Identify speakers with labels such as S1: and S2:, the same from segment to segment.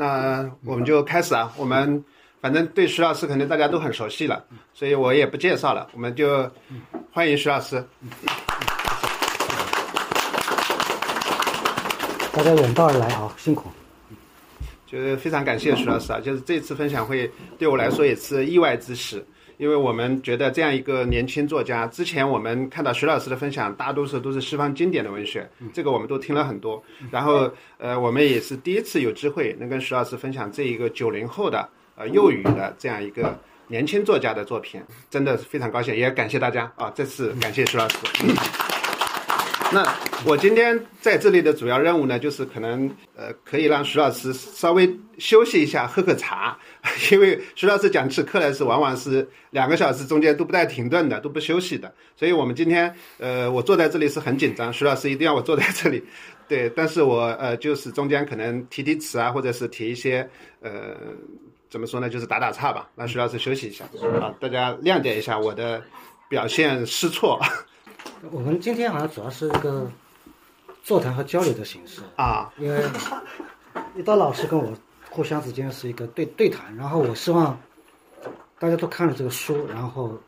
S1: 那我们就开始啊。我们反正对徐老师肯定大家都很熟悉了，所以我也不介绍了，我们就欢迎徐老师。
S2: 大家远道而来啊，辛苦。
S1: 就是非常感谢徐老师啊，就是这次分享会对我来说也是意外之喜，因为我们觉得这样一个年轻作家，之前我们看到徐老师的分享，大多数都是西方经典的文学，这个我们都听了很多。然后呃，我们也是第一次有机会能跟徐老师分享这一个九零后的呃幼语的这样一个年轻作家的作品，真的是非常高兴，也感谢大家啊，这次感谢徐老师。那我今天在这里的主要任务呢，就是可能呃可以让徐老师稍微休息一下，喝喝茶，因为徐老师讲起课来是往往是两个小时中间都不带停顿的，都不休息的。所以我们今天呃我坐在这里是很紧张，徐老师一定要我坐在这里，对，但是我呃就是中间可能提提词啊，或者是提一些呃怎么说呢，就是打打岔吧，让徐老师休息一下啊，大家谅解一下我的表现失措。
S2: 我们今天好像主要是一个座谈和交流的形式
S1: 啊，
S2: 因为一刀老师跟我互相之间是一个对对谈，然后我希望大家都看了这个书，然后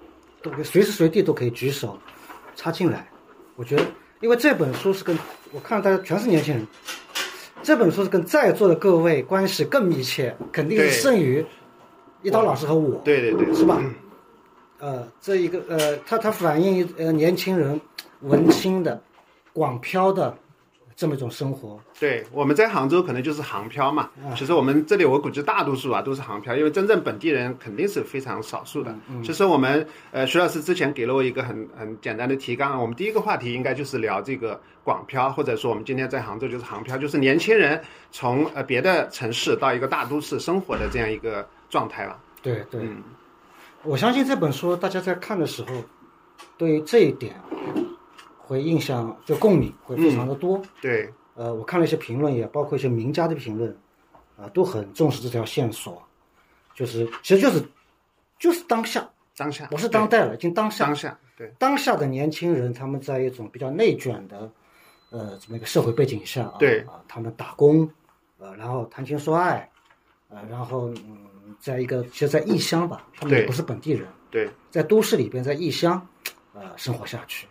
S2: 都随时随地都可以举手插进来。我觉得，因为这本书是跟我看大家全是年轻人，这本书是跟在座的各位关系更密切，肯定是胜于一刀老师和我，
S1: 对对对，
S2: 是吧？呃，这一个呃，它它反映呃年轻人文青的广漂的这么一种生活。
S1: 对，我们在杭州可能就是杭漂嘛。其实我们这里我估计大多数啊都是杭漂，因为真正本地人肯定是非常少数的。其实我们呃徐老师之前给了我一个很很简单的提纲，我们第一个话题应该就是聊这个广漂，或者说我们今天在杭州就是杭漂，就是年轻人从呃别的城市到一个大都市生活的这样一个状态了。
S2: 对对。我相信这本书大家在看的时候，对于这一点会印象就共鸣会非常的多。
S1: 对，
S2: 呃，我看了一些评论，也包括一些名家的评论，啊，都很重视这条线索，就是其实就是就是当下，
S1: 当下
S2: 不是当代了，已经当下。
S1: 当下对，
S2: 当下的年轻人他们在一种比较内卷的呃这么一个社会背景下啊，
S1: 对
S2: 啊，他们打工，呃，然后谈情说爱，呃，然后嗯。在一个，其实，在异乡吧，他们也不是本地人。
S1: 对，
S2: 在都市里边，在异乡，呃，生活下去，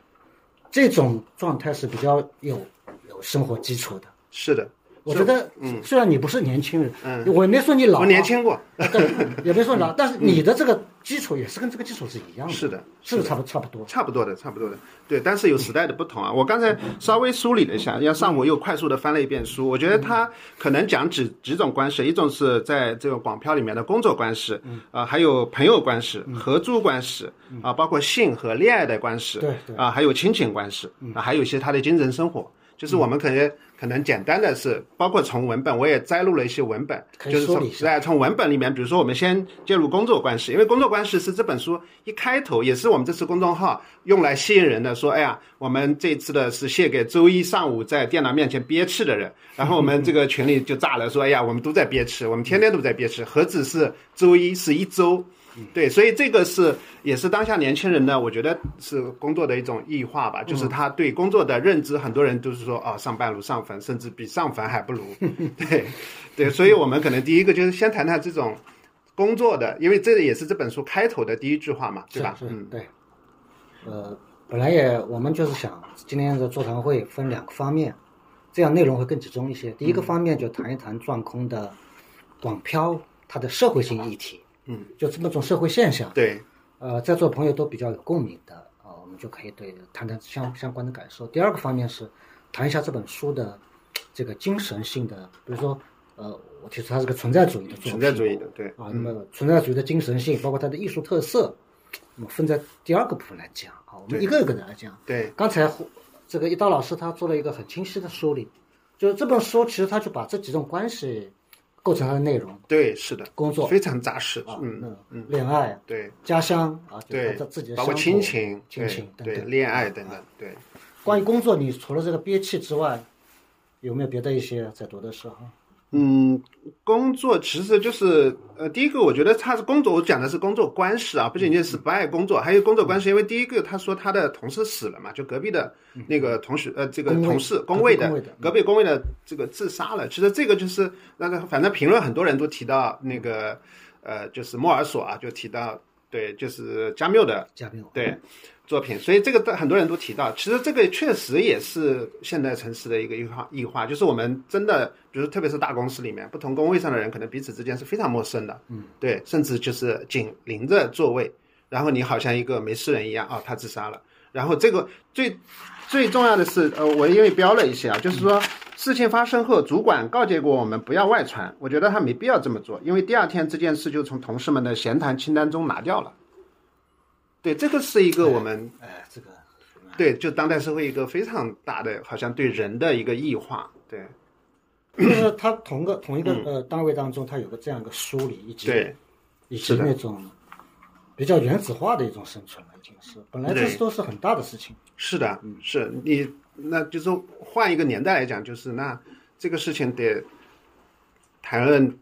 S2: 这种状态是比较有有生活基础的。
S1: 是的。
S2: 我觉得，
S1: 嗯，
S2: 虽然你不是年轻人，
S1: 嗯，
S2: 我也没说你老，
S1: 我年轻过，
S2: 对，也没说老，但是你的这个基础也是跟这个基础是一样的，
S1: 是的，
S2: 是差不差不多，
S1: 差不多的，差不多的，对，但是有时代的不同啊。我刚才稍微梳理了一下，要上午又快速的翻了一遍书，我觉得他可能讲几几种关系，一种是在这个广漂里面的工作关系，啊，还有朋友关系、合租关系，啊，包括性和恋爱的关系，
S2: 对，
S1: 啊，还有亲情关系，啊，还有一些他的精神生活。就是我们可能可能简单的是，包括从文本，我也摘录了一些文本，就是从在从文本里面，比如说我们先介入工作关系，因为工作关系是这本书一开头，也是我们这次公众号用来吸引人的，说哎呀，我们这次的是献给周一上午在电脑面前憋气的人，然后我们这个群里就炸了，说哎呀，我们都在憋气，我们天天都在憋气，何止是周一，是一周。对，所以这个是也是当下年轻人呢，我觉得是工作的一种异化吧，就是他对工作的认知，很多人都是说啊，上班如上坟，甚至比上坟还不如。对，对，所以我们可能第一个就是先谈谈这种工作的，因为这个也是这本书开头的第一句话嘛，对吧？
S2: 嗯，对。呃，本来也我们就是想今天的座谈会分两个方面，这样内容会更集中一些。第一个方面就谈一谈钻空的广漂它的社会性议题。
S1: 嗯，
S2: 就这么种社会现象，
S1: 对，
S2: 呃，在座朋友都比较有共鸣的啊，我们就可以对谈谈相相关的感受。第二个方面是谈一下这本书的这个精神性的，比如说，呃，我提出它是个存在主义的作品，
S1: 存在主义的，对。
S2: 啊，那么存在主义的精神性，包括它的艺术特色，那么分在第二个部分来讲啊，我们一个一个的来讲。
S1: 对，
S2: 刚才这个一刀老师他做了一个很清晰的梳理，就是这本书其实他就把这几种关系。构成它的内容，
S1: 对，是的，
S2: 工作
S1: 非常扎实，
S2: 嗯嗯，恋爱，
S1: 对，
S2: 家乡啊，
S1: 对，
S2: 他自己的
S1: 包括亲情、
S2: 亲情，
S1: 对，恋爱等等，对。
S2: 关于工作，你除了这个憋气之外，有没有别的一些在读的时候？
S1: 嗯，工作其实就是呃，第一个我觉得他是工作，我讲的是工作关系啊，不仅仅是不爱工作，还有工作关系。因为第一个他说他的同事死了嘛，就隔壁的那个同学呃，这个同事工位的
S2: 工位的
S1: 隔壁工位的这个自杀了。其实这个就是那个反正评论很多人都提到那个呃，就是莫尔索啊，就提到对，就是加缪的
S2: 加缪，
S1: 对作品，所以这个很多人都提到，其实这个确实也是现代城市的一个异化异化，就是我们真的，比如特别是大公司里面，不同工位上的人可能彼此之间是非常陌生的，嗯，对，甚至就是紧邻着座位，然后你好像一个没事人一样啊、他自杀了，然后这个最最重要的是，呃，我因为标了一些啊，就是说事情发生后，主管告诫过我们不要外传，我觉得他没必要这么做，因为第二天这件事就从同事们的闲谈清单中拿掉了。对，这个是一个我们
S2: 哎，这个
S1: 对，就当代社会一个非常大的，好像对人的一个异化。对，
S2: 就是它同个同一个呃单位当中，它有个这样一个梳理，以及以及那种比较原子化的一种生存了，已经是本来这
S1: 对
S2: 都是很大的事情。
S1: 是的，是你，那就是换一个年代来讲，就是那这个事情得谈论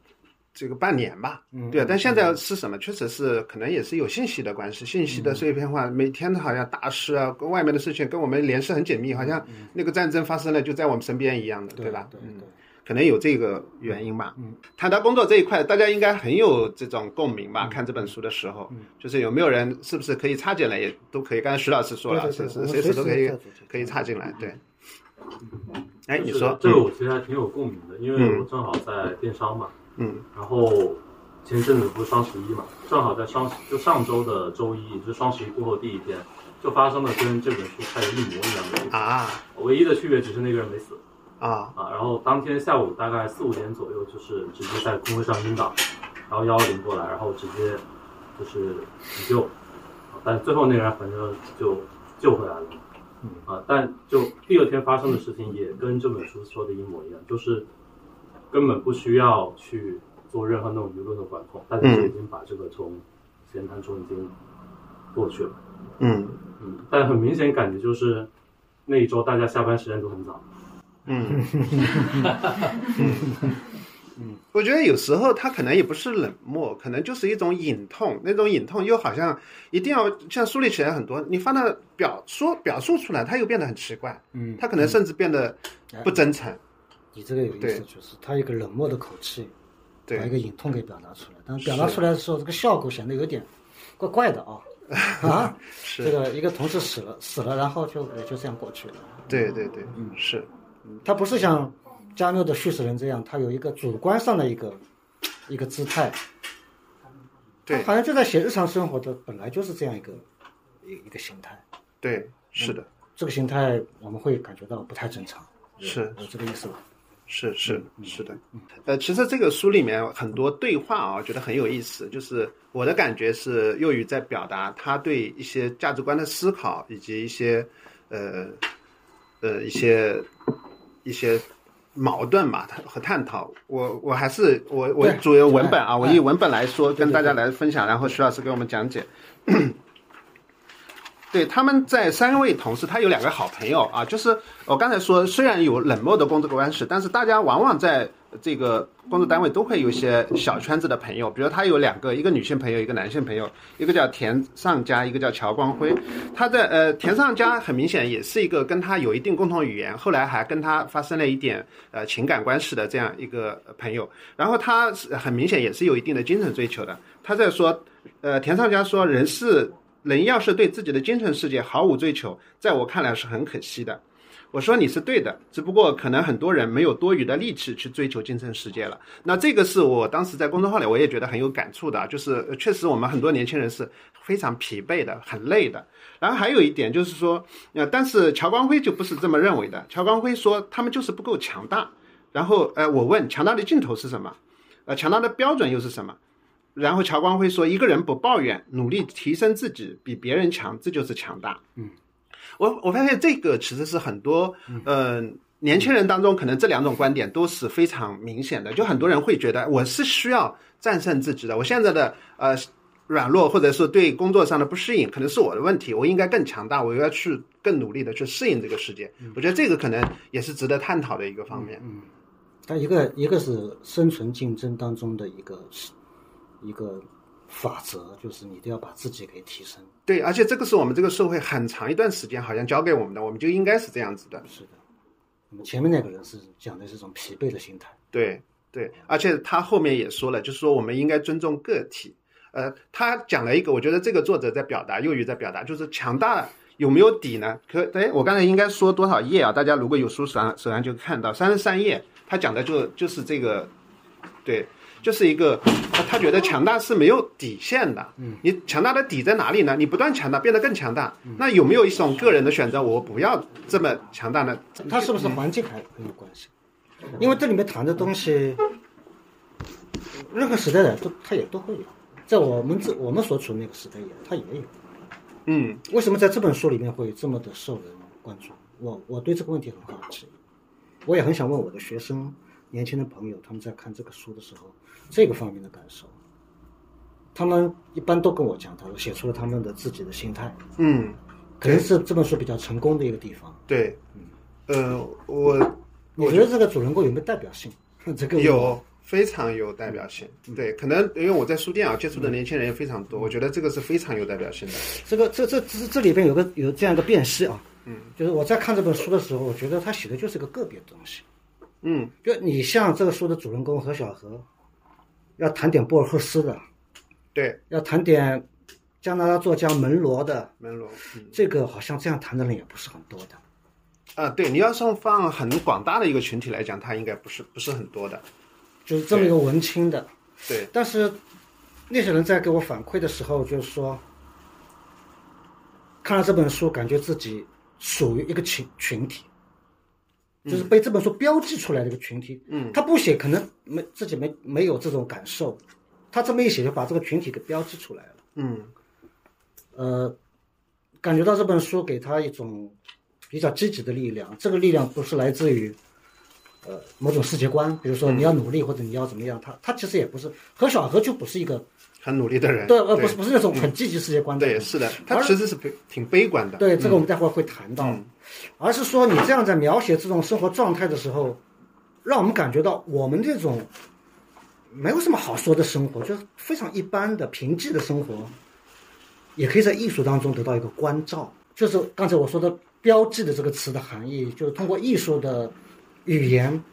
S1: 这个半年吧，对啊。但现在是什么？确实是可能也是有信息的关系，信息的碎片化，每天好像大事啊，跟外面的事情跟我们联系很紧密，好像那个战争发生了就在我们身边一样的，对吧？
S2: 对
S1: 嗯
S2: 对，
S1: 可能有这个原因吧。嗯，谈到工作这一块，大家应该很有这种共鸣吧？看这本书的时候，就是有没有人是不是可以插进来，也都可以。刚才徐老师说了，
S2: 对对对
S1: 是？是随时都可以可以插进来。对。哎，你说，
S3: 这个我其实还挺有共鸣的，因为我正好在电商嘛，
S1: 嗯。
S3: 然后前阵子不是双十一嘛，正好在双十就上周的周一，也就是双十一过后第一天，就发生了跟这本书拍的一模一样的事情，
S1: 啊。
S3: 唯一的区别只是那个人没死
S1: 啊
S3: 啊。然后当天下午大概四五点左右，就是直接在工位上晕倒，然后幺幺零过来，然后直接就是急救，啊但最后那个人反正就救回来了。嗯啊，但就第二天发生的事情也跟这本书说的一模一样，就是根本不需要去做任何那种舆论的管控，大家就已经把这个从闲谈中已经过去了。
S1: 嗯
S3: 嗯，但很明显感觉就是那一周大家下班时间都很早。
S1: 嗯。我觉得有时候他可能也不是冷漠，可能就是一种隐痛，那种隐痛又好像一定要像梳理起来很多，你放到表说表述出来，他又变得很奇怪，
S2: 嗯，
S1: 他可能甚至变得不真诚。
S2: 你这个有意
S1: 对
S2: 思，就是他一个冷漠的口气，把一个隐痛给表达出来，但表达出来的时候，这个效果显得有点怪怪的啊。啊！这，个一个同事死了死了，然后就也就这样过去了。
S1: 对对对，嗯。是，
S2: 他不是像加缪的叙事人这样，他有一个主观上的一个一个姿态，
S1: 对。
S2: 好像就在写日常生活的，本来就是这样一个一一个形态。
S1: 对，是的，
S2: 这个形态我们会感觉到不太正常，
S1: 是。
S2: 有这个意思吧？
S1: 是是是的，呃，其实这个书里面很多对话啊，我觉得很有意思。就是我的感觉是，幼宇在表达他对一些价值观的思考，以及一些呃呃一些一些矛盾吧他和探讨。我我还是我我主要文本啊，
S2: 哎
S1: 我以文本来说，跟大家来分享，然后徐老师给我们讲解。对，他们在三位同事，他有两个好朋友啊，就是我刚才说，虽然有冷漠的工作关系，但是大家往往在这个工作单位都会有一些小圈子的朋友，比如他有两个，一个女性朋友，一个男性朋友，一个叫田尚佳，一个叫乔光辉。他在呃田尚佳很明显也是一个跟他有一定共同语言，后来还跟他发生了一点呃情感关系的这样一个朋友。然后他是很明显也是有一定的精神追求的。他在说，呃田尚佳说人是。人要是对自己的精神世界毫无追求，在我看来是很可惜的。我说你是对的，只不过可能很多人没有多余的力气去追求精神世界了。那这个是我当时在公众号里我也觉得很有感触的，就是确实我们很多年轻人是非常疲惫的、很累的。然后还有一点就是说，呃，但是乔光辉就不是这么认为的。乔光辉说他们就是不够强大。然后呃，我问强大的尽头是什么？呃，强大的标准又是什么？然后乔光辉说：“一个人不抱怨，努力提升自己，比别人强，这就是强大。”嗯，我我发现这个其实是很多呃年轻人当中，可能这两种观点都是非常明显的。就很多人会觉得我是需要战胜自己的，我现在的呃软弱或者是对工作上的不适应，可能是我的问题，我应该更强大，我要去更努力的去适应这个世界。我觉得这个可能也是值得探讨的一个方面。
S2: 嗯，但一个一个是生存竞争当中的一个一个法则，就是你都要把自己给提升。
S1: 对，而且这个是我们这个社会很长一段时间好像教给我们的，我们就应该是这样子的。
S2: 是的，我们前面那个人是讲的是一种疲惫的心态。
S1: 对对，而且他后面也说了，就是说我们应该尊重个体。呃，他讲了一个，我觉得这个作者在表达，幼鱼在表达，就是强大有没有底呢？可哎，我刚才应该说多少页啊？大家如果有书手上手上就看到三十三页，他讲的就就是这个，对，就是一个他他觉得强大是没有底线的。嗯，你强大的底在哪里呢？你不断强大，变得更强大，那有没有一种个人的选择？我不要这么强大呢？
S2: 他是不是环境还很有关系？因为这里面谈的东西，任何时代的都他也都会有。在我们这我们所处的那个时代也，他也有。
S1: 嗯，
S2: 为什么在这本书里面会这么的受人关注？我我对这个问题很好奇，我也很想问我的学生、年轻的朋友，他们在看这个书的时候，这个方面的感受。他们一般都跟我讲，他说写出了他们的自己的心态，
S1: 嗯，
S2: 可能是这本书比较成功的一个地方。
S1: 对，呃，我
S2: 你觉得这个主人公有没有代表性？这个
S1: 有。非常有代表性，对，可能因为我在书店啊接触的年轻人也非常多，我觉得这个是非常有代表性的。
S2: 这个这这这这里边有个有这样一个辨析啊，嗯，就是我在看这本书的时候，我觉得他写的就是个个别的东西，
S1: 嗯，
S2: 就你像这个书的主人公何小何，要谈点博尔赫斯的，
S1: 对，
S2: 要谈点加拿大作家门罗的，
S1: 门罗，
S2: 这个好像这样谈的人也不是很多的。
S1: 啊，对，你要是放很广大的一个群体来讲，他应该不是不是很多的。
S2: 就是这么一个文青的，
S1: 对。
S2: 但是那些人在给我反馈的时候，就是说，看了这本书，感觉自己属于一个群群体，就是被这本书标记出来的一个群体。
S1: 嗯。
S2: 他不写，可能没自己没没有这种感受，他这么一写，就把这个群体给标记出来了。
S1: 嗯。
S2: 呃，感觉到这本书给他一种比较积极的力量，这个力量不是来自于。呃，某种世界观，比如说你要努力或者你要怎么样，他他其实也不是何小何就不是一个
S1: 很努力的人，
S2: 对，呃，不是不是那种很积极世界观的，
S1: 对，是的，他其实是悲挺悲观的，
S2: 对，这个我们待会儿会谈到，而是说你这样在描写这种生活状态的时候，让我们感觉到我们这种没有什么好说的生活，就是非常一般的平静的生活，也可以在艺术当中得到一个关照，就是刚才我说的标记的这个词的含义，就是通过艺术的。语言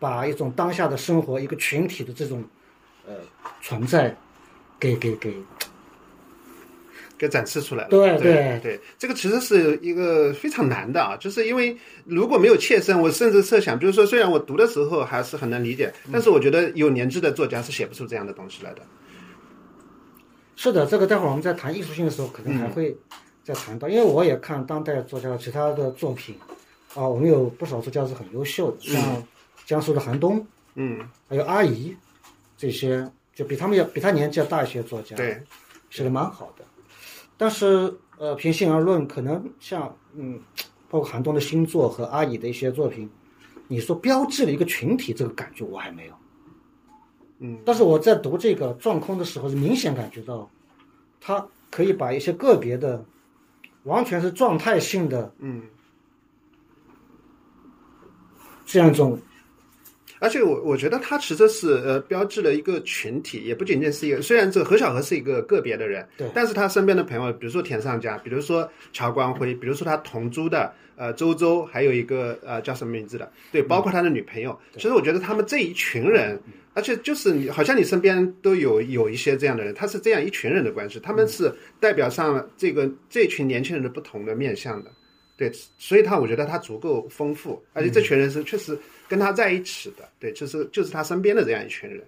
S2: 把一种当下的生活、一个群体的这种呃存在，给给给
S1: 给展示出来了。
S2: 对
S1: 对对，这个其实是一个非常难的啊，就是因为如果没有切身，我甚至设想，就是说，虽然我读的时候还是很能理解，但是我觉得有年纪的作家是写不出这样的东西来的。
S2: 是的，这个待会儿我们在谈艺术性的时候，可能还会再谈到，因为我也看当代作家其他的作品。啊，我们有不少作家是很优秀的，像江苏的韩东，
S1: 嗯，
S2: 还有阿姨，这些就比他们要比他年纪要大一些作家，
S1: 对，
S2: 写的蛮好的。但是，呃，平心而论，可能像嗯，包括韩东的新作和阿姨的一些作品，你说标志了一个群体，这个感觉我还没有。
S1: 嗯，
S2: 但是我在读这个《撞空》的时候，是明显感觉到，他可以把一些个别的，完全是状态性的，
S1: 嗯。
S2: 这样一种，
S1: 而且我我觉得他其实是呃标志了一个群体，也不仅仅是一个。虽然这何小何是一个个别的人，
S2: 对，
S1: 但是他身边的朋友，比如说田尚佳，比如说乔光辉，比如说他同租的呃周周，还有一个呃叫什么名字的，对，包括他的女朋友。其实我觉得他们这一群人，而且就是你好像你身边都有有一些这样的人，他是这样一群人的关系，他们是代表上这个这群年轻人的不同的面向的。对，所以他我觉得他足够丰富，而且这群人是确实跟他在一起的，对，就是就是他身边的这样一群人。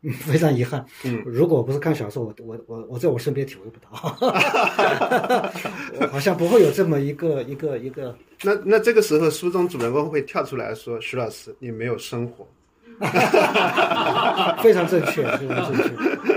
S2: 嗯，非常遗憾，
S1: 嗯，
S2: 如果不是看小说，我我我我在我身边体会不到，好像不会有这么一个一个一个。
S1: 那那这个时候，书中主人公会跳出来说：“徐老师，你没有生活。”
S2: 非常正确，非常正确。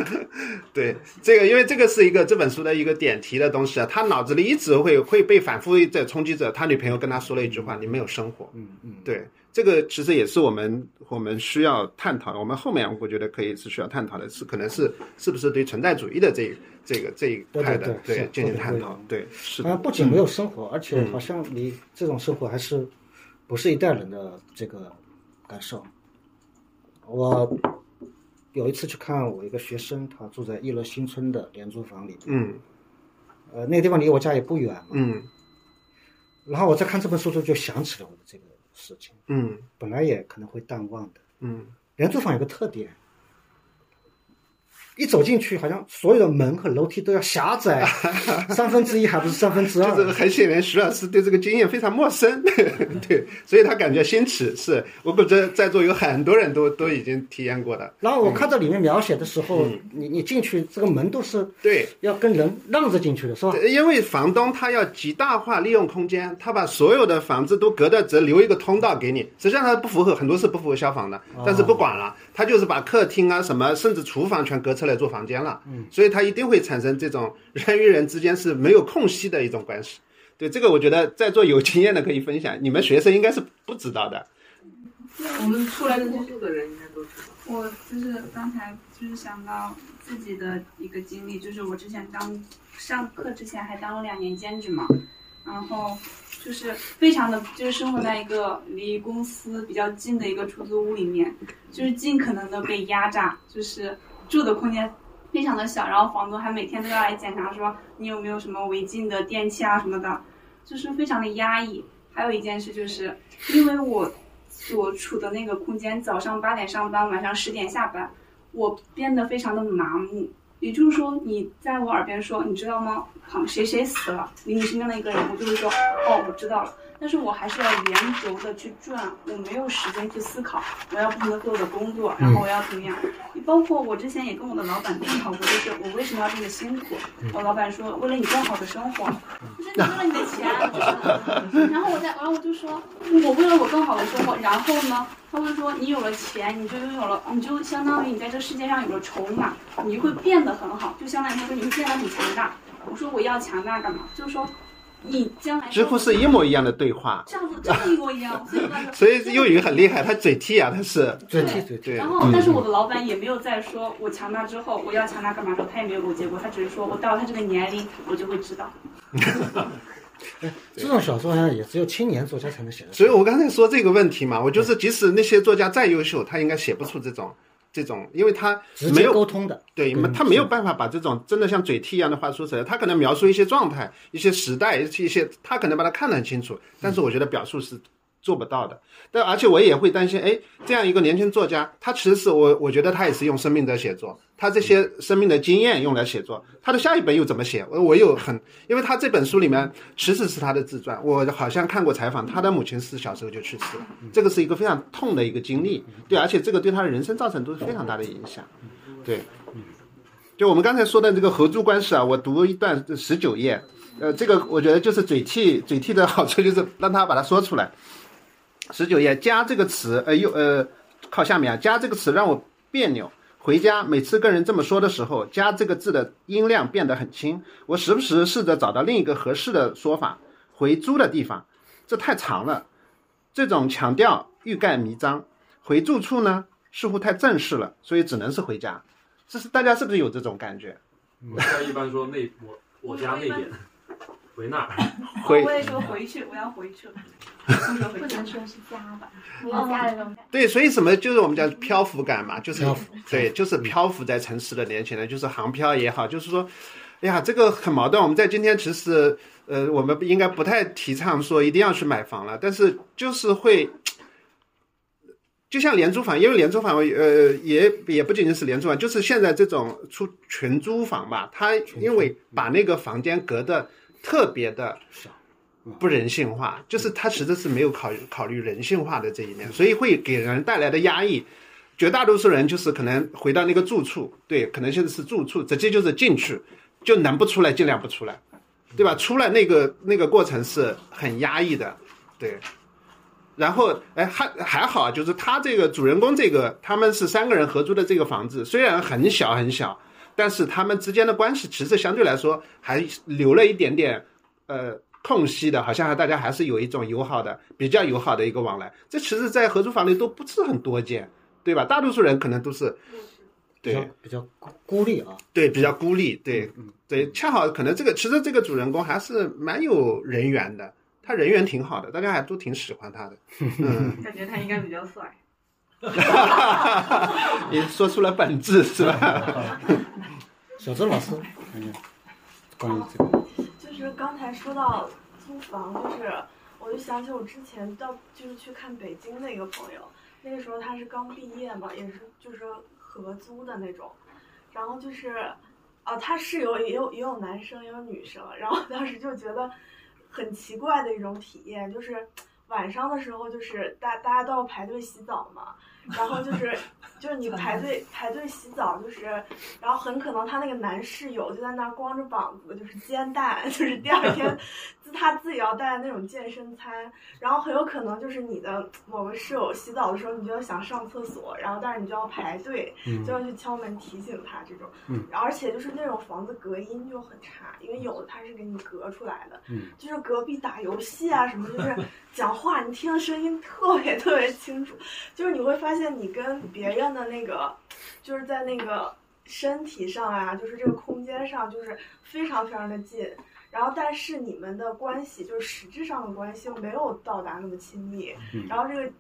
S1: 对，这个因为这个是一个这本书的一个点题的东西啊，他脑子里一直会会被反复在冲击着。他女朋友跟他说了一句话：“你没有生活。”
S2: 嗯嗯，
S1: 对，这个其实也是我们我们需要探讨的。我们后面我觉得可以是需要探讨的，是可能是是不是对存在主义的这这个这一派的
S2: 对
S1: 进行探讨。对，是。
S2: 啊，不仅没有生活，而且好像你这种生活还是不是一代人的这个。感受。我有一次去看我一个学生，他住在一乐新村的廉租房里面，
S1: 嗯。
S2: 呃，那个地方离我家也不远嘛。
S1: 嗯。
S2: 然后我在看这本书的时候，就想起了我的这个事情，
S1: 嗯。
S2: 本来也可能会淡忘的。
S1: 嗯。
S2: 廉租房有个特点，一走进去，好像所有的门和楼梯都要狭窄 三分之一，还不是三分之二。
S1: 就是很显然，徐老师对这个经验非常陌生，对，所以他感觉新奇。是我估计在座有很多人都都已经体验过的。
S2: 然后我看到里面描写的时候，
S1: 嗯
S2: 你你进去，这个门都是
S1: 对，
S2: 要跟人让着进去的，是吧？
S1: 因为房东他要极大化利用空间，他把所有的房子都隔得只留一个通道给你。实际上它不符合很多是不符合消防的，但是不管了，他就是把客厅啊什么，甚至厨房全隔出来做房间了。嗯，所以它一定会产生这种人与人之间是没有空隙的一种关系。对这个，我觉得在座有经验的可以分享，你们学生应该是不知道的。
S4: 我们出来的工作的人应该都知道。
S5: 我就是刚才就是想到自己的一个经历，就是我之前当上课之前还当了两年兼职嘛，然后就是非常的就是生活在一个离公司比较近的一个出租屋里面，就是尽可能的被压榨，就是住的空间非常的小，然后房东还每天都要来检查说你有没有什么违禁的电器啊什么的，就是非常的压抑。还有一件事就是因为我所处的那个空间，早上八点上班，晚上十点下班，我变得非常的麻木。也就是说，你在我耳边说，你知道吗？好，谁谁死了，离你身边的一个人，我就会说，哦，我知道了。但是我还是要连轴的去转，我没有时间去思考，我要不停的做我的工作，然后我要怎么样？你包括我之前也跟我的老板探讨过，就是我为什么要这么辛苦？我老板说，为了你更好的生活，就是你为了你的钱，就是。然后我在，然后我就说，我为了我更好的生活，然后呢？他会说，你有了钱，你就拥有了，你就相当于你在这世界上有了筹码，你就会变得很好，就相当于他说你会变得很强大。我说我要强大干嘛？就是说，你将来
S1: 几乎是一模一样的对话，
S5: 这样子真的一模一样。所以
S1: 所以幼语很厉害，他嘴替啊，他是
S2: 嘴替嘴替。
S1: 对
S5: 然后，但是我的老板也没有再说我强大之后我要强大干嘛之后，他也没有给我结果，他只是说我到了他这个年龄，我就会知道。
S2: 这种小说好像也只有青年作家才能写的。
S1: 所以我刚才说这个问题嘛，我就是即使那些作家再优秀，他应该写不出这种这种，因为他没有
S2: 沟通的，
S1: 对
S2: 跟
S1: 他没有办法把这种真的像嘴替一样的话说出来。他可能描述一些状态、一些时代、一些他可能把它看得很清楚，但是我觉得表述是做不到的。但而且我也会担心，哎，这样一个年轻作家，他其实是我我觉得他也是用生命在写作，他这些生命的经验用来写作，他的下一本又怎么写？我我有很，因为他这本书里面其实是他的自传，我好像看过采访，他的母亲是小时候就去世了，这个是一个非常痛的一个经历，对，而且这个对他的人生造成都是非常大的影响，对。就我们刚才说的这个合租关系啊，我读一段十九页，呃，这个我觉得就是嘴替，嘴替的好处就是让他把它说出来。十九页“家”这个词，呃，又呃，靠下面啊，“家”这个词让我别扭。回家每次跟人这么说的时候，“家”这个字的音量变得很轻。我时不时试着找到另一个合适的说法，回租的地方，这太长了。这种强调欲盖弥彰。回住处呢，似乎太正式了，所以只能是回家。这是大家是不是有这种感觉？
S3: 我家一般说那我我家那边，回那儿。
S1: 回
S5: 我也说回去，我要回去了。
S6: 不能说是家吧，没有家的那种感
S1: 对，所以什么就是我们叫漂浮感嘛，就是
S2: 漂浮
S1: 对，就是漂浮在城市的年轻人，就是航漂也好，就是说，哎呀，这个很矛盾。我们在今天其实，呃，我们应该不太提倡说一定要去买房了，但是就是会。就像廉租房，因为廉租房，呃，也也不仅仅是廉租房，就是现在这种出群租房吧，它因为把那个房间隔得特别的不人性化，就是它其实是没有考考虑人性化的这一面，所以会给人带来的压抑。绝大多数人就是可能回到那个住处，对，可能现在是住处，直接就是进去，就能不出来尽量不出来，对吧？出来那个那个过程是很压抑的，对。然后，哎，还还好啊，就是他这个主人公这个，他们是三个人合租的这个房子，虽然很小很小，但是他们之间的关系其实相对来说还留了一点点呃空隙的，好像大家还是有一种友好的、比较友好的一个往来。这其实，在合租房里都不是很多见，对吧？大多数人可能都是对
S2: 比较孤孤立啊。
S1: 对比较孤立，对对，恰好可能这个其实这个主人公还是蛮有人缘的，他人缘挺好的，大家还都挺喜欢他的。嗯，
S4: 感觉他应该比较帅。
S1: 你说出了本质是吧？
S2: 小周老师，嗯，关于这个，
S7: 就是刚才说到租房，就是我就想起我之前到就是去看北京的一个朋友，那个时候他是刚毕业嘛，也是就是合租的那种，然后就是，啊，他室友也有也有男生也有女生，然后当时就觉得很奇怪的一种体验，就是晚上的时候就是大大家都要排队洗澡嘛，然后就是就是你排队排队洗澡，就是然后很可能他那个男室友就在那儿光着膀子，就是煎蛋，就是第二天他自己要带的那种健身餐，然后很有可能就是你的某个室友洗澡的时候，你就要想上厕所，然后但是你就要排队，就要去敲门提醒他这种，
S2: 嗯
S7: 而且就是那种房子隔音就很差，因为有的它是给你隔出来的，
S2: 嗯
S7: 就是隔壁打游戏啊什么，就是讲话你听的声音特别特别清楚，就是你会发现你跟别人的那个，就是在那个身体上啊，就是这个空间上，就是非常非常的近。然后，但是你们的关系，就是实质上的关系，又没有到达那么亲密。
S2: 嗯
S7: 然后这个，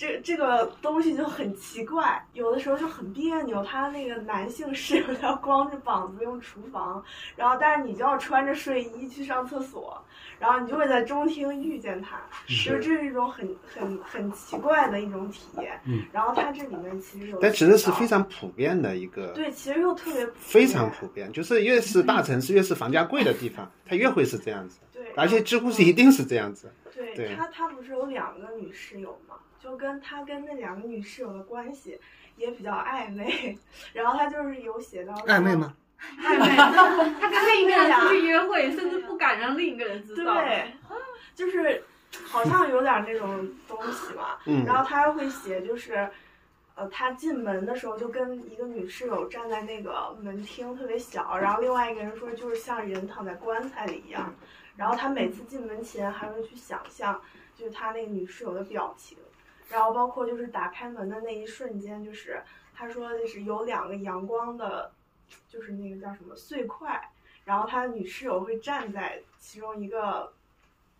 S7: 这这个东西就很奇怪，有的时候就很别扭。他那个男性室友他要光着膀子用厨房，然后但是你就要穿着睡衣去上厕所，然后你就会在中厅遇见他，就是这是一种很很很奇怪的一种体验。
S2: 嗯，
S7: 然后它这里面其实有，
S1: 但其实是非常普遍的一个，
S7: 对，其实又特别普
S1: 非常普遍，就是越是大城市，越是房价贵的地方，它越会是这样子，
S7: 对，
S1: 而且几乎是一定是这样子。
S7: 对
S1: 对
S7: 他，他不是有两个女室友嘛？就跟他跟那两个女室友的关系也比较暧昧，然后他就是有写到
S2: 暧昧？吗？
S4: 暧昧，他跟另一个人出去约会，甚至不敢让另一个人知道。
S7: 对，就是好像有点那种东西嘛。
S1: 嗯
S7: 然后他还会写，就是，呃，他进门的时候就跟一个女室友站在那个门厅特别小，然后另外一个人说就是像人躺在棺材里一样。然后他每次进门前还会去想象，就是他那个女室友的表情，然后包括就是打开门的那一瞬间，就是他说就是有两个阳光的，就是那个叫什么碎块，然后他女室友会站在其中一个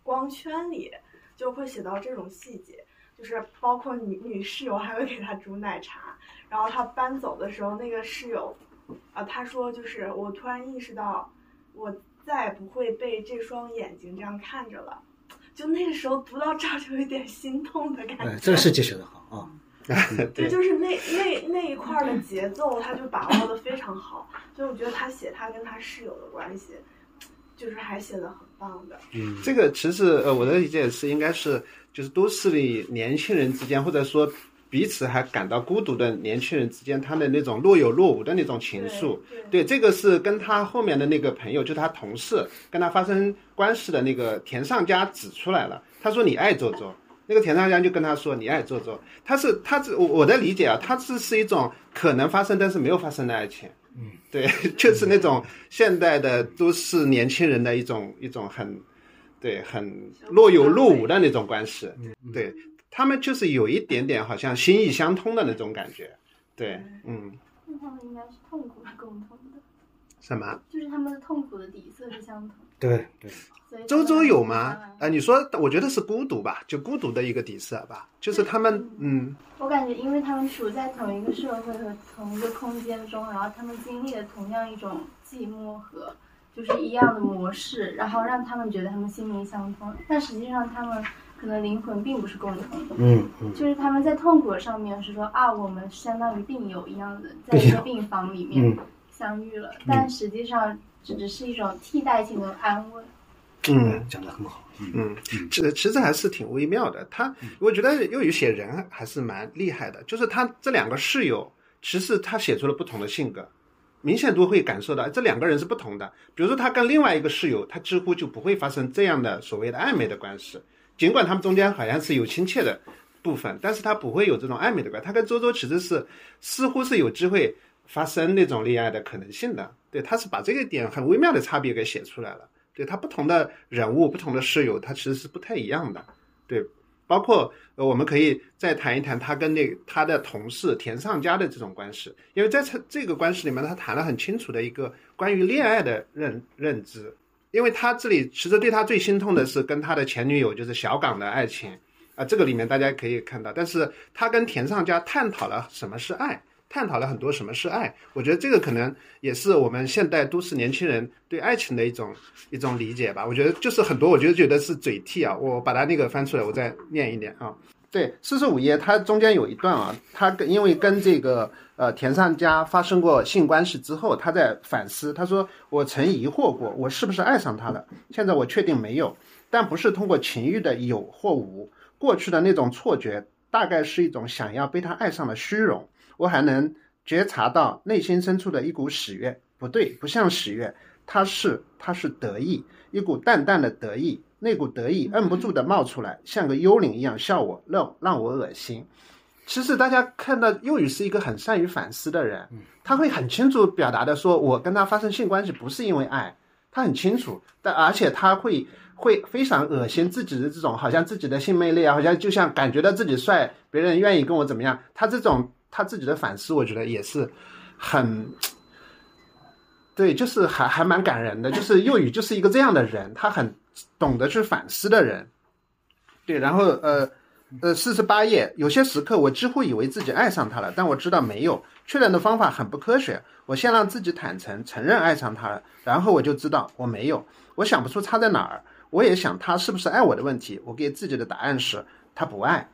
S7: 光圈里，就会写到这种细节，就是包括女女室友还会给他煮奶茶，然后他搬走的时候，那个室友，啊、他说就是我突然意识到，我再也不会被这双眼睛这样看着了。就那个时候读到这儿就有点心痛的感觉。
S2: 哎，这个是写的好啊。
S7: 对，
S1: 对，
S7: 就是那那那一块儿的节奏，他就把握的非常好。所以我觉得他写他跟他室友的关系，就是还写的很棒的。
S2: 嗯，
S1: 这个其实呃，我的理解是应该是就是都市里年轻人之间，或者说彼此还感到孤独的年轻人之间，他的那种若有若无的那种情愫。
S7: 对
S1: 对，这个是跟他后面的那个朋友，就他同事跟他发生关系的那个田上家指出来了。他说你爱周周，那个田上家就跟他说你爱周周。他是他是我我的理解啊，他是是一种可能发生但是没有发生的爱情。嗯，对，就是那种现代的都市年轻人的一种一种很，对，很若有若无的那种关系。对他们就是有一点点好像心意相通的那种感觉。对，嗯，
S6: 那他们应该是痛苦是共通的，
S1: 什么？
S6: 就是他们的痛苦的底色是相同的。
S2: 对对，
S6: 所以
S1: 周周有吗？
S6: 啊
S1: 呃，你说，我觉得是孤独吧，就孤独的一个底色吧，就是他们，嗯，
S6: 我感觉，因为他们处在同一个社会和同一个空间中，然后他们经历了同样一种寂寞和就是一样的模式，然后让他们觉得他们心灵相通，但实际上他们可能灵魂并不是共同的。
S2: 嗯嗯，
S6: 就是他们在痛苦上面是说啊，我们相当于病友一样的，在一个病房里面
S2: 嗯
S6: 相遇了，但实际上只只是一种替代性的安慰。
S1: 嗯
S2: 讲的很好。嗯
S1: 嗯，其其实还是挺微妙的。他，我觉得又有些人还是蛮厉害的，就是他这两个室友，其实他写出了不同的性格，明显都会感受到这两个人是不同的。比如说他跟另外一个室友，他几乎就不会发生这样的所谓的暧昧的关系，尽管他们中间好像是有亲切的部分，但是他不会有这种暧昧的关。他跟周周其实是似乎是有机会发生那种恋爱的可能性的。对，他是把这个点很微妙的差别给写出来了。对他不同的人物、不同的室友，他其实是不太一样的。对，包括呃，我们可以再谈一谈他跟那他的同事田上家的这种关系，因为在这这个关系里面，他谈了很清楚的一个关于恋爱的认认知。因为他这里其实对他最心痛的是跟他的前女友就是小岗的爱情，啊，这个里面大家可以看到，但是他跟田尚家探讨了什么是爱，探讨了很多什么是爱。我觉得这个可能也是我们现代都市年轻人对爱情的一种一种理解吧。我觉得就是很多，我觉得觉得是嘴替啊。我把它那个翻出来，我再念一念啊。对，四十五页它中间有一段啊，它跟因为跟这个呃田上家发生过性关系之后，他在反思，他说我曾疑惑过，我是不是爱上他了？现在我确定没有，但不是通过情欲的有或无。过去的那种错觉，大概是一种想要被他爱上的虚荣。我还能觉察到内心深处的一股喜悦，不对，不像喜悦，它是它是得意，一股淡淡的得意。那股得意摁不住的冒出来，像个幽灵一样笑我，让让我恶心。其实大家看到幼宇是一个很善于反思的人，他会很清楚表达的说，我跟他发生性关系不是因为爱，他很清楚，但而且他会会非常恶心自己的这种，好像自己的性魅力啊，好像就像感觉到自己帅，别人愿意跟我怎么样，他这种他自己的反思，我觉得也是很。对，就是还还蛮感人的，就是幼宇就是一个这样的人，他很懂得去反思的人。对，然后呃呃，四十八页，有些时刻我几乎以为自己爱上他了，但我知道没有，确认的方法很不科学。我先让自己坦诚承认爱上他了，然后我就知道我没有。我想不出差在哪儿，我也想他是不是爱我的问题。我给自己的答案是他不爱。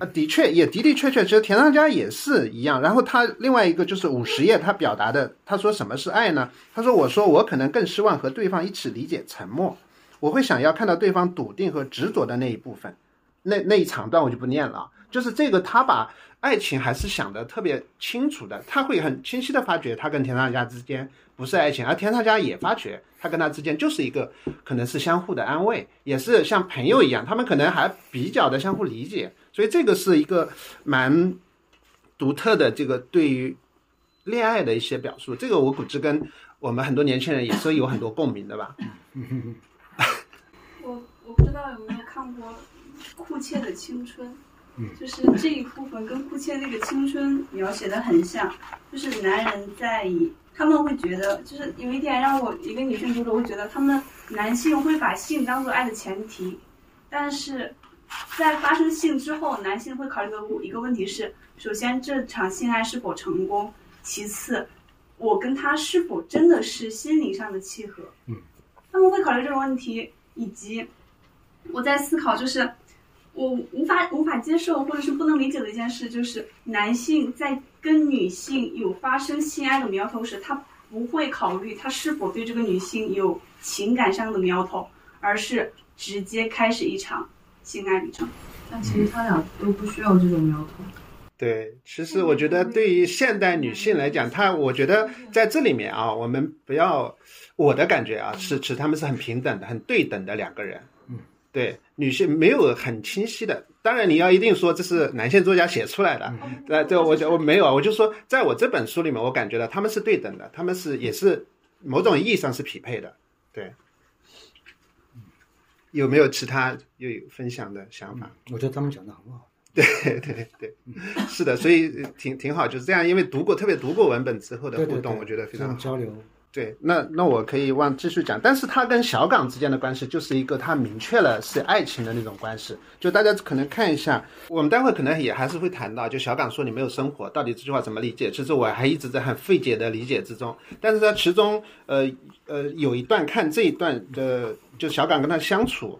S1: 啊，的确也的的确确，其实田上家也是一样。然后他另外一个就是五十页，他表达的，他说什么是爱呢？他说：“我说我可能更希望和对方一起理解沉默，我会想要看到对方笃定和执着的那一部分。那那一长段我就不念了。就是这个，他把爱情还是想的特别清楚的，他会很清晰的发觉他跟田上家之间不是爱情，而田上家也发觉他跟他之间就是一个可能是相互的安慰，也是像朋友一样，他们可能还比较的相互理解。”所以这个是一个蛮独特的这个对于恋爱的一些表述，这个我估计跟我们很多年轻人也是有很多共鸣的吧。
S5: 库切的青春，就是这一部分跟库切那个青春描写的很像，就是男人在以他们会觉得，就是有一点让我一个女性读者会觉得，他们男性会把性当做爱的前提，但是。在发生性之后，男性会考虑的一个问题是：首先，这场性爱是否成功；其次，我跟他是否真的是心灵上的契合。
S2: 嗯，
S5: 他们会考虑这个问题，以及我在思考，就是我无法无法接受或者是不能理解的一件事，就是男性在跟女性有发生性爱的苗头时，他不会考虑他是否对这个女性有情感上的苗头，而是直接开始一场。性爱旅程，
S4: 但其实他俩都不需要这种苗头。
S1: 对，其实我觉得对于现代女性来讲，她我觉得在这里面啊，我们不要我的感觉啊，是其实他们是很平等的、很对等的两个人。
S2: 嗯，
S1: 对，女性没有很清晰的。当然，你要一定说这是男性作家写出来的，呃，这我我没有，我就说在我这本书里面，我感觉到他们是对等的，他们是也是某种意义上是匹配的。对。有没有其他有分享的想法？
S2: 我觉得他们讲的很好。
S1: 对对对，是的，所以挺挺好，就是这样。因为读过特别读过文本之后的互动，我觉得非常好
S2: 交流。
S1: 对，那那我可以往继续讲，但是他跟小岗之间的关系就是一个他明确了是爱情的那种关系。就大家可能看一下，我们待会可能也还是会谈到，就小岗说你没有生活，到底这句话怎么理解？其实我还一直在很费解的理解之中。但是在其中，呃呃，有一段看这一段的，就小岗跟他相处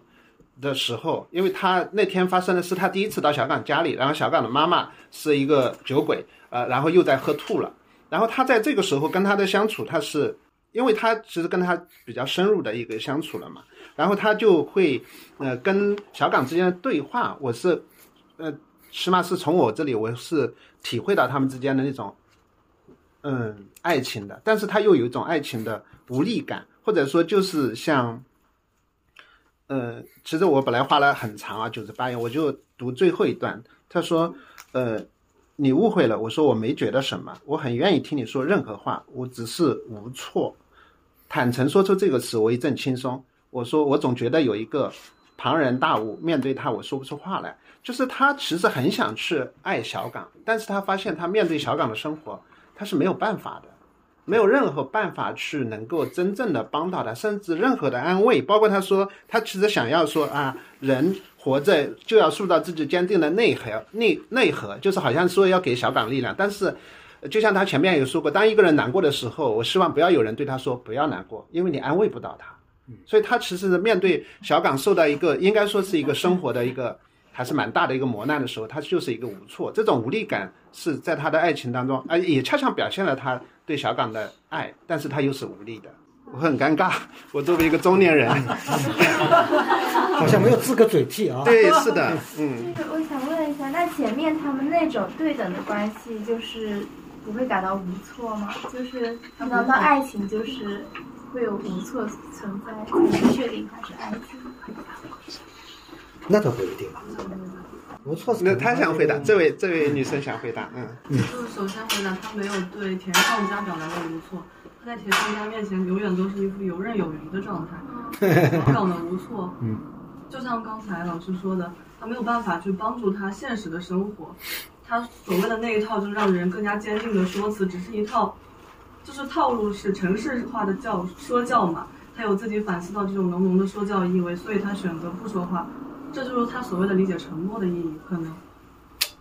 S1: 的时候，因为他那天发生的是他第一次到小岗家里，然后小岗的妈妈是一个酒鬼，呃，然后又在喝吐了。然后他在这个时候跟他的相处，他是因为他其实跟他比较深入的一个相处了嘛，然后他就会呃跟小岗之间的对话，我是呃起码是从我这里我是体会到他们之间的那种嗯爱情的，但是他又有一种爱情的无力感，或者说就是像呃其实我本来花了很长啊九十八页，我就读最后一段，他说呃。你误会了，我说我没觉得什么，我很愿意听你说任何话，我只是无措。坦诚说出这个词，我一阵轻松。我说我总觉得有一个庞然大物，面对他我说不出话来。就是他其实很想去爱小港，但是他发现他面对小港的生活，他是没有办法的。没有任何办法去能够真正的帮到他，甚至任何的安慰，包括他说他其实想要说啊，人活着就要塑造自己坚定的内核，内内核就是好像说要给小岗力量，但是。就像他前面有说过，当一个人难过的时候，我希望不要有人对他说不要难过，因为你安慰不到他。所以他其实面对小岗受到一个应该说是一个生活的一个还是蛮大的一个磨难的时候，他就是一个无措。这种无力感是在他的爱情当中，啊，也恰恰表现了他对小岗的爱，但是他又是无力的。我很尴尬，我作为一个中年人，
S2: 好像没有资格嘴替啊。
S1: 对，是的，嗯。
S6: 就是我想问一下，那前面他们那种对等的关系，就是不会感到无措吗？就是难道爱情就是会有无措存在，不确定它是爱情？
S2: 那倒不一定吧。无措是
S1: 那他想回答，这位这位女生想回答，嗯。
S8: 就是首先回答，他没有对田上家表达过无措，他在田上家面前永远都是一副游刃有余的状态，小岗的无措。
S2: 嗯。
S8: 就像刚才老师说的，他没有办法去帮助他现实的生活，他所谓的那一套就让人更加坚定的说辞，只是一套，就是套路是城市化的教说教嘛。他有自己反思到这种浓浓的说教意味，所以他选择不说话，这就是他所谓的理解沉默的意义，可能。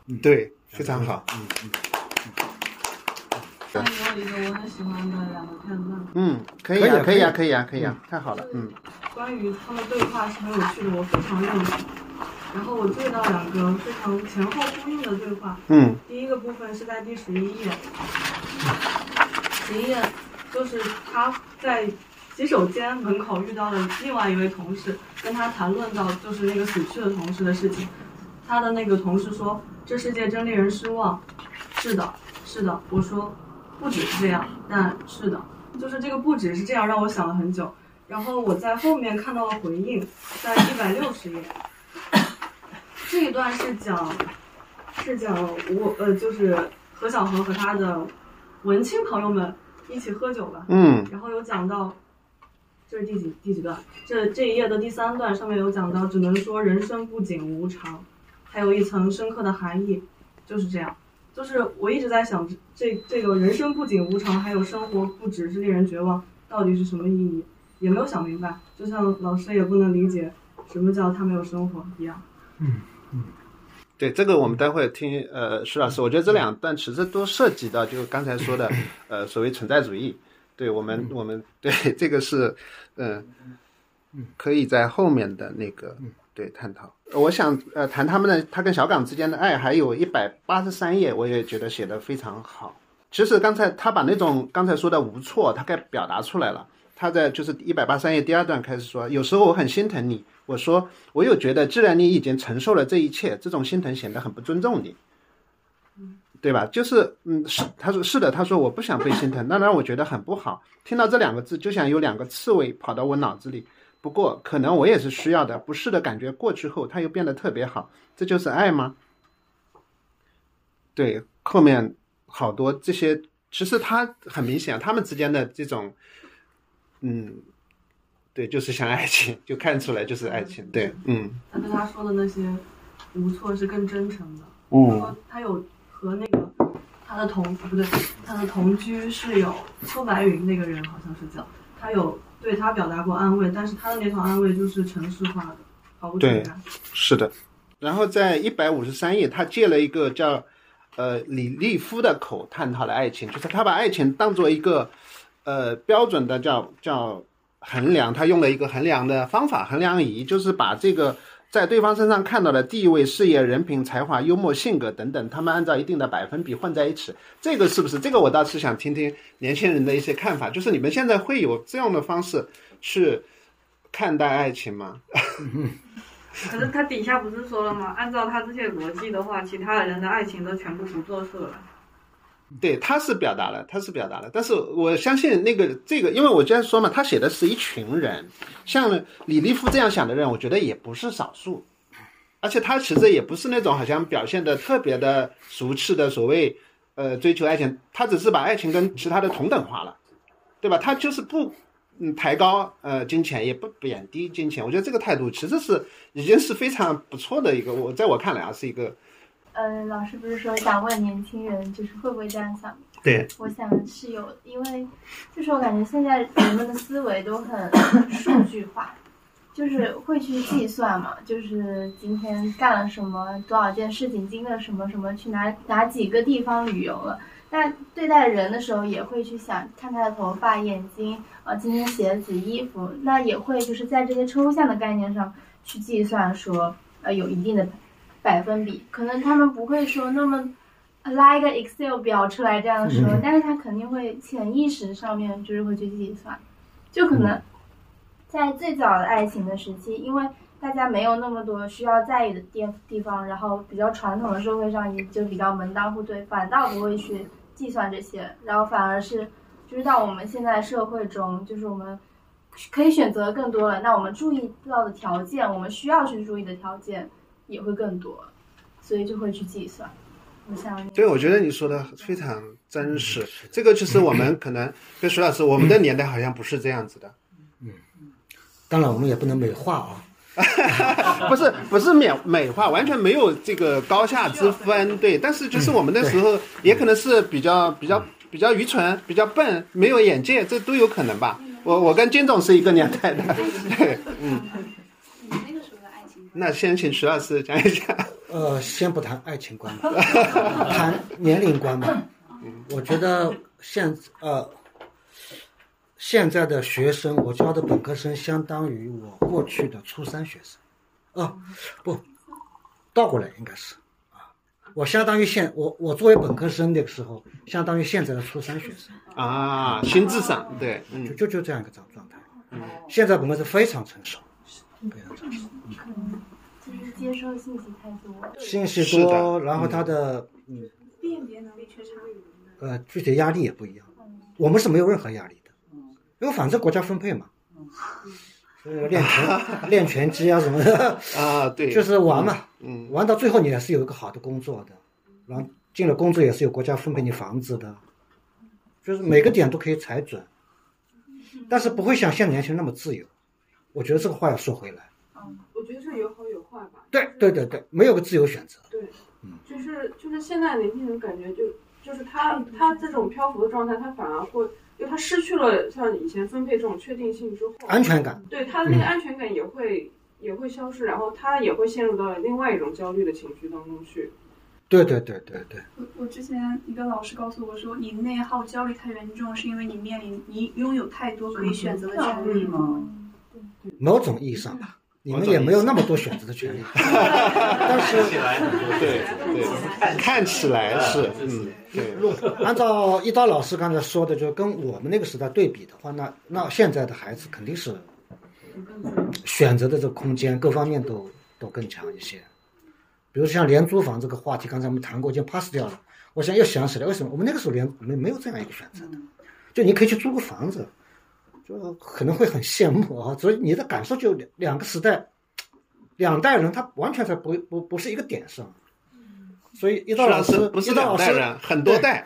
S1: 嗯对，非常好，嗯嗯。
S8: 还有一个我很喜欢的两个片段。
S1: 嗯，可以啊，可以啊，可以啊，可以啊，太好了，嗯。
S8: 关于他们对话是很有趣的，我非常认同。然后我对到两个非常前后呼应的对话。
S1: 嗯。
S8: 第一个部分是在第十一页，十一页就是他在洗手间门口遇到了另外一位同事，跟他谈论到就是那个死去的同事的事情。他的那个同事说：“这世界真令人失望。”是的，是的，我说，不只是这样，但是的，就是这个不只是这样，让我想了很久。然后我在后面看到了回应，在一百六十页，这一段是讲，是讲我呃，就是何小荷和他的文青朋友们一起喝酒吧。
S1: 嗯。
S8: 然后有讲到，这是第几第几段？这这一页的第三段上面有讲到，只能说人生不仅无常，还有一层深刻的含义，就是这样。就是我一直在想，这这个人生不仅无常，还有生活不只是令人绝望，到底是什么意义？也没有想明白，就像老师也不能理解什么叫他没有生活一样。
S2: 嗯嗯，
S1: 对，这个我们待会听呃徐老师，我觉得这两段其实都涉及到就刚才说的呃所谓存在主义，对我们我们对这个是嗯可以在后面的那个对探讨。我想呃谈他们的他跟小港之间的爱，还有一百八十三页，我也觉得写的非常好。其实刚才他把那种刚才说的无措，他该表达出来了。他在就是一百八十三页第二段开始说，有时候我很心疼你。我说，我又觉得，既然你已经承受了这一切，这种心疼显得很不尊重你，对吧？就是嗯，是他说是的，他说我不想被心疼，那让我觉得很不好。听到这两个字，就像有两个刺猬跑到我脑子里。不过可能我也是需要的。不适的感觉过去后，他又变得特别好，这就是爱吗？对，后面好多这些，其实他很明显，他们之间的这种。嗯，对，就是像爱情，就看出来就是爱情。对，嗯。
S8: 他跟他说的那些无措是更真诚的。
S1: 嗯。
S8: 他有和那个他的同不对，他的同居室友邱白云那个人好像是叫他有对他表达过安慰，但是他的那套安慰就是程式化的，毫无情感。
S1: 是的。然后在一百五十三页，他借了一个叫呃李立夫的口探讨了爱情，就是他把爱情当做一个。呃，标准的叫叫衡量，他用了一个衡量的方法，衡量仪，就是把这个在对方身上看到的地位、事业、人品、才华、幽默、性格等等，他们按照一定的百分比混在一起。这个是不是？这个我倒是想听听年轻人的一些看法，就是你们现在会有这样的方式去看待爱情吗？
S4: 可是他底下不是说了吗？按照他这些逻辑的话，其他人的爱情都全部不作数了。
S1: 对，他是表达了，他是表达了，但是我相信那个这个，因为我之前说嘛，他写的是一群人，像李立夫这样想的人，我觉得也不是少数，而且他其实也不是那种好像表现的特别的俗气的所谓呃追求爱情，他只是把爱情跟其他的同等化了，对吧？他就是不嗯抬高呃金钱，也不贬低金钱，我觉得这个态度其实是已经是非常不错的一个，我在我看来啊是一个。
S6: 呃，老师不是说想问年轻人，就是会不会这样想？
S1: 对，
S6: 我想是有，因为就是我感觉现在人们的思维都很数据化，就是会去计算嘛，就是今天干了什么，多少件事情，经历了什么什么，去哪哪几个地方旅游了。那对待人的时候，也会去想看他的头发、眼睛，呃，今天鞋子、衣服，那也会就是在这些抽象的概念上去计算说，呃，有一定的百分比。可能他们不会说那么拉一个 Excel 表出来这样说，
S2: 嗯
S6: 但是他肯定会潜意识上面就是会去计算，就可能在最早的爱情的时期，因为大家没有那么多需要在意的地地方，然后比较传统的社会上也就比较门当户对，反倒不会去计算这些，然后反而是就是到我们现在社会中，就是我们可以选择更多了，那我们注意到的条件，我们需要去注意的条件也会更多，所以就会去计算。我想，
S1: 对，我觉得你说的非常真实。这个就是我们可能跟徐老师，我们的年代好像不是这样子的，嗯
S2: 当然我们也不能美化啊。
S1: 不是不是美美化，完全没有这个高下之分。对，但是就是我们那时候也可能是比较比较比较愚蠢、比较笨、没有眼界，这都有可能吧。我我跟金总是一个年代的，对，嗯。
S5: 你那个时候的爱情观，
S1: 那先请徐老师讲一讲。
S2: 呃，先不谈爱情观吧，谈年龄观吧。我觉得现呃现在的学生，我教的本科生相当于我过去的初三学生。啊，不，倒过来应该是啊，我相当于现我我作为本科生那个时候，相当于现在的初三学生。
S1: 啊，心智上对，嗯
S2: 就就就这样一个状状态。现在本科生非常成熟，非常成熟。
S6: 就是接收信息太多。
S2: 信息多，然后他的嗯。
S5: 辨别能力缺差。
S2: 呃具体压力也不一样。我们是没有任何压力的，因为反正国家分配嘛，所以练拳练拳击啊什么的，
S1: 啊，对，
S2: 就是玩嘛，
S1: 嗯
S2: 玩到最后你也是有一个好的工作的，然后进了工作也是有国家分配你房子的，就是每个点都可以踩准，但是不会像现在年轻人那么自由。我觉得这个话要说回来，
S8: 我觉得这有好有坏吧。
S2: 对对对对，没有个自由选择。
S8: 对，就是就是现在年轻人感觉就就是他他这种漂浮的状态，他反而会，因为他失去了像以前分配这种确定性之后，
S2: 安全感，
S8: 对他的那个安全感也会、也会消失，然后他也会陷入到另外一种焦虑的情绪当中去。
S2: 对对对对对，
S5: 我我之前一个老师告诉我说，你内耗焦虑太严重，是因为你面临你拥有太多可以选择的权利吗。
S2: 某种意义上吧，你们也没有那么多选择的权利，但是
S3: 起来很多
S1: 对对，看起来是，嗯，对，
S2: 按照一刀老师刚才说的，就跟我们那个时代对比的话，那那现在的孩子肯定是选择的这个空间各方面都都更强一些。比如像廉租房这个话题，刚才我们谈过，已经 pass 掉了。我现在又想起来，为什么我们那个时候连没没有这样一个选择的？就你可以去租个房子，就可能会很羡慕啊。所以你的感受就两两个时代，两代人他完全在不不不是一个点上。所以一刀老师，
S1: 不是
S2: 一刀老师
S1: 两代人，很多代，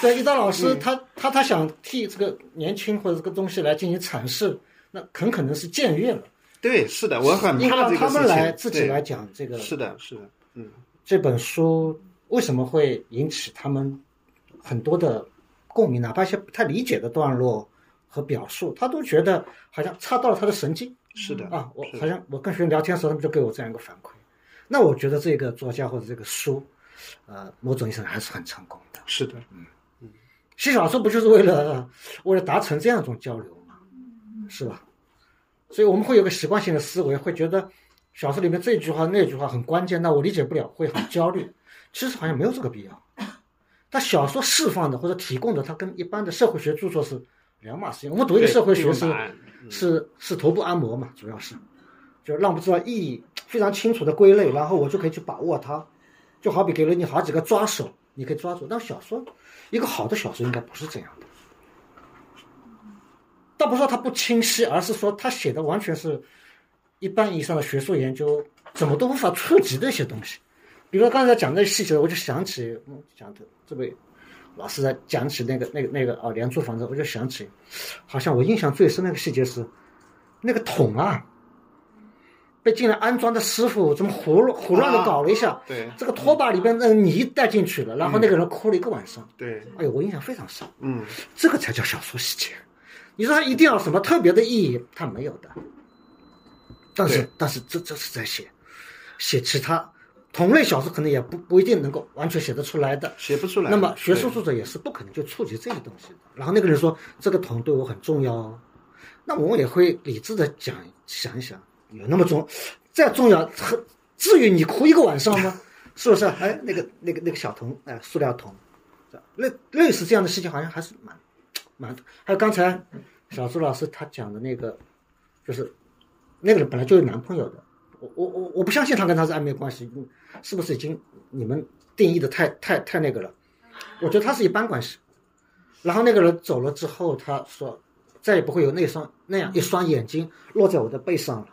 S2: 对，一刀老师他他他想替这个年轻或者这个东西来进行阐释，那很可能是僭越了。
S1: 对，是的，我很
S2: 应该让他
S1: 怕这个事情。
S2: 们来自己来讲这个
S1: 是的，是的，嗯，
S2: 这本书为什么会引起他们很多的共鸣，哪怕一些不太理解的段落和表述，他都觉得好像插到了他的神经
S1: 是的
S2: 啊。我好像我跟学生聊天的时候，他们就给我这样一个反馈。那我觉得这个作家或者这个书，呃，某种意义上还是很成功的。
S1: 是的，嗯嗯
S2: 写小说不就是为了为了达成这样一种交流吗？是吧？所以我们会有个习惯性的思维，会觉得小说里面这句话那句话很关键，那我理解不了，会很焦虑。其实好像没有这个必要。但小说释放的或者提供的，它跟一般的社会学著作是两码事情。我们读一个社会学是是是头部按摩嘛，主要是就让我们知道意义非常清楚的归类，然后我就可以去把握它。就好比给了你好几个抓手，你可以抓住。但小说，一个好的小说应该不是这样的。倒不是说它不清晰，而是说它写的完全是一般意义上的学术研究怎么都无法触及的一些东西。比如说刚才讲那细节，我就想起嗯讲的这位老师在讲起那个那个那个啊廉租房子，我就想起，好像我印象最深那个细节是那个桶啊，被进来安装的师傅怎么胡乱胡乱的搞了一下，
S1: 对
S2: 这个拖把里边的泥带进去了，然后那个人哭了一个晚上。
S1: 对，
S2: 哎呦，我印象非常深。
S1: 嗯，
S2: 这个才叫小说细节。你说它一定要什么特别的意义，它没有的。但是但是这这是在写写其他同类小说，可能也不不一定能够完全写得出来的。
S1: 写不出来。
S2: 那么学术作者也是不可能就触及这些东西的。然后那个人说这个桶对我很重要哦，那我也会理智的讲想一想，有那么重再重要，很至于你哭一个晚上吗？是不是？哎，那个那个那个小桶，哎，塑料桶，类类似这样的事情好像还是蛮蛮。还有刚才小朱老师他讲的那个，就是那个人本来就有男朋友的，我我我我不相信他跟他是暧昧关系，嗯是不是已经你们定义的太太太那个了？我觉得他是一般关系。然后那个人走了之后，他说再也不会有那双那样一双眼睛落在我的背上了。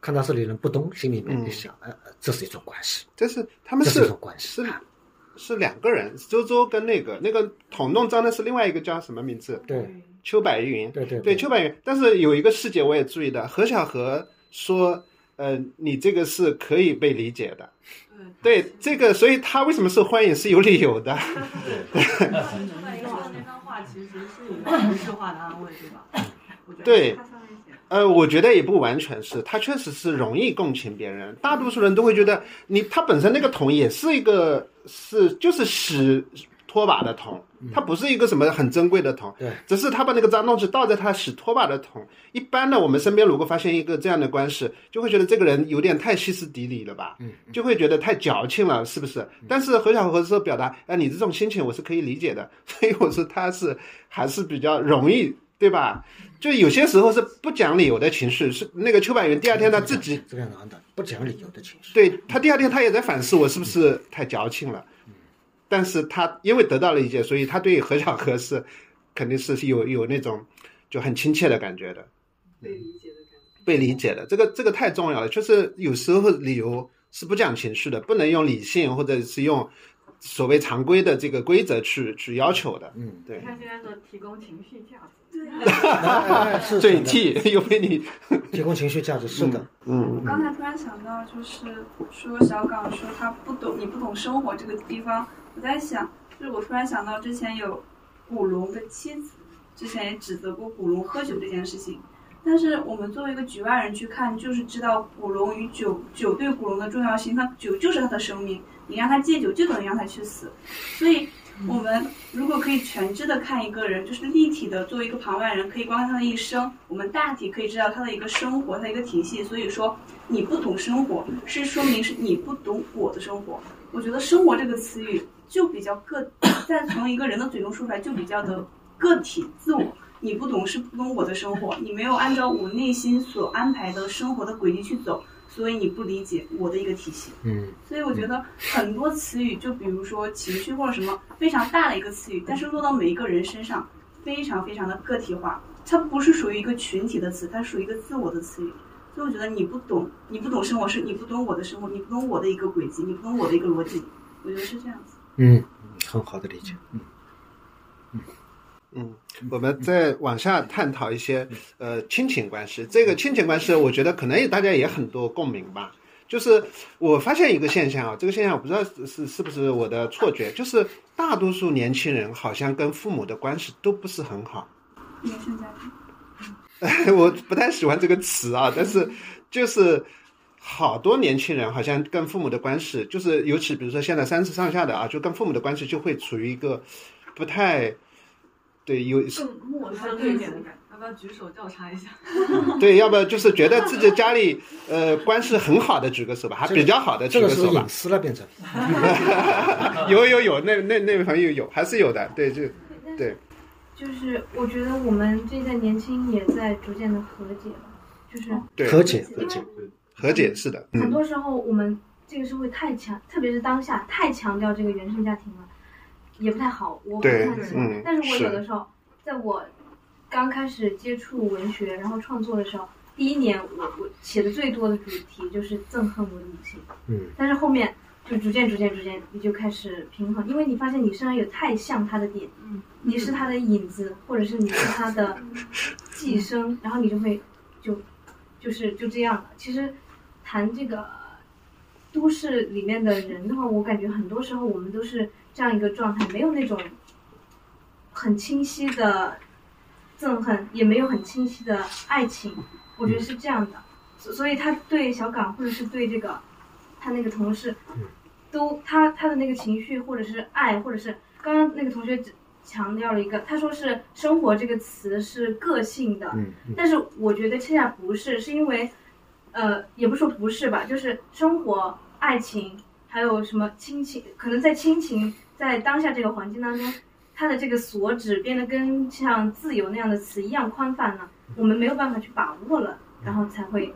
S2: 看到这里人不懂，心里面就想，呃，呃这是一种关系，
S1: 这是他们
S2: 是
S1: 是
S2: 一种关系。
S1: 是是两个人，周周跟那个那个捅弄脏的是另外一个叫什么名字？
S2: 对
S1: 邱白云。
S2: 对对
S1: 对，邱白云。但是有一个细节我也注意到，何小何说，呃，你这个是可以被理解的。对这个，所以他为什么受欢迎是有理由的。
S8: 另外一个那其实是化的安慰，对吧？
S1: 对
S4: 它上面写
S1: 呃，我觉得也不完全是，他确实是容易共情别人。大多数人都会觉得你他本身那个桶也是一个是就是洗拖把的桶，它不是一个什么很珍贵的桶，
S2: 对，
S1: 只是他把那个脏东西倒在他洗拖把的桶。一般呢，我们身边如果发现一个这样的关系，就会觉得这个人有点太歇斯底里了吧，
S2: 嗯，
S1: 就会觉得太矫情了，是不是？但是何小何说表达，哎、你这种心情我是可以理解的，所以我说他是还是比较容易，对吧？就有些时候是不讲理由的情绪，是那个邱百元第二天他自己
S2: 这个男的不讲理由的情绪。
S1: 对他第二天他也在反思我是不是太矫情了，但是他因为得到了理解，所以他对何小何是肯定是有有那种就很亲切的感觉的，
S8: 被理解的感觉。
S1: 被理解的，这个这个太重要了。就是有时候理由是不讲情绪的，不能用理性或者是用所谓常规的这个规则去去要求的。
S2: 嗯，
S1: 对。
S4: 你，看现在说提供情绪价值，
S2: 哎是
S1: 嘴
S2: 真的
S1: 替 又被你，
S2: 提供情绪价值是的，
S1: 嗯。
S5: 我刚才突然想到，就是说小港说他不懂，你不懂生活这个地方，我在想，就是我突然想到之前有古龙的妻子，之前也指责过古龙喝酒这件事情，但是我们作为一个局外人去看，就是知道古龙与酒酒对古龙的重要性，他酒就是他的生命，你让他戒酒就等于让他去死，所以。我们如果可以全知的看一个人，就是立体的，作为一个旁外人，可以观看他的一生，我们大体可以知道他的一个生活，他的一个体系。所以说，你不懂生活，是说明是你不懂我的生活。我觉得“生活”这个词语就比较个，再从一个人的嘴中说出来就比较的个体自我。你不懂是不懂我的生活，你没有按照我内心所安排的生活的轨迹去走，所以你不理解我的一个体系。
S2: 嗯，
S5: 所以我觉得很多词语，就比如说情绪或者什么非常大的一个词语，但是落到每一个人身上，非常非常的个体化，它不是属于一个群体的词，它属于一个自我的词语。所以我觉得你不懂，你不懂生活，是你不懂我的生活，你不懂我的一个轨迹，你不懂我的一个逻辑。我觉得是这样子。
S2: 嗯，很好的理解。嗯，
S1: 嗯嗯，我们再往下探讨一些呃亲情关系。这个亲情关系，我觉得可能也大家也很多共鸣吧。就是我发现一个现象啊，这个现象我不知道是是是不是我的错觉，就是大多数年轻人好像跟父母的关系都不是很好。
S5: 原生家庭，
S1: 我不太喜欢这个词啊，但是就是好多年轻人好像跟父母的关系，就是尤其比如说现在三十上下的啊，就跟父母的关系就会处于一个不太对有
S8: 更陌生一点的感觉，要不要举手调查一下？
S1: 对，要不就是觉得自己家里呃关系很好的举个手吧，还比较好的举个手吧
S2: 这个是隐。私了，变成。
S1: 有有有，那那那位朋友有还是有的，对，就对，
S6: 就是我觉得我们这一代年轻也在逐渐的和解了，就是
S1: 对
S2: 和解，和解。
S1: 和解是的，嗯，
S6: 很多时候我们这个社会太强，特别是当下太强调这个原生家庭了，也不太好，我不
S1: 对
S6: 太喜欢
S1: 嗯。
S6: 但是我有的时候，在我刚开始接触文学，然后创作的时候，第一年我我写的最多的主题就是憎恨我的母亲，
S2: 嗯，
S6: 但是后面就逐渐逐渐逐渐，你就开始平衡，因为你发现你身上有太像他的点，
S8: 嗯，
S6: 你是他的影子，或者是你是他的 寄生，然后你就会就就是就这样了。其实
S9: 谈这个都市里面的人的话，我感觉很多时候我们都是这样一个状态，没有那种很清晰的憎恨，也没有很清晰的爱情，我觉得是这样的。所所以他对小岗或者是对这个他那个同事，都他他的那个情绪或者是爱，或者是刚刚那个同学只强调了一个，他说是生活这个词是个性的，
S1: 嗯。
S9: 但是我觉得恰恰不是，是因为，呃，也不说不是吧，就是生活、爱情，还有什么亲情，可能在亲情在当下这个环境当中，它的这个所指变得跟像自由那样的词一样宽泛了，我们没有办法去把握了，然后才会，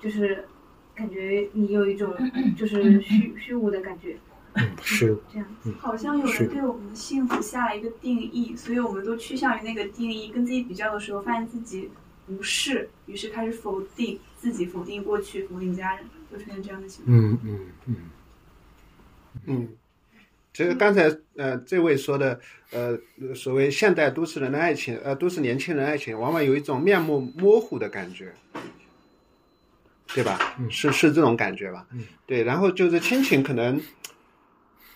S9: 就是感觉你有一种就是虚虚无的感觉，
S2: 是
S9: 这样。
S5: 好像有人对我们的幸福下了一个定义，所以我们都趋向于那个定义，跟自己比较的时候，发现自己不是，于是开始否定自己，否定过去，否定家人，会出现这样的情况。
S2: 嗯嗯嗯，
S1: 嗯，其实刚才呃这位说的呃所谓现代都市人的爱情，呃都市年轻人爱情，往往有一种面目模糊的感觉，对吧？是是这种感觉吧？
S2: 嗯，
S1: 对。然后就是亲情，可能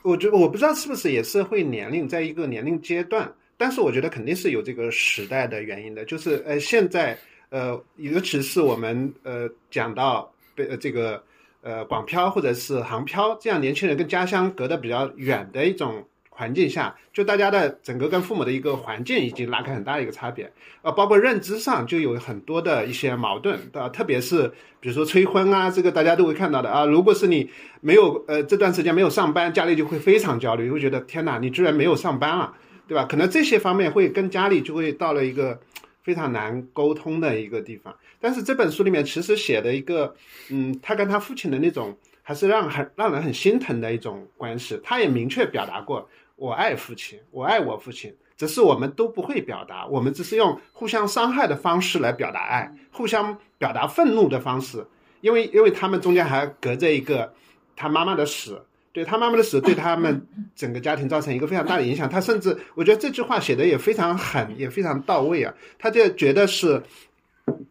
S1: 我觉得我不知道是不是也是会年龄在一个年龄阶段，但是我觉得肯定是有这个时代的原因的，就是呃现在呃尤其是我们呃讲到被呃这个。呃，广漂或者是杭漂，这样年轻人跟家乡隔得比较远的一种环境下，就大家的整个跟父母的一个环境已经拉开很大的一个差别，呃，包括认知上就有很多的一些矛盾，对吧？特别是比如说催婚啊，这个大家都会看到的啊。如果是你没有呃这段时间没有上班，家里就会非常焦虑，会觉得天哪，你居然没有上班了，对吧？可能这些方面会跟家里就会到了一个非常难沟通的一个地方。但是这本书里面其实写的一个，嗯，他跟他父亲的那种，还是让很让人很心疼的一种关系。他也明确表达过，我爱父亲，我爱我父亲，只是我们都不会表达，我们只是用互相伤害的方式来表达爱，互相表达愤怒的方式。因为因为他们中间还隔着一个他妈妈的死，对他妈妈的死对他们整个家庭造成一个非常大的影响。他甚至我觉得这句话写的也非常狠，也非常到位啊。他就觉得是。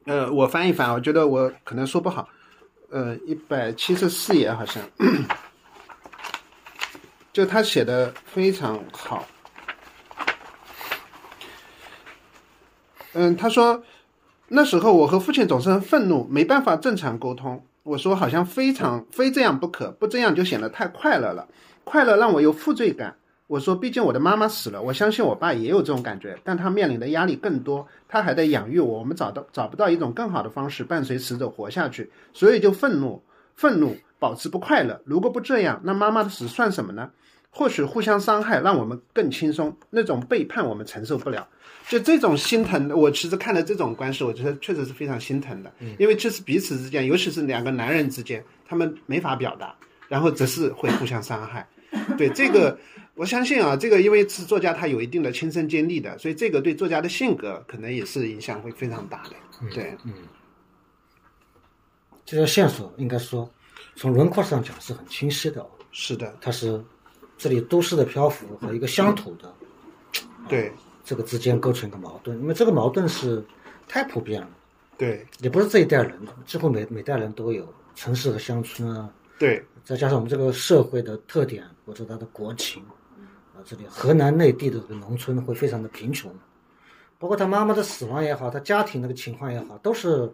S1: 呃，我翻一翻，我觉得我可能说不好。呃，一百七十四页好像，就他写的非常好。嗯，他说那时候我和父亲总是很愤怒，没办法正常沟通。我说好像非常非这样不可，不这样就显得太快乐了，快乐让我有负罪感。我说，毕竟我的妈妈死了，我相信我爸也有这种感觉，但他面临的压力更多，他还在养育我，我们找到找不到一种更好的方式伴随死者活下去，所以就愤怒，愤怒，保持不快乐。如果不这样，那妈妈的死算什么呢？或许互相伤害让我们更轻松，那种背叛我们承受不了。就这种心疼，我其实看了这种关系，我觉得确实是非常心疼的，因为这是彼此之间，尤其是两个男人之间，他们没法表达，然后只是会互相伤害。对这个。我相信啊，这个因为是作家，他有一定的亲身经历的，所以这个对作家的性格可能也是影响会非常大的。对，
S2: 嗯，这条线索应该说从轮廓上讲是很清晰的。
S1: 是的，
S2: 它是这里都市的漂浮和一个乡土的，
S1: 对
S2: 这个之间构成一个矛盾，因为这个矛盾是太普遍了。
S1: 对，
S2: 也不是这一代人，几乎每每代人都有城市和乡村啊。
S1: 对，
S2: 再加上我们这个社会的特点或者它的国情。啊这里河南内地的这个农村会非常的贫穷，包括他妈妈的死亡也好，他家庭那个情况也好，都是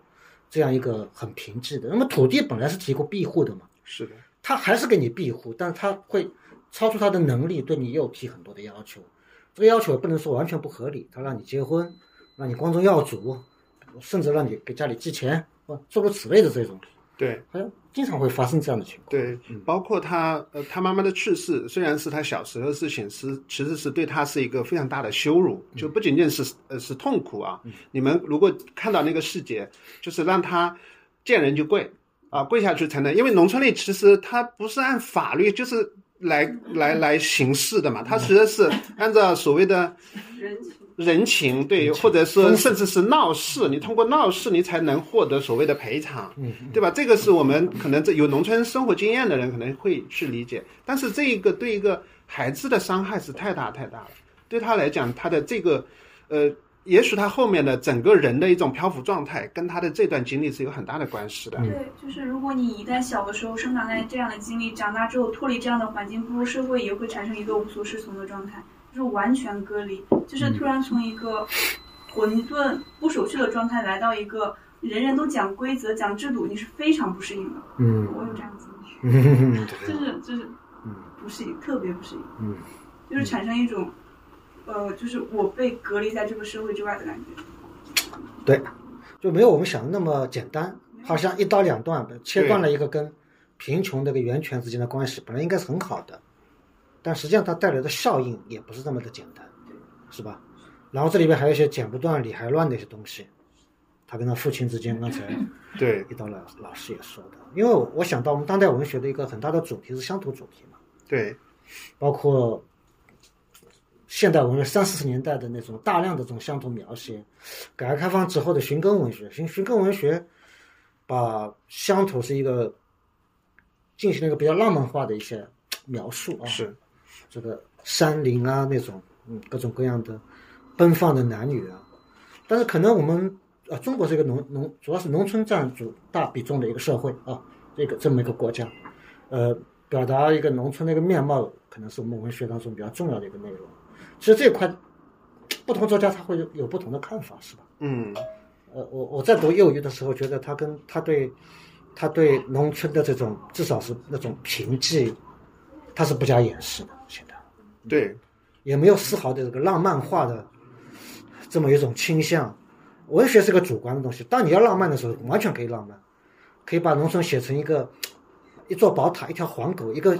S2: 这样一个很贫瘠的。那么土地本来是提供庇护的嘛，
S1: 是的，
S2: 他还是给你庇护，但是他会超出他的能力，对你又提很多的要求。这个要求不能说完全不合理，他让你结婚，让你光宗耀祖，甚至让你给家里寄钱，诸如此类的这种。
S1: 对，
S2: 好像经常会发生这样的情况。
S1: 对，包括他呃，他妈妈的去世，虽然是他小时候的事情，是其实是对他是一个非常大的羞辱，就不仅仅是呃是痛苦啊。你们如果看到那个细节，就是让他见人就跪啊，跪下去才能，因为农村里其实他不是按法律就是来来来行事的嘛，他其实是按照所谓的
S8: 人情。
S1: 人情对，或者说甚至是闹事，你通过闹事你才能获得所谓的赔偿，对吧？这个是我们可能这有农村生活经验的人可能会去理解，但是这一个对一个孩子的伤害是太大太大了。对他来讲，他的这个呃也许他后面的整个人的一种漂浮状态，跟他的这段经历是有很大的关系的。
S5: 对，就是如果你一旦小的时候生长在这样的经历，长大之后脱离这样的环境，步入社会，也会产生一个无所适从的状态，就是完全隔离，就是突然从一个混沌不守序的状态来到一个人人都讲规则、讲制度，你是非常不适应的。
S2: 嗯。
S5: 我有这样的经历，
S2: 嗯，
S5: 就是就是
S2: 嗯。
S5: 不适应，特别不适应，
S2: 嗯，
S5: 就是产生一种呃，就是我被隔离在这个社会之外的感觉。
S2: 对，就没有我们想的那么简单，好像一刀两断，切断了一个跟贫穷这个源泉之间的关系，本来应该是很好的，但实际上它带来的效应也不是那么的简单，是吧？然后这里边还有一些剪不断理还乱的一些东西，他跟他父亲之间，刚才
S1: 对
S2: 一刀老老师也说的，因为我我想到我们当代文学的一个很大的主题是乡土主题嘛，
S1: 对，
S2: 包括现代文学三四十年代的那种大量的这种乡土描写，改革开放之后的寻根文学，寻寻根文学把乡土是一个进行了一个比较浪漫化的一些描述啊，
S1: 是。
S2: 这个山林啊那种，嗯，各种各样的奔放的男女啊，但是可能我们啊中国是一个农农主要是农村占主大比重的一个社会啊，这个这么一个国家，呃，表达一个农村的一个面貌，可能是我们文学当中比较重要的一个内容。其实这一块，不同作家他会有有不同的看法，是吧？
S1: 嗯，
S2: 呃，我我在读幼鱼的时候，觉得他跟他对他对农村的这种至少是那种贫瘠，他是不加掩饰的，现在
S1: 对，
S2: 也没有丝毫的这个浪漫化的这么一种倾向。文学是个主观的东西，当你要浪漫的时候，完全可以浪漫，可以把农村写成一个一座宝塔、一条黄狗、一个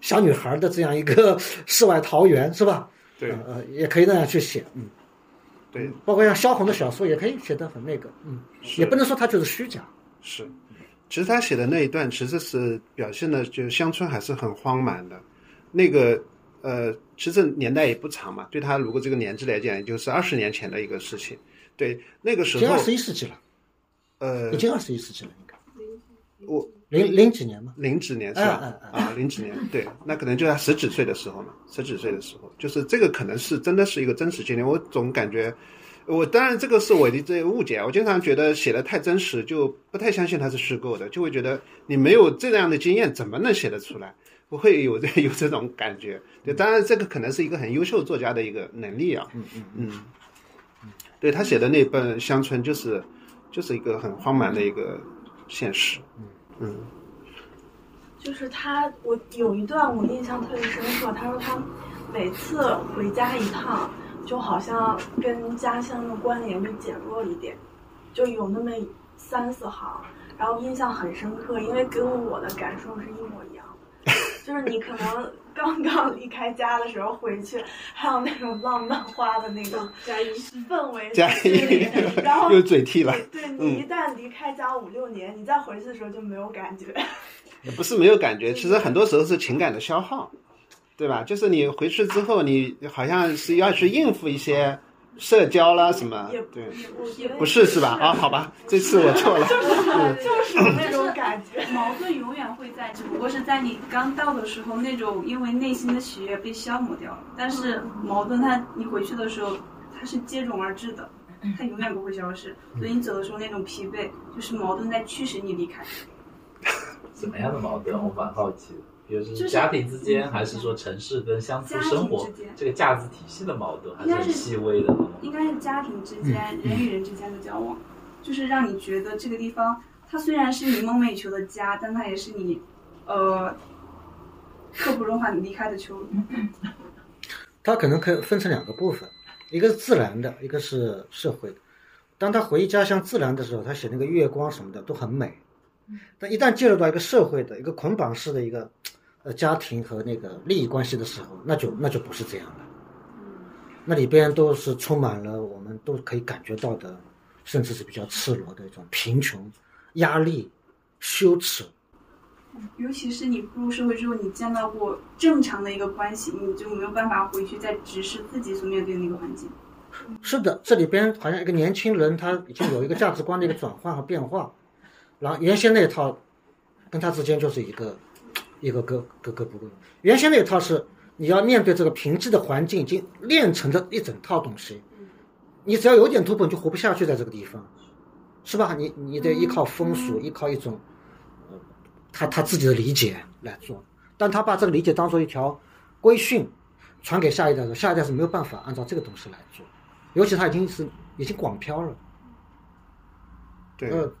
S2: 小女孩的这样一个 世外桃源，是吧？
S1: 对。
S2: 呃，呃也可以那样去写，嗯，
S1: 对，
S2: 包括像萧红的小说也可以写得很那个，嗯，也不能说它就是虚假，
S1: 是，其实他写的那一段其实是表现的，就是乡村还是很荒蛮的。那个呃，其实年代也不长嘛，对他如果这个年纪来讲，也就是二十年前的一个事情。对，那个时候
S2: 已经二十一世纪了，
S1: 呃
S2: 已，经二十一世纪了，应该。
S1: 我
S2: 零零几年嘛，
S1: 零几年是吧？
S2: 嗯嗯
S1: 啊，零几年，对，那可能就他十几岁的时候嘛，十几岁的时候，就是这个可能是真的是一个真实经历。我总感觉，我当然这个是我的这个误解，我经常觉得写的太真实，就不太相信它是虚构的，就会觉得你没有这样的经验，怎么能写得出来？不会有这 有这种感觉。对，当然这个可能是一个很优秀作家的一个能力啊。
S2: 嗯嗯
S1: 嗯，对他写的那本《乡村》，就是就是一个很荒蛮的一个现实。嗯嗯
S7: 就是他，我有一段我印象特别深刻。他说他每次回家一趟，就好像跟家乡的关联就减弱一点，就有那么三四行，然后印象很深刻，因为跟我的感受是一模一样。就是你可能刚刚离开家的时候回去，还有那种浪漫花的那个氛围
S1: 加
S7: 在心里，然后
S1: 又嘴替了。
S7: 对你一旦离开家五六年，你再回去的时候就没有感觉。
S1: 也不是没有感觉，其实很多时候是情感的消耗，对吧？就是你回去之后，你好像是要去应付一些社交啦什么
S7: 也，
S1: 对，
S7: 也
S1: 不是是吧？啊，好吧，这次我错了。
S7: 就是就是那种感觉。
S5: 矛盾永远会在，只不过是在你刚到的时候，那种因为内心的喜悦被消磨掉了。但是矛盾它，你回去的时候，它是接踵而至的，它永远不会消失。所以你走的时候那种疲惫，就是矛盾在驱使你离开。
S10: 什么样的矛盾？我蛮好奇的。比如
S5: 就是
S10: 是家庭之间，还是说城市跟乡村生活
S5: 之间
S10: 这个价值体系的矛盾，还是很细微的？
S5: 应该是家庭之间、人与人之间的交往，就是让你觉得这个地方，它虽然是你梦寐以求的家，但它也是你，呃，刻不容缓离开的囚笼。
S2: 它可能可以分成两个部分，一个是自然的，一个是社会的。当他回忆家乡自然的时候，他写那个月光什么的都很美，但一旦介入到一个社会的一个捆绑式的一个呃家庭和那个利益关系的时候，那就那就不是这样了。那里边都是充满了我们都可以感觉到的，甚至是比较赤裸的一种贫穷、压力、羞耻。
S5: 尤其是你步入社会之后，你见到过正常的一个关系，你就没有办法回去再直视自己所面对的那个环境。
S2: 是的，这里边好像一个年轻人，他已经有一个价值观的一个转换和变化，然后原先那一套跟他之间就是一个一个格格格不入。原先那一套是你要面对这个贫瘠的环境，已经练成的一整套东西，你只要有点突破，你就活不下去在这个地方，是吧？你你得依靠风俗，依靠一种，呃，他他自己的理解来做，但他把这个理解当做一条规训，传给下一代的时候，下一代是没有办法按照这个东西来做，尤其他已经是已经广漂了。
S1: 对，
S2: 呃，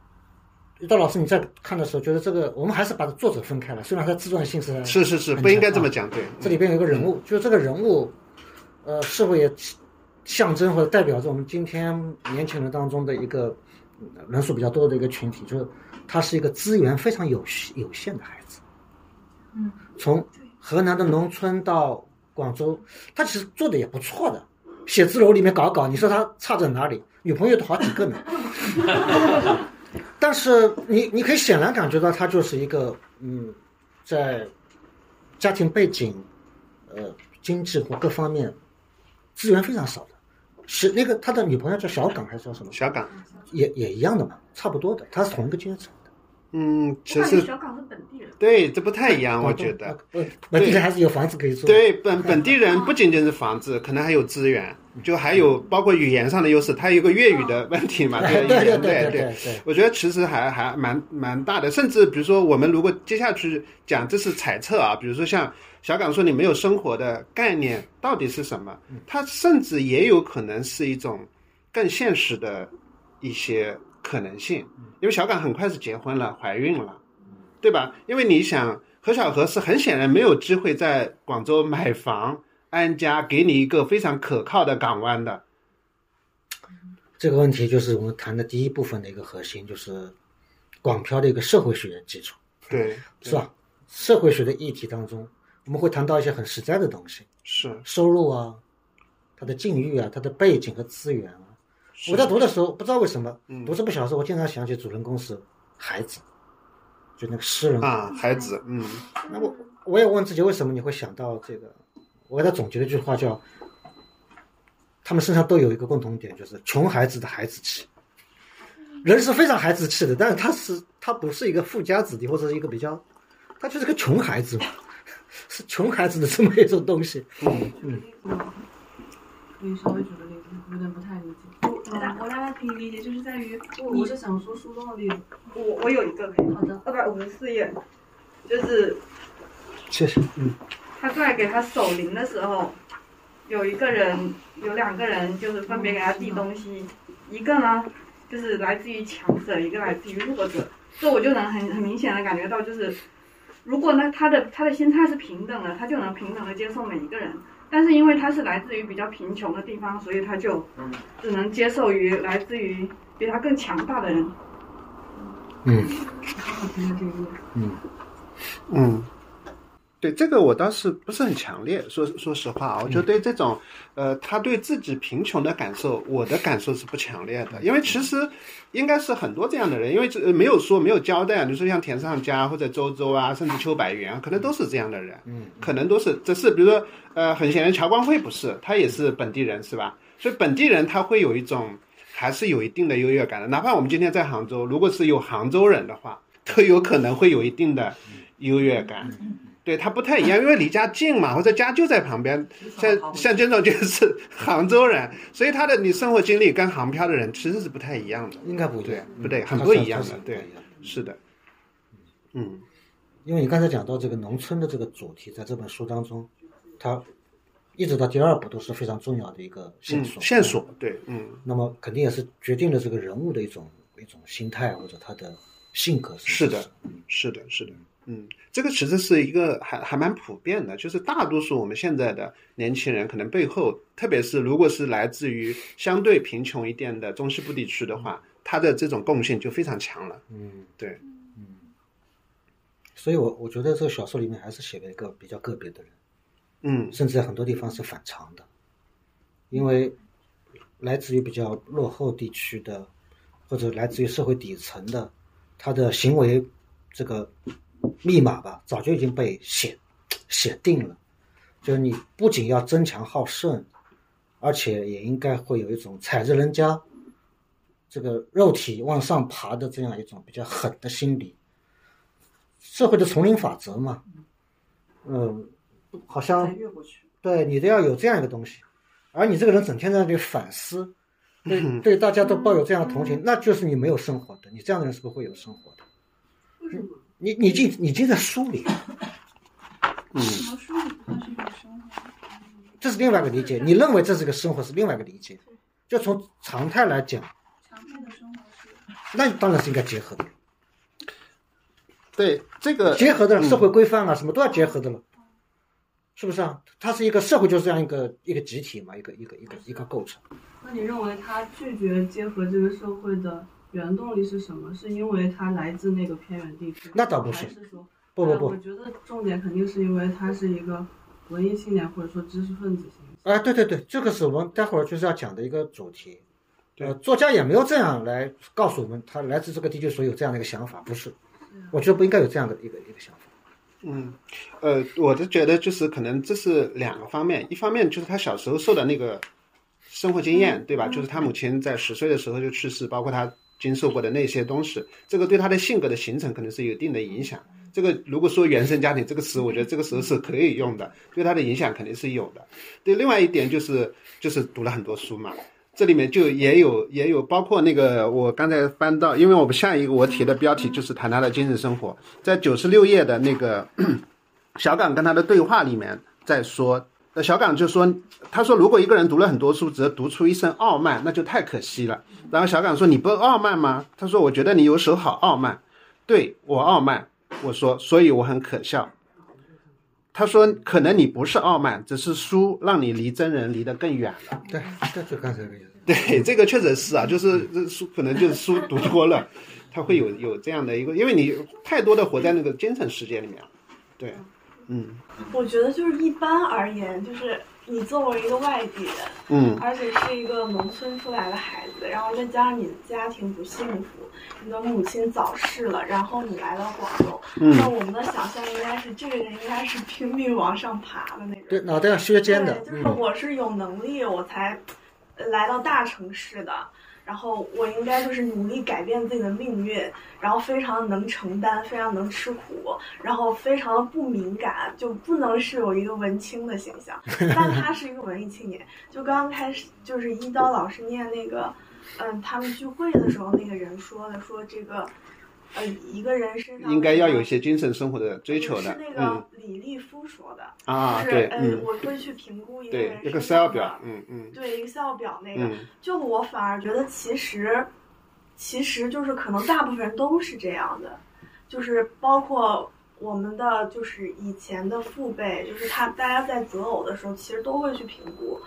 S2: 于道老师，你在看的时候，觉得这个我们还是把作者分开了，虽然他自传性是
S1: 是是是，不应该这么讲，对，
S2: 这里边有一个人物，就是这个人物，呃，是否也象征或者代表着我们今天年轻人当中的一个嗯人数比较多的一个群体，就是他是一个资源非常有有限的孩子。
S9: 嗯，
S2: 从河南的农村到广州，他其实做的也不错的，写字楼里面搞搞，你说他差在哪里？女朋友都好几个呢。但是你你可以显然感觉到他就是一个嗯，在家庭背景、呃经济或各方面资源非常少的，是那个他的女朋友叫小岗还是叫什么？
S1: 小岗
S2: 也也一样的嘛，差不多的，他是同一个阶层。
S1: 嗯，
S9: 我
S1: 其实
S9: 小港是本地人。
S1: 对，这不太一样，我觉得。
S2: 呃，本地人还是有房子可以住。
S1: 对本本地人不仅仅是房子，可能还有资源，就还有包括语言上的优势，他有个粤语的问题嘛，
S2: 对
S1: 语言
S2: 对对
S1: 对
S2: 对对。
S1: 我觉得其实还还蛮蛮大的，甚至比如说我们如果接下去讲，这是猜测啊，比如说像小港说你没有生活的概念到底是什么，它甚至也有可能是一种更现实的一些可能性，因为小岗很快是结婚了，怀孕了，对吧？因为你想何小何是很显然没有机会在广州买房安家，给你一个非常可靠的港湾的。
S2: 这个问题就是我们谈的第一部分的一个核心，就是广漂的一个社会学基础，
S1: 对，
S2: 是吧？社会学的议题当中，我们会谈到一些很实在的东西，
S1: 是
S2: 收入啊，他的境遇啊，他的背景和资源啊。我在读的时候，不知道为什么，
S1: 嗯。
S2: 读这部小说，我经常想起主人公是孩子，就那个诗人
S1: 啊，孩子，嗯，
S2: 那我我也问自己，为什么你会想到这个？我给他总结了一句话叫：他们身上都有一个共同点，就是穷孩子的孩子气。人是非常孩子气的，但是他是他不是一个富家子弟或者是一个比较，他就是个穷孩子嘛，是穷孩子的这么一种东西。嗯。嗯，
S8: 可以稍微举个例子，有点不太理解。
S5: 我大我大概可以理解，就是在于
S8: 我我是想说书中的例子。
S4: 我我有一个可以，
S8: 好的，
S4: 二百五十四页，就是
S2: 确实。嗯，
S4: 他在给他守灵的时候，有一个人，有两个人，就是分别给他递东西，一个呢就是来自于强者，一个来自于弱者。这我就能很很明显的感觉到，就是如果呢他的他的心态是平等的，他就能平等的接受每一个人。但是因为他是来自于比较贫穷的地方，所以他就只能接受于来自于比他更强大的人。
S2: 嗯
S8: 好好听的这一页。
S2: 嗯
S1: 嗯，对这个我倒是不是很强烈，说说实话啊，我就对这种，呃，他对自己贫穷的感受，我的感受是不强烈的，因为其实应该是很多这样的人，因为这呃没有说没有交代，你说像田尚家或者周周啊，甚至邱百元，可能都是这样的人，
S2: 嗯，
S1: 可能都是，只是比如说，呃，很显然乔光辉不是，他也是本地人是吧？所以本地人他会有一种还是有一定的优越感的，哪怕我们今天在杭州，如果是有杭州人的话，都有可能会有一定的优越感。对他不太一样，因为离家近嘛，或者家就在旁边。像像这种就是杭州人，所以他的你生活经历跟杭漂的人其实是不太一样的。
S2: 应该不
S1: 对
S2: 对，，
S1: 不对，
S2: 嗯
S1: 很不一样的，对
S2: 是
S1: 的，嗯
S2: 因为你刚才讲到这个农村的这个主题，在这本书当中，它一直到第二部都是非常重要的一个线
S1: 嗯
S2: 索。，
S1: 线索，对，嗯
S2: 那么肯定也是决定了这个人物的一种一种心态或者他的性格。
S1: 是的，是的，是的，嗯，这个其实是一个还还蛮普遍的，就是大多数我们现在的年轻人，可能背后，特别是如果是来自于相对贫穷一点的中西部地区的话，他的这种共性就非常强了。
S2: 嗯，
S1: 对，嗯
S2: 所以我我觉得这个小说里面还是写了一个比较个别的人，
S1: 嗯
S2: 甚至在很多地方是反常的，因为来自于比较落后地区的，或者来自于社会底层的，他的行为这个密码吧，早就已经被写写定了。就是你不仅要争强好胜，而且也应该会有一种踩着人家这个肉体往上爬的这样一种比较狠的心理。社会的丛林法则嘛，嗯，好像。对你都要有这样一个东西，而你这个人整天在那里反思，对 对，大家都抱有这样的同情，那就是你没有生活的，你这样的人是不会有生活的。你你进你进在书里，
S1: 嗯，
S5: 什么书里不算是一种生活？
S2: 这是另外一个理解。你认为这是个生活，是另外一个理解。就从常态来讲，
S5: 常态的生活是
S2: 那当然是应该结合的，
S1: 对这个
S2: 结合的
S1: 嗯
S2: 社会规范啊，什么都要结合的了，是不是啊？它是一个社会，就是这样一个一个集体嘛，一个一个一个一个构成。
S8: 那你认为他拒绝结合这个社会的原动力是什么？是因为他来自那个偏远地区？
S2: 那倒不是
S8: 还是说
S2: 不不不
S8: 我觉得重点肯定是因为他是一个文艺青年或者说知识分子型。
S2: 啊，对对对，这个是我们待会儿就是要讲的一个主题。
S1: 对
S2: 呃，作家也没有这样来告诉我们，他来自这个地区所以有这样的一个想法，不是？我觉得不应该有这样的一个一个想法。
S1: 嗯，呃，我是觉得就是可能这是两个方面，一方面就是他小时候受的那个生活经验，对吧？就是他母亲在十岁的时候就去世，包括他经受过的那些东西，这个对他的性格的形成可能是有一定的影响。这个如果说原生家庭这个词，我觉得这个时候是可以用的，对他的影响肯定是有的。对，另外一点就是就是读了很多书嘛，这里面就也有也有包括那个我刚才翻到，因为我们下一个我提的标题就是谈他的精神生活，在九十六页的那个 小岗跟他的对话里面在说，呃，小岗就说，他说如果一个人读了很多书，只读出一身傲慢，那就太可惜了。然后小岗说你不傲慢吗？他说我觉得你有时候好傲慢，对我傲慢，我说所以我很可笑。他说可能你不是傲慢，只是书让你离真人离得更远了。
S2: 对，这就刚才这个意思。
S1: 对，这个确实是啊，就是这书可能就是书读多了，他会有有这样的一个，因为你太多的活在那个精神世界里面了。对，嗯
S7: 我觉得就是一般而言，就是你作为一个外地人，
S1: 嗯
S7: 而且是一个农村出来的孩子，然后再加上你的家庭不幸福，你的母亲早逝了，然后你来到广州，
S2: 嗯
S7: 那我们的想象应该是这个人应该是拼命往上爬的那种。
S2: 对，脑袋要削尖的。
S7: 对，就是
S2: 嗯，
S7: 我是有能力我才呃来到大城市的，然后我应该就是努力改变自己的命运，然后非常能承担，非常能吃苦，然后非常的不敏感，就不能是有一个文青的形象，但他是一个文艺青年。就刚刚开始就是一刀老师念那个，嗯，他们聚会的时候那个人说的，说这个。呃，一个人身上
S1: 应该要有一些精神生活的追求的
S7: 是那。
S1: 嗯。
S7: 个李立夫说的
S1: 啊
S7: 就是
S1: 嗯。
S7: 我会去评估一个
S1: 对
S7: 人，
S1: 一个 Excel
S7: 的
S1: 表，嗯嗯。
S7: 对 Excel 表那个，
S1: 嗯。
S7: 就我反而觉得其实，其实就是可能大部分人都是这样的，就是包括我们的就是以前的父辈，就是他大家在择偶的时候，其实都会去评估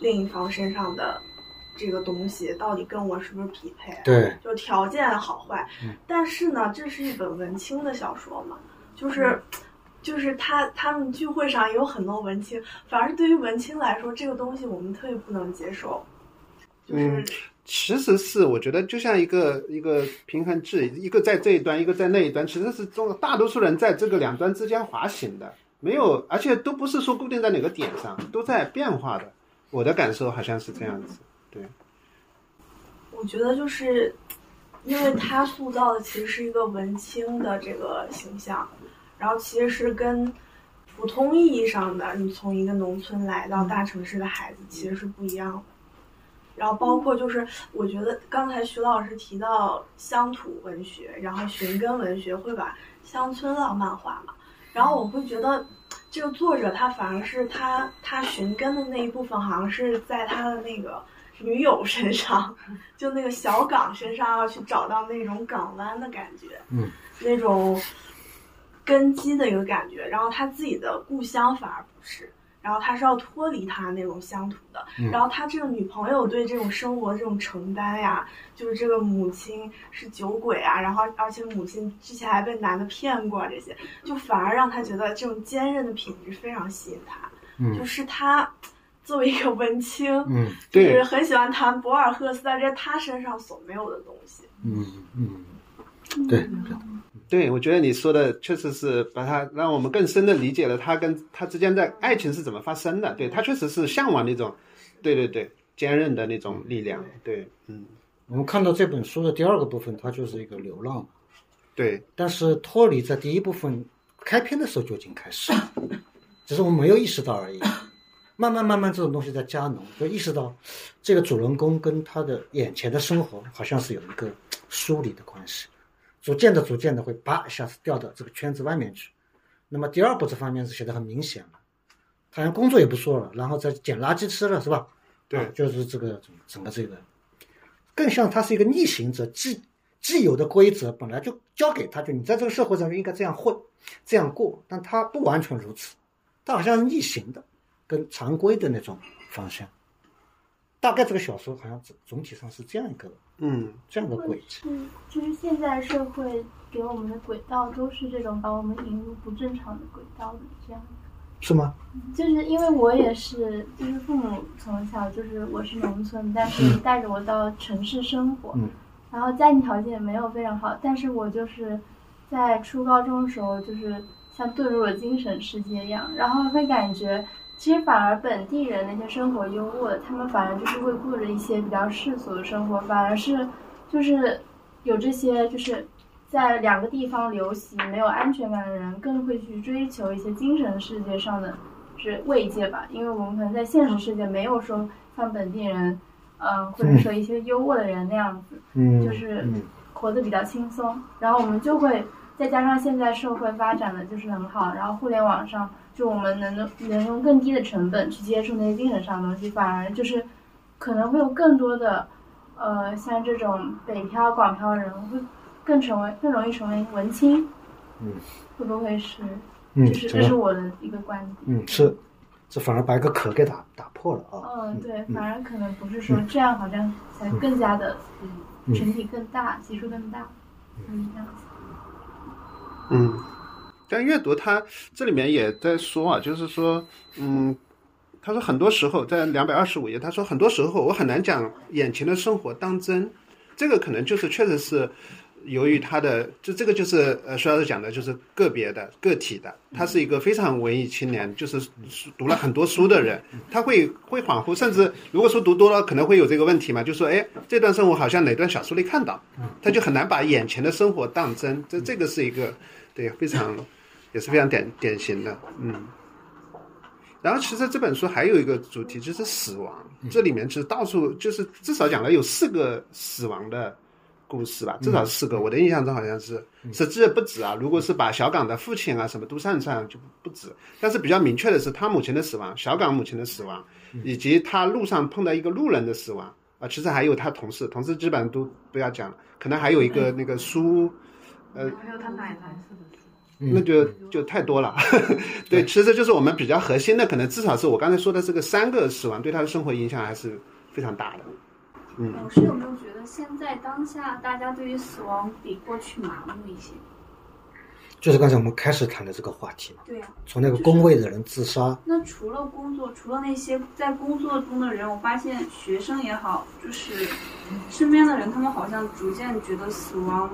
S7: 另一方身上的这个东西到底跟我是不是匹配，
S2: 对，
S7: 就条件好坏。
S2: 嗯
S7: 但是呢，这是一本文青的小说嘛，就是。就是他他们聚会上也有很多文青，反而是对于文青来说，这个东西我们特别不能接受。
S1: 嗯，其实是我觉得就像一个一个平衡质，一个在这一端，一个在那一端，其实是中大多数人在这个两端之间滑行的，没有，而且都不是说固定在哪个点上，都在变化的。我的感受好像是这样子，对，
S7: 我觉得就是，因为他塑造的其实是一个文青的这个形象，然后其实是跟普通意义上的你从一个农村来到大城市的孩子其实是不一样的。然后包括就是，我觉得刚才徐老师提到乡土文学，然后寻根文学会把乡村浪漫化嘛，然后我会觉得这个作者他反而是他他寻根的那一部分，好像是在他的那个女友身上，就那个小港身上要去找到那种港湾的感觉，
S2: 嗯，
S7: 那种根基的一个感觉。然后他自己的故乡反而不是，然后他是要脱离他那种乡土的。
S2: 嗯
S7: 然后他这个女朋友对这种生活这种承担呀，就是这个母亲是酒鬼啊，然后而且母亲之前还被男的骗过，这些就反而让他觉得这种坚韧的品质非常吸引他。
S2: 嗯
S7: 就是他作为一个文青，
S2: 嗯
S7: 就是
S1: 对
S7: 很喜欢谈博尔赫斯，在这是他身上所没有的东西。
S2: 嗯嗯，对，
S1: 对，我觉得你说的确实是把他让我们更深的理解了他跟他之间的爱情是怎么发生的。对他确实是向往那种，对对对，坚韧的那种力量。对，嗯，
S2: 我们看到这本书的第二个部分，它就是一个流浪，
S1: 对，
S2: 但是脱离在第一部分开篇的时候就已经开始了，只是我们没有意识到而已。慢慢慢慢这种东西在加浓，就意识到这个主人公跟他的眼前的生活好像是有一个疏离的关系，逐渐的逐渐的会叭一下子掉到这个圈子外面去。那么第二步这方面是写的很明显了，他连工作也不做了，然后再捡垃圾吃了，是吧？
S1: 对。
S2: 啊就是这个整整个这个，更像他是一个逆行者，既既有的规则本来就交给他，就你在这个社会上就应该这样混，这样过，但他不完全如此，他好像是逆行的，跟常规的那种方向。大概这个小说好像总总体上是这样一个
S1: 嗯
S2: 这样的轨迹。
S6: 嗯，就是现在社会给我们的轨道都是这种把我们引入不正常的轨道的这样。
S2: 是吗？
S6: 就是因为我也是，就是父母从小就是我是农村，但是带着我到城市生活，
S2: 嗯
S6: 然后家庭条件也没有非常好，但是我就是在初高中的时候，就是像遁入了精神世界一样，然后会感觉，其实反而本地人那些生活优渥的，他们反而就是会过着一些比较世俗的生活，反而是就是有这些就是在两个地方流徙没有安全感的人，更会去追求一些精神世界上的是慰藉吧，因为我们可能在现实世界没有说像本地人，嗯、或者说一些优渥的人那样子，
S2: 嗯，
S6: 就是
S2: 嗯。
S6: 活得比较轻松，然后我们就会再加上现在社会发展的就是很好，然后互联网上就我们能能用更低的成本去接触那些精神上的东西，反而就是可能会有更多的呃像这种北漂、广漂人会更成为更容易成为文青，
S2: 嗯，
S6: 会不会是？
S2: 嗯，
S6: 就是这
S2: 这个
S6: 是我的一个观点。
S2: 嗯是，这反而把一个壳给打打破了啊。
S6: 嗯，对，
S2: 嗯
S6: 反而可能不是说这样，好像才更加的
S2: 嗯
S6: 群体更大，基数更大，嗯，这样子。
S1: 嗯，但阅读它这里面也在说啊，就是说，嗯，他说很多时候在两百二十五页，他说很多时候我很难讲眼前的生活当真，这个可能就是确实是由于他的，就这个就是呃徐老师讲的，就是个别的个体的，他是一个非常文艺青年，就是读了很多书的人，他会会恍惚，甚至如果书读多了，可能会有这个问题嘛，就说哎这段生活好像哪段小说里看到，他就很难把眼前的生活当真，这这个是一个对非常也是非常典典型的，嗯。然后其实这本书还有一个主题就是死亡，这里面其实到处就是至少讲了有四个死亡的故事吧，至少四个，我的印象中好像是，实际不止啊。如果是把小港的父亲啊什么都算上就不止，但是比较明确的是他母亲的死亡，小港母亲的死亡，以及他路上碰到一个路人的死亡啊，其实还有他同事，同事基本上都不要讲了，可能还有一个那个书，呃，
S4: 还有他奶奶。
S1: 那就就太多了，对，其实就是我们比较核心的，可能至少是我刚才说的这个三个死亡对他的生活影响还是非常大的。嗯，
S5: 老师有没有觉得现在当下大家对于死亡比过去麻木一些？
S2: 就是刚才我们开始谈的这个话题嘛，
S5: 对呀、
S2: 从那个工位的人自杀，
S5: 那除了工作，除了那些在工作中的人，我发现学生也好，就是身边的人，他们好像逐渐觉得死亡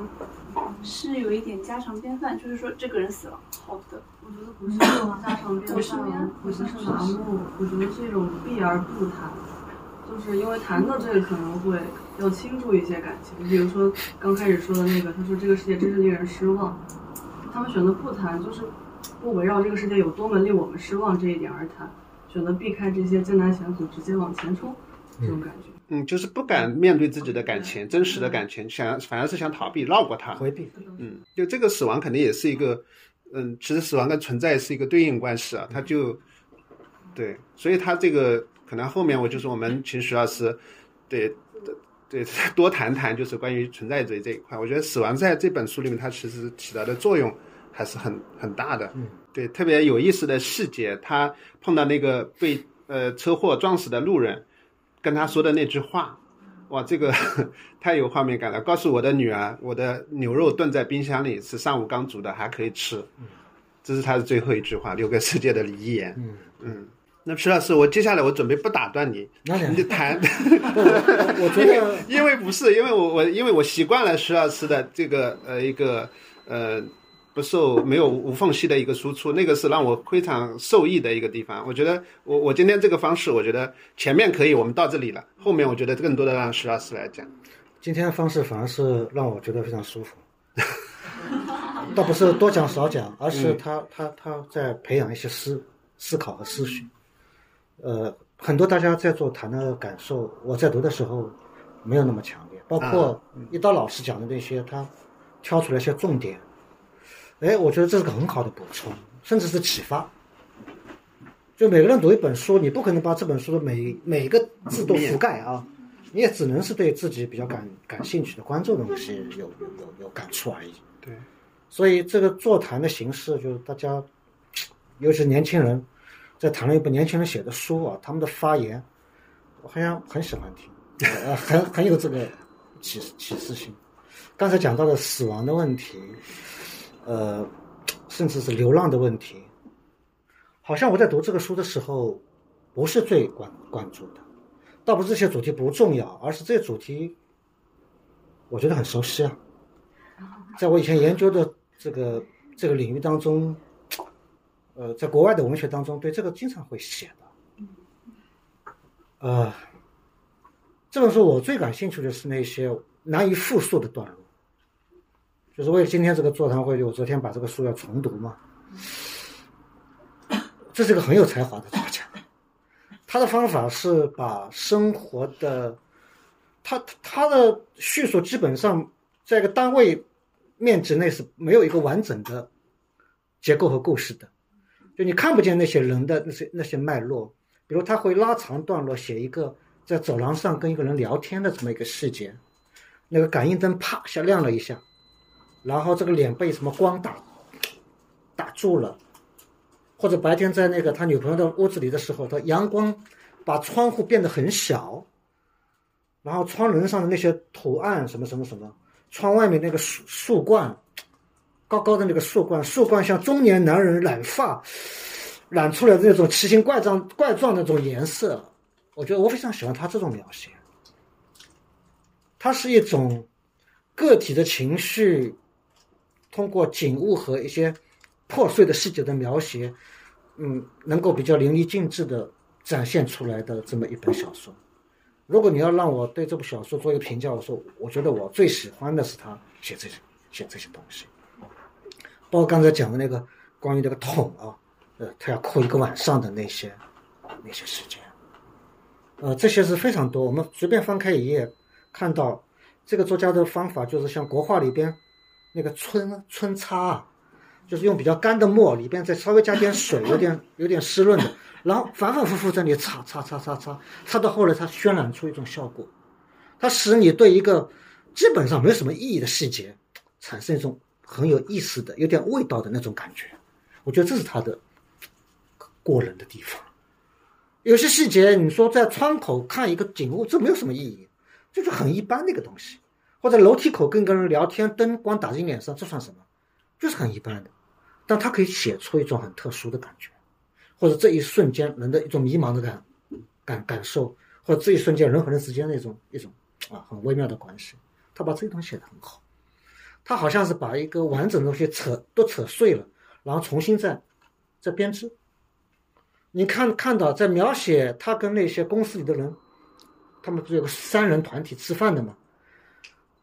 S5: 是有一点家常便饭，就是说这个人死了，好的，
S8: 我觉得不是这种家常便饭，不是是麻木，我觉得是一种避而不谈，就是因为谈到这个可能会要倾注一些感情，比如说刚开始说的那个，他说这个世界真是令人失望，他们选择不谈，就是不围绕这个世界有多么令我们失望这一点而谈，选择避开这些艰难险阻，直接往前冲，这种感觉。
S1: 嗯，就是不敢面对自己的感情，真实的感情，想反而是想逃避、绕过它。
S2: 回避。
S1: 嗯，就这个死亡肯定也是一个，嗯，其实死亡跟存在是一个对应关系啊，它就，对，所以它这个可能后面我就是我们请徐老师，对，对，多谈谈就是关于存在主义这一块。我觉得死亡在这本书里面它其实起到的作用还是很很大的。
S2: 嗯，
S1: 对，特别有意思的细节，他碰到那个被呃车祸撞死的路人。跟他说的那句话，哇，这个 太有画面感了。告诉我的女儿，我的牛肉炖在冰箱里，是上午刚煮的，还可以吃。这是他的最后一句话，留给世界的遗言。
S2: 嗯
S1: 嗯。那徐老师，我接下来我准备不打断你，你就谈。
S2: 我觉得，
S1: 因为不是，因为我我因为我习惯了徐老师的这个呃一个呃。不受没有无缝隙的一个输出，那个是让我非常受益的一个地方。我觉得我我今天这个方式，我觉得前面可以，我们到这里了，后面我觉得更多的让徐老师来讲。
S2: 今天的方式反而是让我觉得非常舒服，倒不是多讲少讲，而是他他他在培养一些思思考和思绪。呃，很多大家在座谈的感受，我在读的时候没有那么强烈，包括一刀老师讲的那些，他挑出来一些重点，哎，我觉得这是个很好的补充，甚至是启发。就每个人读一本书，你不可能把这本书的每每个字都覆盖啊，你也只能是对自己比较感感兴趣的、关注的东西有有有有感触而已。
S1: 对，
S2: 所以这个座谈的形式，就是大家，尤其是年轻人，在谈论一本年轻人写的书啊，他们的发言，我好像很喜欢听，呃，很很有这个启启示性。刚才讲到的死亡的问题，呃，甚至是流浪的问题，好像我在读这个书的时候，不是最关关注的，倒不是这些主题不重要，而是这些主题，我觉得很熟悉啊。在我以前研究的这个这个领域当中，呃，在国外的文学当中，对这个经常会写的。呃，这本书我最感兴趣的是那些难以复述的段落，就是为了今天这个座谈会，就我昨天把这个书要重读嘛。这是个很有才华的作家，他的方法是把生活的，他他的叙述基本上在一个单位面积内是没有一个完整的结构和故事的，就你看不见那些人的那些那些脉络。比如他会拉长段落写一个在走廊上跟一个人聊天的这么一个细节，那个感应灯啪一下亮了一下，然后这个脸被什么光打打住了，或者白天在那个他女朋友的屋子里的时候，他阳光把窗户变得很小，然后窗棱上的那些图案什么什么什么，窗外面那个树树冠，高高的那个树冠，树冠像中年男人染发。染出来的那种奇形怪状、怪状那种颜色，我觉得我非常喜欢他这种描写。它是一种个体的情绪，通过景物和一些破碎的细节的描写，嗯，能够比较淋漓尽致的展现出来的这么一本小说。如果你要让我对这部小说做一个评价，我说，我觉得我最喜欢的是他写这些写这些东西，包括刚才讲的那个关于那个桶啊。呃，他要哭一个晚上的那些那些时间，呃，这些是非常多。我们随便翻开一页，看到这个作家的方法就是像国画里边那个皴皴擦啊，就是用比较干的墨，里边再稍微加点水，有点有点湿润的，然后反反复复在那里擦擦擦擦擦，擦到后来它渲染出一种效果，它使你对一个基本上没有什么意义的细节产生一种很有意思的、有点味道的那种感觉。我觉得这是他的。过人的地方，有些细节，你说在窗口看一个景物，这没有什么意义，就是很一般的一个东西；或者楼梯口跟一个人聊天，灯光打进脸上，这算什么？就是很一般的。但他可以写出一种很特殊的感觉，或者这一瞬间人的一种迷茫的感感感受，或者这一瞬间人和人之间的一种一种啊很微妙的关系。他把这东西写得很好，他好像是把一个完整的东西扯都扯碎了，然后重新再再编织。你看看到在描写他跟那些公司里的人，他们不是有个三人团体吃饭的吗？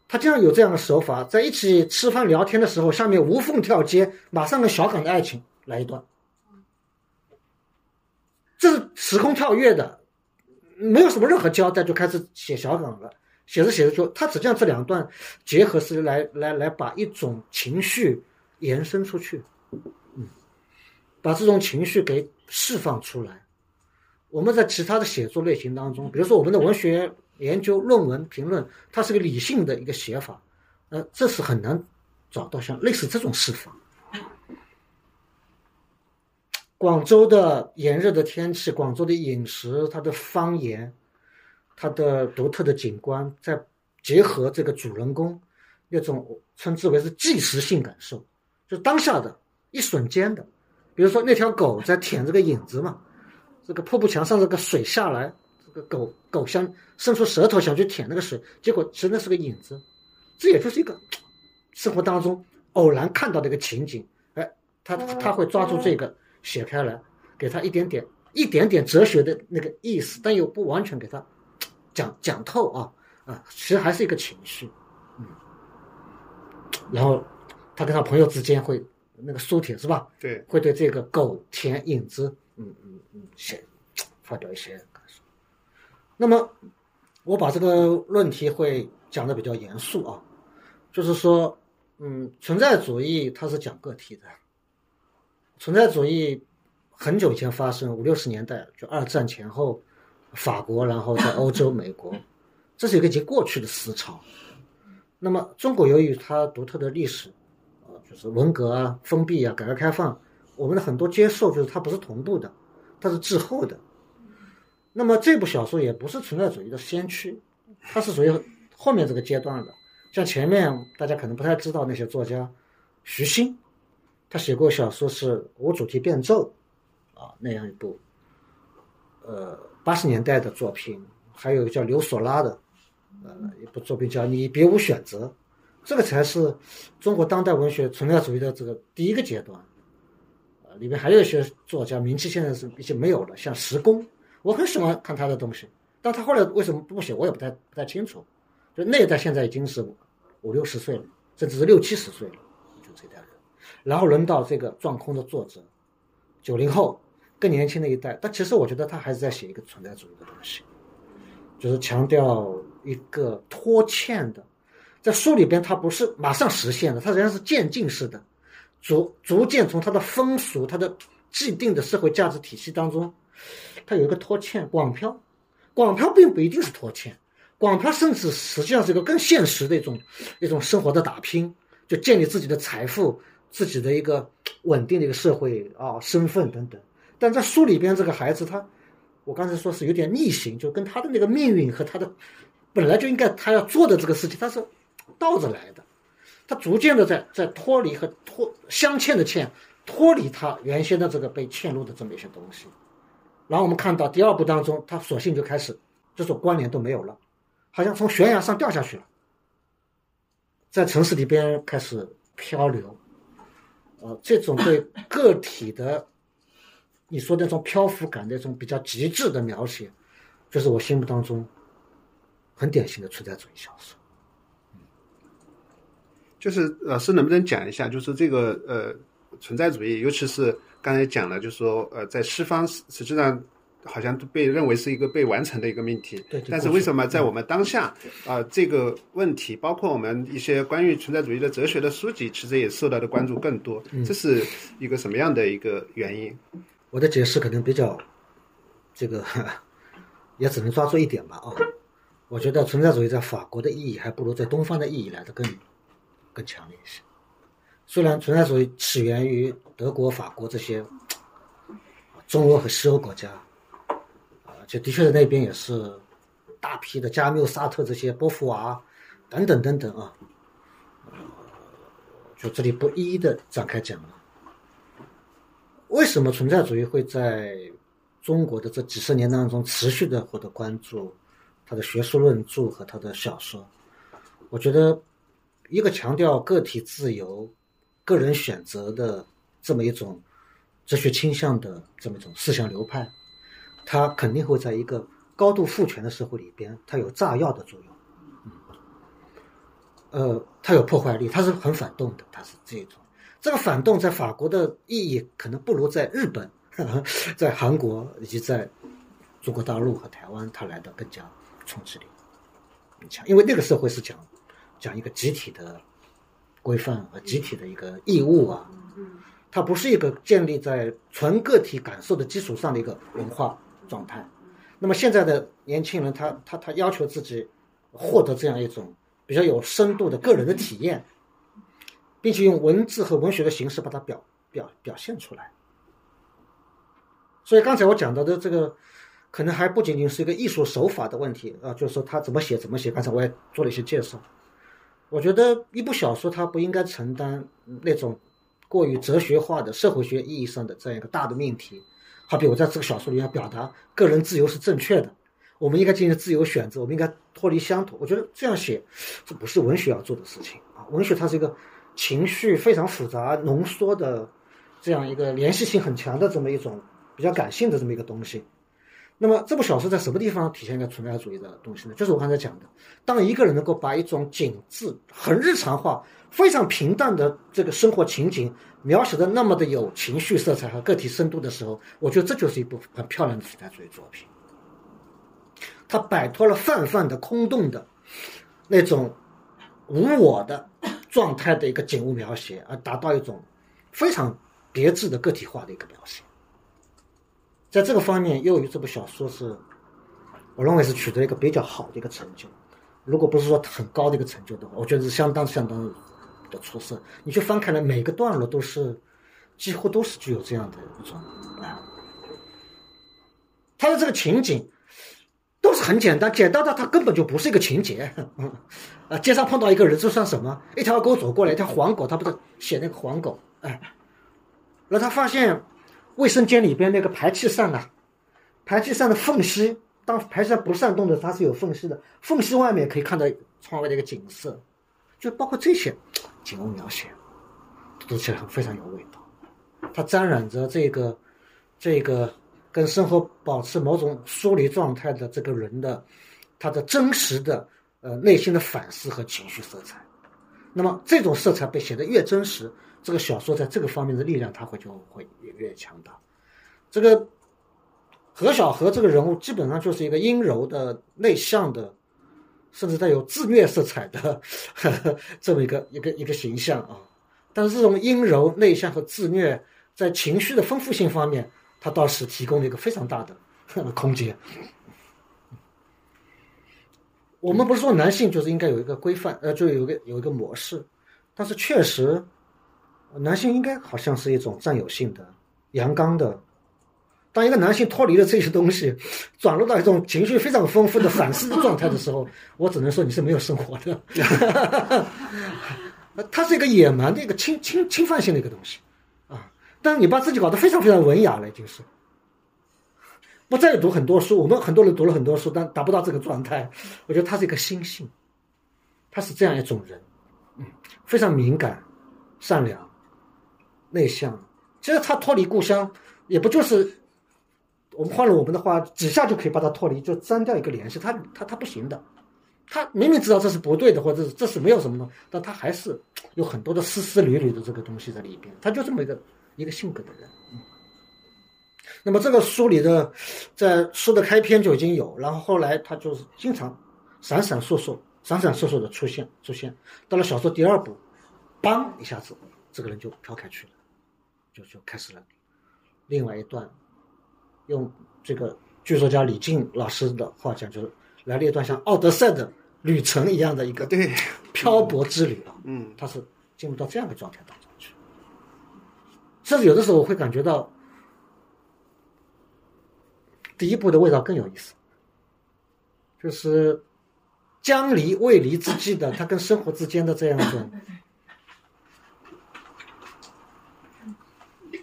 S2: 他经常有这样的手法，在一起吃饭聊天的时候，下面无缝跳接，马上跟小岗的爱情来一段，这是时空跳跃的，没有什么任何交代就开始写小岗了，写着写着就他只将这两段结合是来来来把一种情绪延伸出去，嗯，把这种情绪给。释放出来。我们在其他的写作类型当中，比如说我们的文学研究、论文评论，它是个理性的一个写法，呃，这是很难找到像类似这种释放。广州的炎热的天气，广州的饮食，它的方言，它的独特的景观，再结合这个主人公那种称之为是即时性感受，就当下的一瞬间的。比如说那条狗在舔这个影子嘛，这个瀑布墙上这个水下来，这个狗狗想伸出舌头想去舔那个水，结果其实那是个影子，这也就是一个生活当中偶然看到的一个情景，哎，他他会抓住这个写开来，给他一点点一点点哲学的那个意思，但又不完全给他讲讲透啊啊，其实还是一个情绪，嗯，然后他跟他朋友之间会。那个书帖是吧？
S1: 对，
S2: 会对这个狗舔影子，嗯嗯嗯，写发表一些。那么，我把这个论题会讲的比较严肃啊，就是说，嗯，存在主义它是讲个体的，存在主义很久以前发生，五六十年代就二战前后，法国，然后在欧洲、美国，这是一个已经过去的思潮。那么，中国由于它独特的历史，啊，就是文革啊、封闭啊、改革开放，我们的很多接受就是它不是同步的，它是滞后的。那么这部小说也不是存在主义的先驱，它是属于后面这个阶段的。像前面大家可能不太知道那些作家，徐新，他写过小说是《无主题变奏》，啊，那样一部，呃，八十年代的作品，还有叫刘索拉的。呃，一部作品叫《你别无选择》，这个才是中国当代文学存在主义的这个第一个阶段。呃，里面还有一些作家名气现在是已经没有了，像石工，我很喜欢看他的东西，但他后来为什么不写，我也不太不太清楚。就那一代现在已经是五六十岁了，甚至是六七十岁了，就这代人。然后轮到这个《撞空》的作者，九零后更年轻的一代，但其实我觉得他还是在写一个存在主义的东西，就是强调。一个拖欠的，在书里边，它不是马上实现的，它仍然是渐进式的，逐逐渐从它的风俗、它的既定的社会价值体系当中，它有一个拖欠。广漂，广漂并不一定是拖欠，广漂甚至实际上是一个更现实的一种一种生活的打拼，就建立自己的财富、自己的一个稳定的一个社会啊身份等等。但在书里边，这个孩子他，我刚才说是有点逆行，就跟他的那个命运和他的。本来就应该他要做的这个事情，他是倒着来的，他逐渐的在在脱离和脱镶嵌的嵌，脱离他原先的这个被嵌入的这么一些东西。然后我们看到第二部当中，他索性就开始这种关联都没有了，好像从悬崖上掉下去了，在城市里边开始漂流。呃，这种对个体的你说那种漂浮感那种比较极致的描写，就是我心目当中。很典型的存在主义小说，
S1: 就是老师能不能讲一下，就是这个呃存在主义，尤其是刚才讲了，就是说呃在西方实际上好像都被认为是一个被完成的一个命题，
S2: 对。
S1: 但是为什么在我们当下啊这个问题，包括我们一些关于存在主义的哲学的书籍，其实也受到的关注更多，这是一个什么样的一个原因？
S2: 我的解释可能比较这个，也只能抓住一点吧啊。我觉得存在主义在法国的意义还不如在东方的意义来的更更强烈一些。虽然存在主义起源于德国、法国这些中欧和西欧国家，啊，就的确在那边也是大批的加缪、沙特这些波伏娃等等等等啊，就这里不一一的展开讲了。为什么存在主义会在中国的这几十年当中持续的获得关注？他的学术论著和他的小说，我觉得一个强调个体自由、个人选择的这么一种哲学倾向的这么一种思想流派，它肯定会在一个高度父权的社会里边，它有炸药的作用。嗯，呃，它有破坏力，它是很反动的，它是这种。这个反动在法国的意义可能不如在日本、在韩国以及在中国大陆和台湾它来的更加。冲击力很强，因为那个社会是讲讲一个集体的规范和集体的一个义务啊，它不是一个建立在纯个体感受的基础上的一个文化状态。那么现在的年轻人，他他他要求自己获得这样一种比较有深度的个人的体验，并且用文字和文学的形式把它表表表现出来。所以刚才我讲到的这个。可能还不仅仅是一个艺术手法的问题啊，就是说他怎么写怎么写。刚才我也做了一些介绍。我觉得一部小说它不应该承担那种过于哲学化的社会学意义上的这样一个大的命题。好比我在这个小说里要表达个人自由是正确的，我们应该进行自由选择，我们应该脱离乡土。我觉得这样写，这不是文学要做的事情啊。文学它是一个情绪非常复杂、浓缩的这样一个联系性很强的这么一种比较感性的这么一个东西。那么这部小说在什么地方体现一个存在主义的东西呢？就是我刚才讲的，当一个人能够把一种景致很日常化、非常平淡的这个生活情景描写的那么的有情绪色彩和个体深度的时候，我觉得这就是一部很漂亮的存在主义作品。它摆脱了泛泛的、空洞的那种无我的状态的一个景物描写，而达到一种非常别致的个体化的一个描写。在这个方面，又有这部小说是，我认为是取得一个比较好的一个成就。如果不是说很高的一个成就的话，我觉得是相当相当的出色。你去翻开来，每个段落都是几乎都是具有这样的一种啊，它的这个情景都是很简单，简单到它根本就不是一个情节。啊，街上碰到一个人，这算什么？一条狗走过来，一条黄狗，他不是写那个黄狗，哎，然后他发现卫生间里边那个排气扇啊，排气扇的缝隙，当排气扇不扇动的，它是有缝隙的，缝隙外面可以看到窗外的一个景色，就包括这些景物描写，读起来很非常有味道。它沾染着这个这个跟生活保持某种疏离状态的这个人的他的真实的呃内心的反思和情绪色彩。那么这种色彩被写得越真实，这个小说在这个方面的力量，它会就会越来越强大。这个何小何这个人物基本上就是一个阴柔的、内向的，甚至带有自虐色彩的呵呵 这么一个一个一个形象啊。但是这种阴柔、内向和自虐，在情绪的丰富性方面，它倒是提供了一个非常大的 空间。我们不是说男性就是应该有一个规范，呃，就有一个有一个模式，但是确实，男性应该好像是一种占有性的、阳刚的。当一个男性脱离了这些东西，转入到一种情绪非常丰富的反思的状态的时候，我只能说你是没有生活的。它是一个野蛮的一个侵侵侵犯性的一个东西啊！但是你把自己搞得非常非常文雅了，已经是。不再读很多书，我们很多人读了很多书，但达不到这个状态。我觉得他是一个心性，他是这样一种人，嗯，非常敏感、善良、内向。其实他脱离故乡，也不就是我们换了我们的话，几下就可以把他脱离，就删掉一个联系。他他他不行的，他明明知道这是不对的，或者是这是没有什么的，但他还是有很多的丝丝缕缕的这个东西在里边。他就这么一个一个性格的人。嗯那么这个书里的，在书的开篇就已经有，然后后来他就是经常闪闪烁烁、闪闪烁烁的出现出现。到了小说第二部，梆一下子，这个人就飘开去了，就就开始了另外一段，用这个剧作家李静老师的话讲，就是来了一段像奥德赛的旅程一样的一个
S1: 对
S2: 漂泊之旅啊。
S1: 嗯，
S2: 他是进入到这样的状态当中去，甚至有的时候我会感觉到。第一部的味道更有意思，就是将离未离之际的，他跟生活之间的这样一种。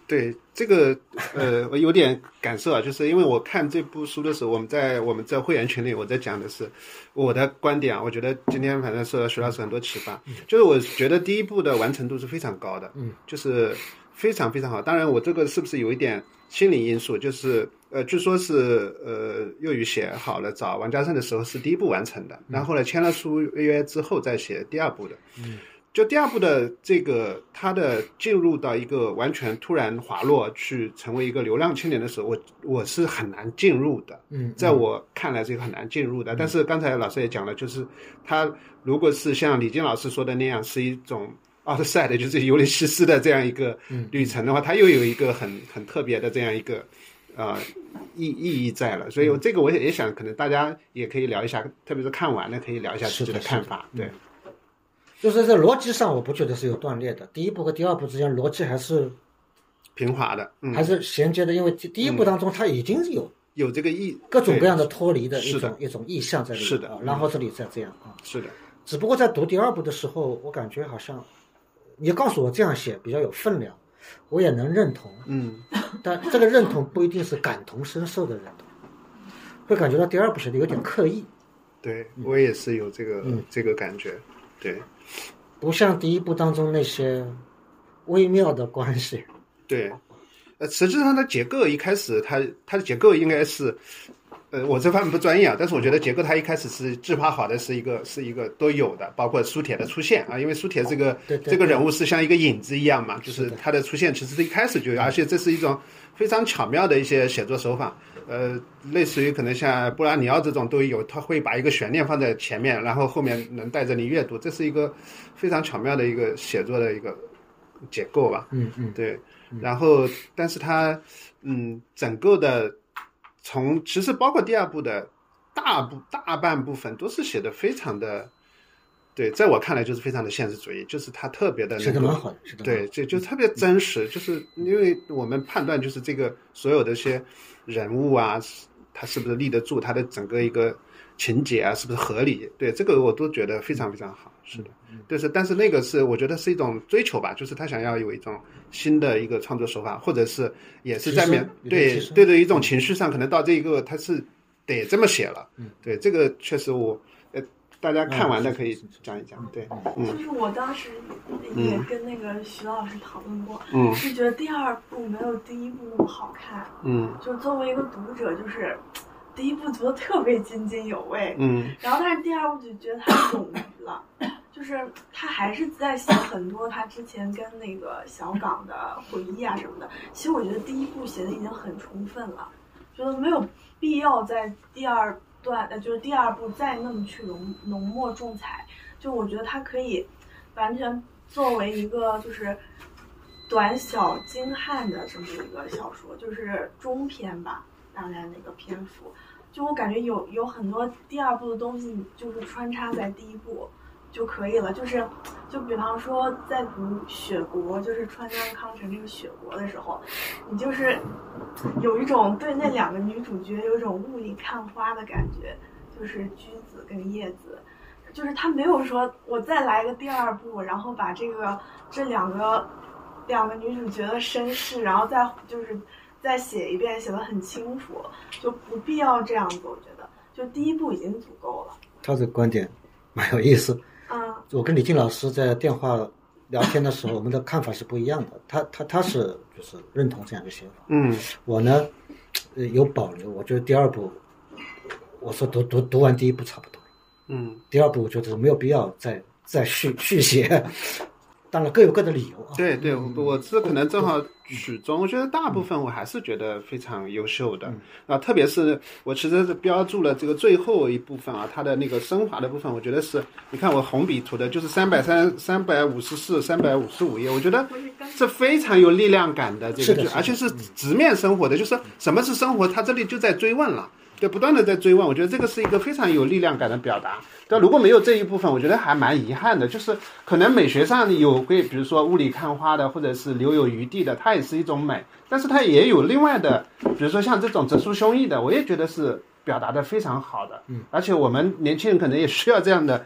S1: 对这个，呃，我有点感受啊，就是因为我看这部书的时候，我们在我们在会员群里，我在讲的是我的观点啊。我觉得今天反正受到徐老师很多启发，就是我觉得第一部的完成度是非常高的，
S2: 嗯，
S1: 就是非常非常好。当然，我这个是不是有一点心理因素？就是呃，据说是呃，幼宇写好了找王家胜的时候是第一部完成的，然后后来签了书约之后再写第二部的，
S2: 嗯。
S1: 就第二部的这个，他的进入到一个完全突然滑落，去成为一个流浪青年的时候，我我是很难进入的。
S2: 嗯，
S1: 在我看来是很难进入的。但是刚才老师也讲了，就是他如果是像李静老师说的那样，是一种奥德赛的，就是尤利西斯的这样一个旅程的话，它又有一个很很特别的这样一个呃意意义在了。所以这个我也也想，可能大家也可以聊一下，特别是看完了可以聊一下自己的看法。对。
S2: 就是在逻辑上，我不觉得是有断裂的。第一部和第二部之间逻辑还是
S1: 平滑的，嗯、
S2: 还是衔接的。因为第一部当中，它已经有
S1: 有这个意
S2: 各种各样的脱离的一种一种意象在里面。
S1: 是的
S2: 啊然后这里再这样啊。
S1: 是的，
S2: 只不过在读第二部的时候，我感觉好像你告诉我这样写比较有分量，我也能认同。
S1: 嗯，
S2: 但这个认同不一定是感同身受的认同，会感觉到第二部写的有点刻意，
S1: 对我也是有这个、
S2: 嗯
S1: 这个感觉。对
S2: 不像第一部当中那些微妙的关系。
S1: 对，呃，实际上它的结构一开始它它的结构应该是呃，我这方面不专业啊，但是我觉得结构它一开始是计划好的，是一个是一个都有的，包括苏铁的出现啊，因为苏铁这个这个人物是像一个影子一样嘛，就是他的出现其实是一开始就有，而且这是一种非常巧妙的一些写作手法。呃，类似于可能像布拉尼奥这种都有，他会把一个悬念放在前面，然后后面能带着你阅读，这是一个非常巧妙的一个写作的一个结构吧。
S2: 嗯嗯，
S1: 对，然后但是它，嗯，整个的从其实包括第二部的大部大半部分都是写的非常的，对，在我看来就是非常的现实主义，就是它特别的
S2: 写
S1: 能够
S2: 的蛮好的，写的
S1: 对，这就特别真实，就是因为我们判断就是这个所有的一些人物啊，他是不是立得住，他的整个一个情节啊，是不是合理？对，这个我都觉得非常非常好。是的，就是但是那个是我觉得是一种追求吧，就是他想要有一种新的一个创作手法，或者是也是在面对对的一种情绪上，可能到这一个他是得这么写了。
S2: 嗯，
S1: 对，这个确实我呃，大家看完的可以讲一讲。对，嗯
S7: 就是我当时也跟那个徐老师讨论过，
S1: 嗯
S7: 是觉得第二部没有第一部那么好看。
S1: 嗯
S7: 就作为一个读者，就是第一部读的特别津津有味，
S1: 嗯
S7: 然后但是第二部就觉得他冗余了，就是他还是在写很多他之前跟那个小港的回忆啊什么的。其实我觉得第一部写的已经很充分了，觉得没有必要在第二段，呃，就是第二部再那么去浓浓墨重彩。就我觉得它可以完全作为一个就是短小精悍的这么一个小说，就是中篇吧，大概那个篇幅。就我感觉有有很多第二部的东西，就是穿插在第一部就可以了。就是就比方说在读《雪国》，就是川端康成这个《雪国》的时候，你就是有一种对那两个女主角有一种雾里看花的感觉，就是君子跟叶子。就是他没有说我再来个第二部，然后把这个这两个两个女主角的身世，然后再就是再写一遍，写的很清楚，就不必要这样做。我觉得，就第一部已经足够了。
S2: 他的观点蛮有意思。
S7: 嗯
S2: 我跟李静老师在电话聊天的时候，我们的看法是不一样的。他他他是就是认同这样一个写法，
S1: 嗯
S2: 我呢呃有保留。我觉得第二部，我说读读读完第一部差不多，
S1: 嗯，
S2: 第二部我觉得没有必要再再续续写。当然各有各的理由啊。
S1: 对对，我我这可能正好曲中，我觉得大部分我还是觉得非常优秀的。啊，特别是我其实是标注了这个最后一部分啊，它的那个升华的部分，我觉得是，你看我红笔涂的就是三百三三百五十四、三百五十五页，我觉得是非常有力量感的这个剧，
S2: 是的是的。
S1: 而且是直面生活的，就是什么是生活，它这里就在追问了。对，不断的在追问，我觉得这个是一个非常有力量感的表达。但如果没有这一部分，我觉得还蛮遗憾的。就是可能美学上有会，比如说雾里看花的，或者是留有余地的，它也是一种美。但是它也有另外的，比如说像这种直抒胸臆的，我也觉得是表达的非常好的。嗯，而且我们年轻人可能也需要这样的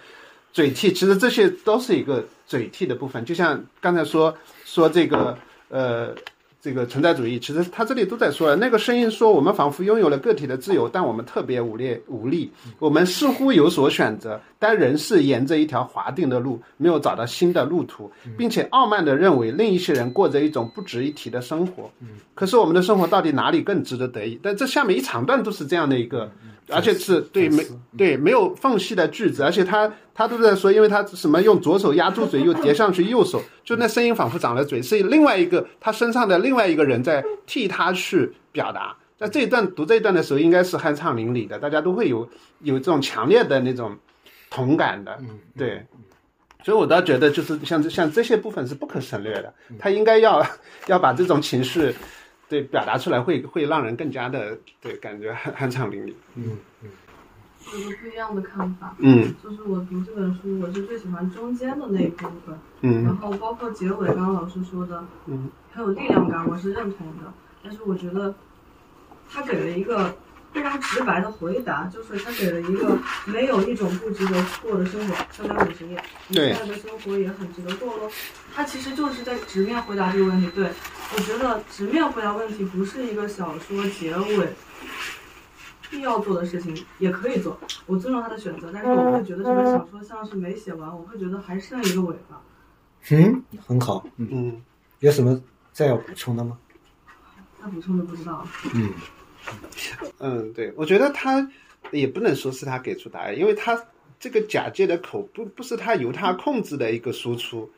S1: 嘴替。其实这些都是一个嘴替的部分。就像刚才说说这个呃。这个存在主义，其实他这里都在说了。那个声音说，我们仿佛拥有了个体的自由，但我们特别无力无力。我们似乎有所选择，但仍是沿着一条划定的路，没有找到新的路途，并且傲慢地认为另一些人过着一种不值一提的生活。可是我们的生活到底哪里更值得得意？但这下面一长段都是这样的一个，而且是对没对没有缝隙的句子，而且他他都在说，因为他什么用左手压住嘴，又叠上去右手，就那声音仿佛长了嘴，是另外一个他身上的另外一个人在替他去表达。在这一段读这一段的时候，应该是酣畅淋漓的，大家都会有有这种强烈的那种同感的，对。所以我倒觉得，就是像这像这些部分是不可省略的，他应该要要把这种情绪对表达出来会，会让人更加的对感觉酣 酣畅淋漓。
S2: 嗯
S8: 嗯。有个不一样的看法，
S1: 嗯。
S8: 就是我读这本书，我是最喜欢中间的那一部分，
S1: 嗯。
S8: 然后包括结尾，刚刚老师说的，
S1: 嗯，
S8: 很有力量感，我是认同的。但是我觉得他给了一个非常直白的回答，就是他给了一个没有一种不值得过的生活，三百五十页，你
S1: 对
S8: 现在的生活也很值得过喽。他其实就是在直面回答这个问题。对我觉得直面回答问题不是一个小说结尾。必要做的事情也可以做，我尊重他的选择，但是我会觉得这本小说像是没写完，我会觉得还剩一个尾巴。
S2: 嗯，很好。嗯，
S1: 嗯，
S2: 有什么再要补充的吗？
S8: 再补充的不知道。
S2: 嗯，
S1: 嗯，对，我觉得他也不能说是他给出答案，因为他这个假借的口不不是他由他控制的一个输出，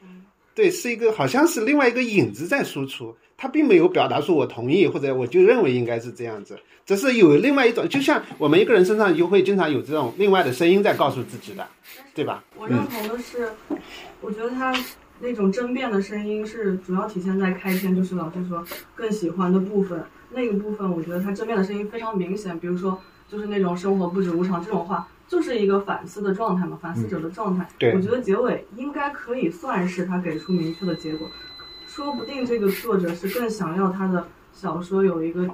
S1: 对，是一个好像是另外一个影子在输出，他并没有表达出我同意或者我就认为应该是这样子，只是有另外一种，就像我们一个人身上就会经常有这种另外的声音在告诉自己的，对吧？
S8: 我认同的是，我觉得他那种争辩的声音是主要体现在开篇，就是老师说更喜欢的部分，那个部分我觉得他正面的声音非常明显，比如说就是那种生活不止无常这种话，就是一个反思的状态嘛，反思者的状态。
S1: 对
S8: 我觉得结尾应该可以算是他给出明确的结果，说不定这个作者是更想要他的小说有一个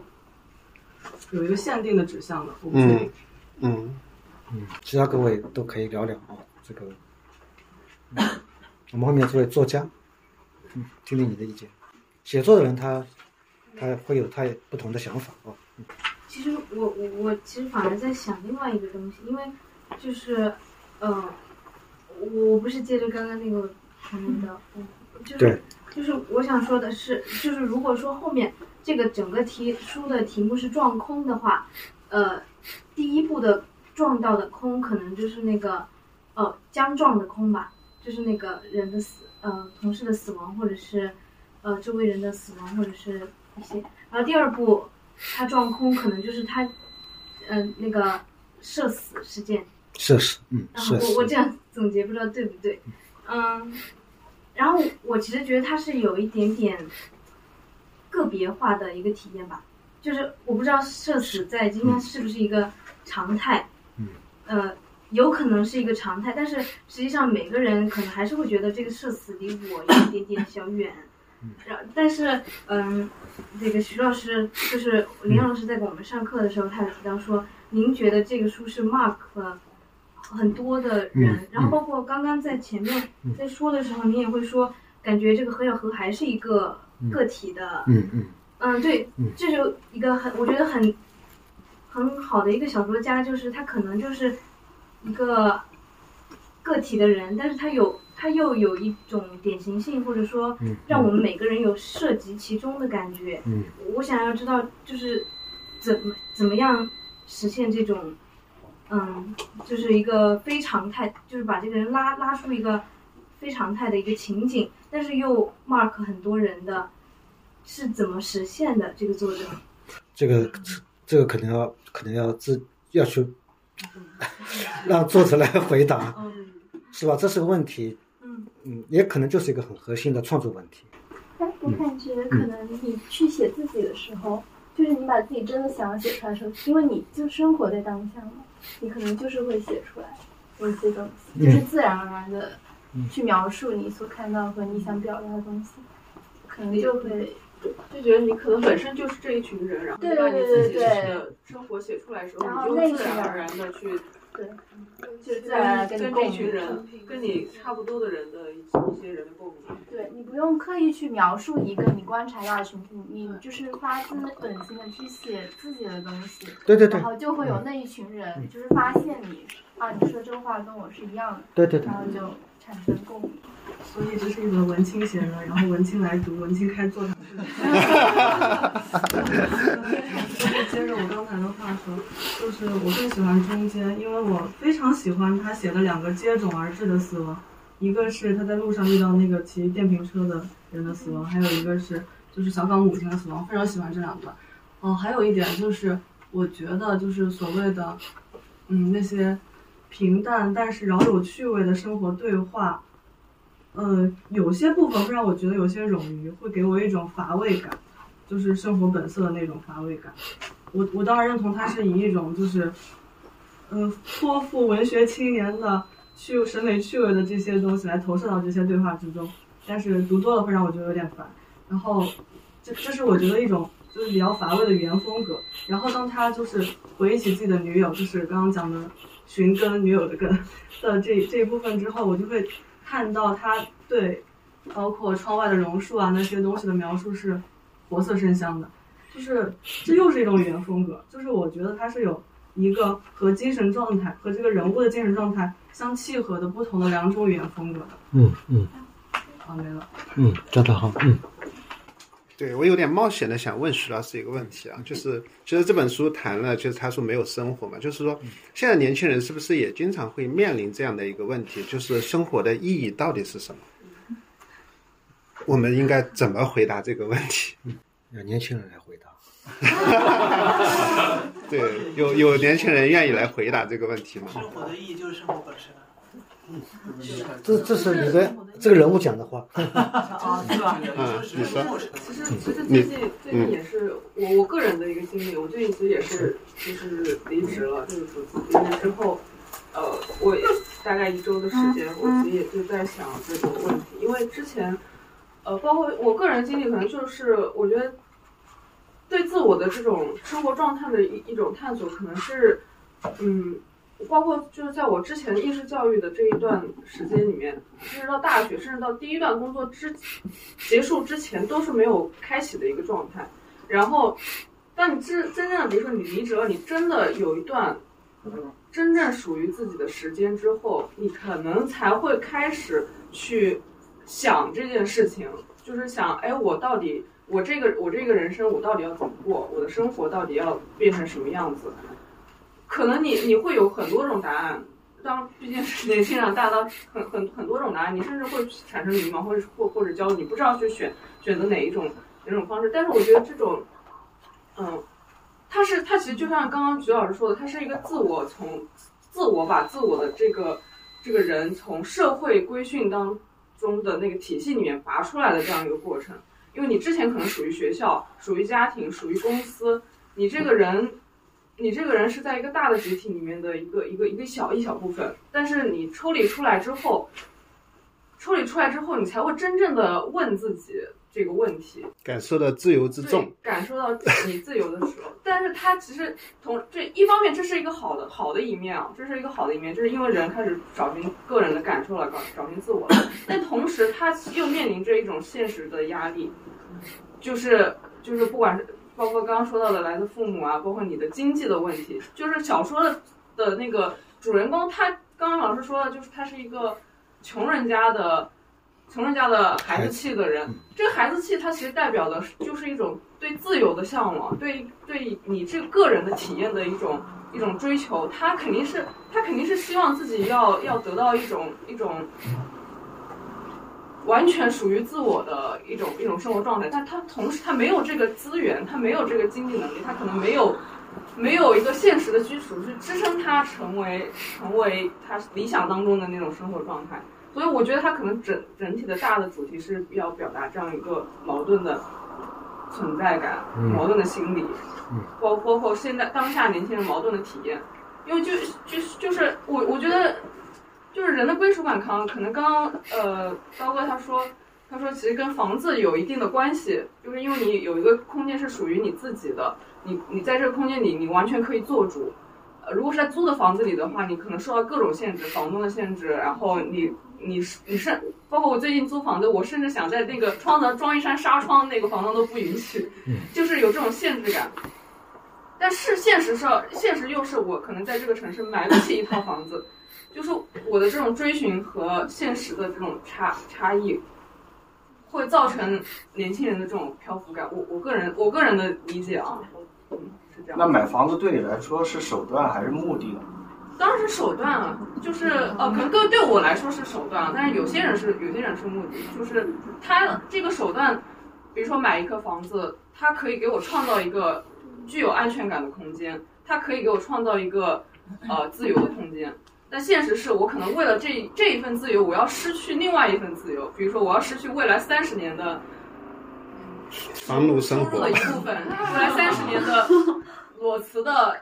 S8: 有一个限定的指向的，我不确定。
S1: 嗯
S2: 嗯，其他各位都可以聊聊啊，这个，嗯我们后面作为作家，嗯，听听你的意见。写作的人他他会有他不同的想法啊。
S9: 其实我我我其实反而在想另外一个东西，因为就是呃，我不是接着刚刚那个谈论的，嗯，就是
S2: 对
S9: 就是我想说的是，就是如果说后面这个整个题书的题目是撞空的话，呃，第一步的撞到的空可能就是那个呃将撞的空吧，就是那个人的死呃同事的死亡，或者是呃周围人的死亡，或者是一些，然后第二步他撞空可能就是他嗯、呃那个社死事件，
S2: 社死，嗯，
S9: 然后我我这样总结不知道对不对，嗯，然后我其实觉得它是有一点点个别化的一个体验吧，就是我不知道社死在今天是不是一个常态，
S2: 嗯，
S9: 呃，有可能是一个常态，但是实际上每个人可能还是会觉得这个社死离我有一点点小远，然但是嗯，这个徐老师就是林老师在给我们上课的时候，他有提到说，您觉得这个书是 mark 了很多的人，
S2: 嗯
S9: 然后包括刚刚在前面
S2: 嗯
S9: 在说的时候，您也会说，感觉这个何小何还是一个
S2: 嗯。
S9: 个体的，
S2: 嗯嗯。
S9: 嗯，对
S2: 嗯，
S9: 这就一个很，我觉得很很好的一个小说家，就是他可能就是一个个体的人，但是他有他又有一种典型性，或者说
S2: 嗯
S9: 让我们每个人有涉及其中的感觉。
S2: 嗯
S9: 我想要知道，就是怎么怎么样实现这种，嗯，就是一个非常态，就是把这个人拉拉出一个非常态的一个情景，但是又 mark 很多人的，是怎么实现的？这个作者，
S2: 这个这个可能要可能要自要去 让作者来回答，
S8: 嗯
S2: 是吧？这是个问题，
S8: 嗯
S2: 嗯，也可能就是一个很核心的创作问题。
S6: 但我感觉可能你去写自己的时候，就是你把自己真的想要写出来的时候，因为你就生活在当下嘛，你可能就是会写出来一些东西，就是自然而然的去描述你所看到和你想表达的东西，可能就会
S8: 就觉得你可能本身就是这一群人，然后
S6: 对
S8: 把你自己的生活写出来的时候，
S6: 然后
S8: 你就自然而然的去
S6: 对，就自然而然
S8: 跟这群人。跟你差不多的人的一一些人的共鸣。
S6: 对你不用刻意去描述一个你观察到的群体，你就是发自本心的去写自己的东西，
S2: 对对对
S6: 然后就会有那一群人，就是发现你啊，你说这话跟我是一样的，
S2: 对对对
S6: 然后就产生共。
S8: 所以这是一本文青写的，然后文青来读，文青开座谈会。就是接着我刚才的话说，就是我更喜欢中间，因为我非常喜欢他写的两个接踵而至的死亡，一个是他在路上遇到那个骑电瓶车的人的死亡，还有一个是就是小岗母亲的死亡，非常喜欢这两段。哦，还有一点就是，我觉得就是所谓的，嗯，那些平淡但是饶有趣味的生活对话，呃，有些部分会让我觉得有些冗余，会给我一种乏味感，就是生活本色的那种乏味感。我我当然认同他是以一种就是，呃，颇富文学青年的趣审美趣味的这些东西来投射到这些对话之中，但是读多了会让我觉得有点烦。然后，这这是我觉得一种就是比较乏味的语言风格。然后当他就是回忆起自己的女友，就是刚刚讲的寻根女友的根的这这一部分之后，我就会看到他对包括窗外的榕树啊那些东西的描述是活色生香的，就是这又是一种语言风格，就是我觉得它是有一个和精神状态和这个人物的精神状态相契合的不同的两种语言风格的。
S2: 嗯嗯
S8: 啊，没了。
S2: 嗯，讲得好，嗯
S1: 对我有点冒险的想问徐老师一个问题啊，就是其实这本书谈了，就是他说没有生活嘛，就是说现在年轻人是不是也经常会面临这样的一个问题，就是生活的意义到底是什么？我们应该怎么回答这个问题？
S2: 让年轻人来回答。
S1: 对，有有年轻人愿意来回答这个问题吗？
S11: 生活的意义就是生活本身。
S2: 这这是你的这个人物讲的话。
S12: 啊，是吧？
S1: 嗯，你说。
S12: 其实其实最近最近也是我我个人的一个经历，我最近其实也是就是离职了，就是离职之后，呃，我大概一周的时间，我其实也就在想这个问题，因为之前，呃，包括我个人经历，可能就是我觉得对自我的这种生活状态的一一种探索，可能是，嗯。包括就是在我之前应试教育的这一段时间里面，甚至到大学，甚至到第一段工作之结束之前，都是没有开启的一个状态。然后，当你真真正的，比如说你离职了，你真的有一段真正属于自己的时间之后，你可能才会开始去想这件事情，就是想，哎，我到底我这个我这个人生我到底要怎么过？我的生活到底要变成什么样子？可能你你会有很多种答案，当毕竟是年轻人，大到很很很多种答案，你甚至会产生迷茫，或者或或者焦虑，你不知道去选选择哪一种哪种方式。但是我觉得这种，嗯，它是它其实就像刚刚徐老师说的，它是一个自我从自我把自我的这个这个人从社会规训当中的那个体系里面拔出来的这样一个过程。因为你之前可能属于学校，属于家庭，属于公司，你这个人。你这个人是在一个大的集体里面的一个一个一个小一小部分，但是你抽离出来之后，抽离出来之后，你才会真正的问自己这个问题，
S1: 感受到自由之重，
S12: 感受到你自由的时候。但是他其实同这一方面，这是一个好的好的一面啊，这是一个好的一面，就是因为人开始找寻个人的感受了，找找寻自我了。但同时，他又面临着一种现实的压力，就是就是不管是。包括刚刚说到的来自父母啊，包括你的经济的问题，就是小说的的那个主人公，他刚刚老师说的，就是他是一个穷人家的穷人家的孩子气的人。这个孩子气，它其实代表的就是一种对自由的向往，对对你这个个人的体验的一种一种追求。他肯定是他肯定是希望自己要要得到一种一种。完全属于自我的一种一种生活状态，但他同时他没有这个资源，他没有这个经济能力，他可能没有没有一个现实的基础去支撑他成为成为他理想当中的那种生活状态。所以我觉得他可能整整体的大的主题是要表达这样一个矛盾的存在感，矛盾的心理，包包括现在当下年轻人矛盾的体验。因为就就就是我我觉得。就是人的归属感强，可能刚刚呃刀哥他说，他说其实跟房子有一定的关系，就是因为你有一个空间是属于你自己的，你你在这个空间里你完全可以做主。呃，如果是在租的房子里的话，你可能受到各种限制，房东的限制，然后你你是你是包括我最近租房子，我甚至想在那个窗子装一扇纱窗，那个房东都不允许，就是有这种限制感。但是现实是，现实又是我可能在这个城市买不起一套房子。就是我的这种追寻和现实的这种差差异，会造成年轻人的这种漂浮感。我我个人我个人的理解啊，嗯，是这样。
S13: 那买房子对你来说是手段还是目的呢？
S12: 当然是手段了，就是呃，可能对对我来说是手段，但是有些人是有些人是目的，就是他这个手段，比如说买一个房子，它可以给我创造一个具有安全感的空间，它可以给我创造一个呃自由的空间。但现实是我可能为了这这一份自由，我要失去另外一份自由。比如说，我要失去未来三十年的
S1: 房奴生活
S12: 的一部分，未来三十年的裸辞的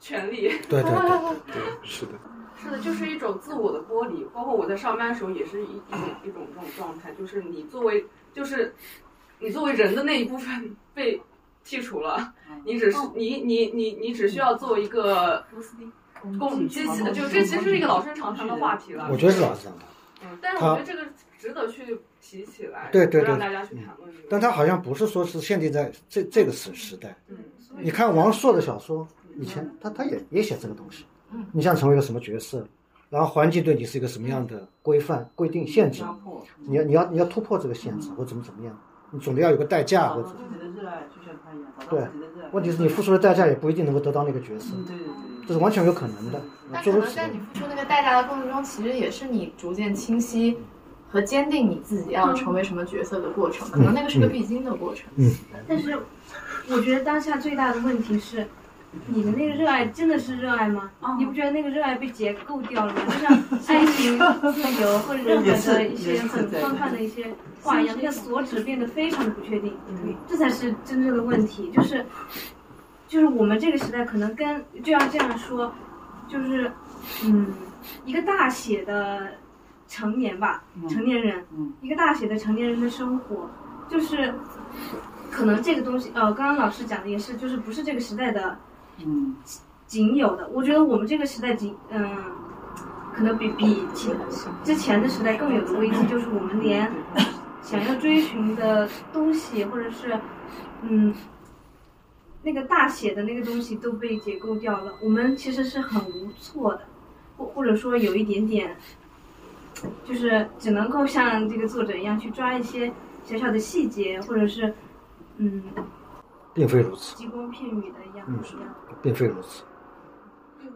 S12: 权利。
S2: 对对对
S1: 对，是的。
S12: 是的，就是一种自我的剥离。包括我在上班的时候，也是一一种一种这种状态，就是你作为就是你作为人的那一部分被剔除了，你只是你你你你只需要做一个。公机器的，就这其实是一个老生常谈的话题了。
S2: 我觉得是老生常谈。
S12: 嗯，但是我觉得这个值得去提起来，
S2: 对对对，
S12: 让大家去谈论。
S2: 但他好像不是说是限定在这这个时时代。嗯，你看王朔的小说，以前他他也也写这个东西。嗯，你想成为一个什么角色，然后环境对你是一个什么样的规范、规定、限制，你要你要你要突破这个限制或怎么怎么样，你总得要有个代价或者。
S14: 自己的热爱，就像他一样，
S2: 对问题是你付出的代价也不一定能够得到那个角色，
S14: 嗯，对对对。
S2: 这是完全有可能的。
S15: 那可能在你付出那个代价的过程中，其实也是你逐渐清晰和坚定你自己要成为什么角色的过程，可能那个是个必经的过程。
S2: 嗯，
S9: 但是我觉得当下最大的问题是，你的那个热爱真的是热爱吗？你不觉得那个热爱被解构掉了吗？就像 爱情、自由或者任何的一些很宽泛的一些话一样，那个所指变得非常的不确定。这才是真正的问题，就是就是我们这个时代可能跟就要这样说，就是嗯，一个大写的成年吧，成年人，一个大写的成年人的生活，就是可能这个东西，呃，刚刚老师讲的也是，就是不是这个时代的
S14: 嗯。
S9: 仅有的。我觉得我们这个时代仅，嗯、可能比比其之前的时代更有的危机，就是我们连想要追寻的东西，或者是嗯那个大写的那个东西都被解构掉了。我们其实是很无措的，或或者说有一点点，就是只能够像这个作者一样去抓一些小小的细节，或者是嗯
S2: 并非如此，
S9: 急光片语的一样
S2: 嗯
S9: 一样。
S2: 并非如此。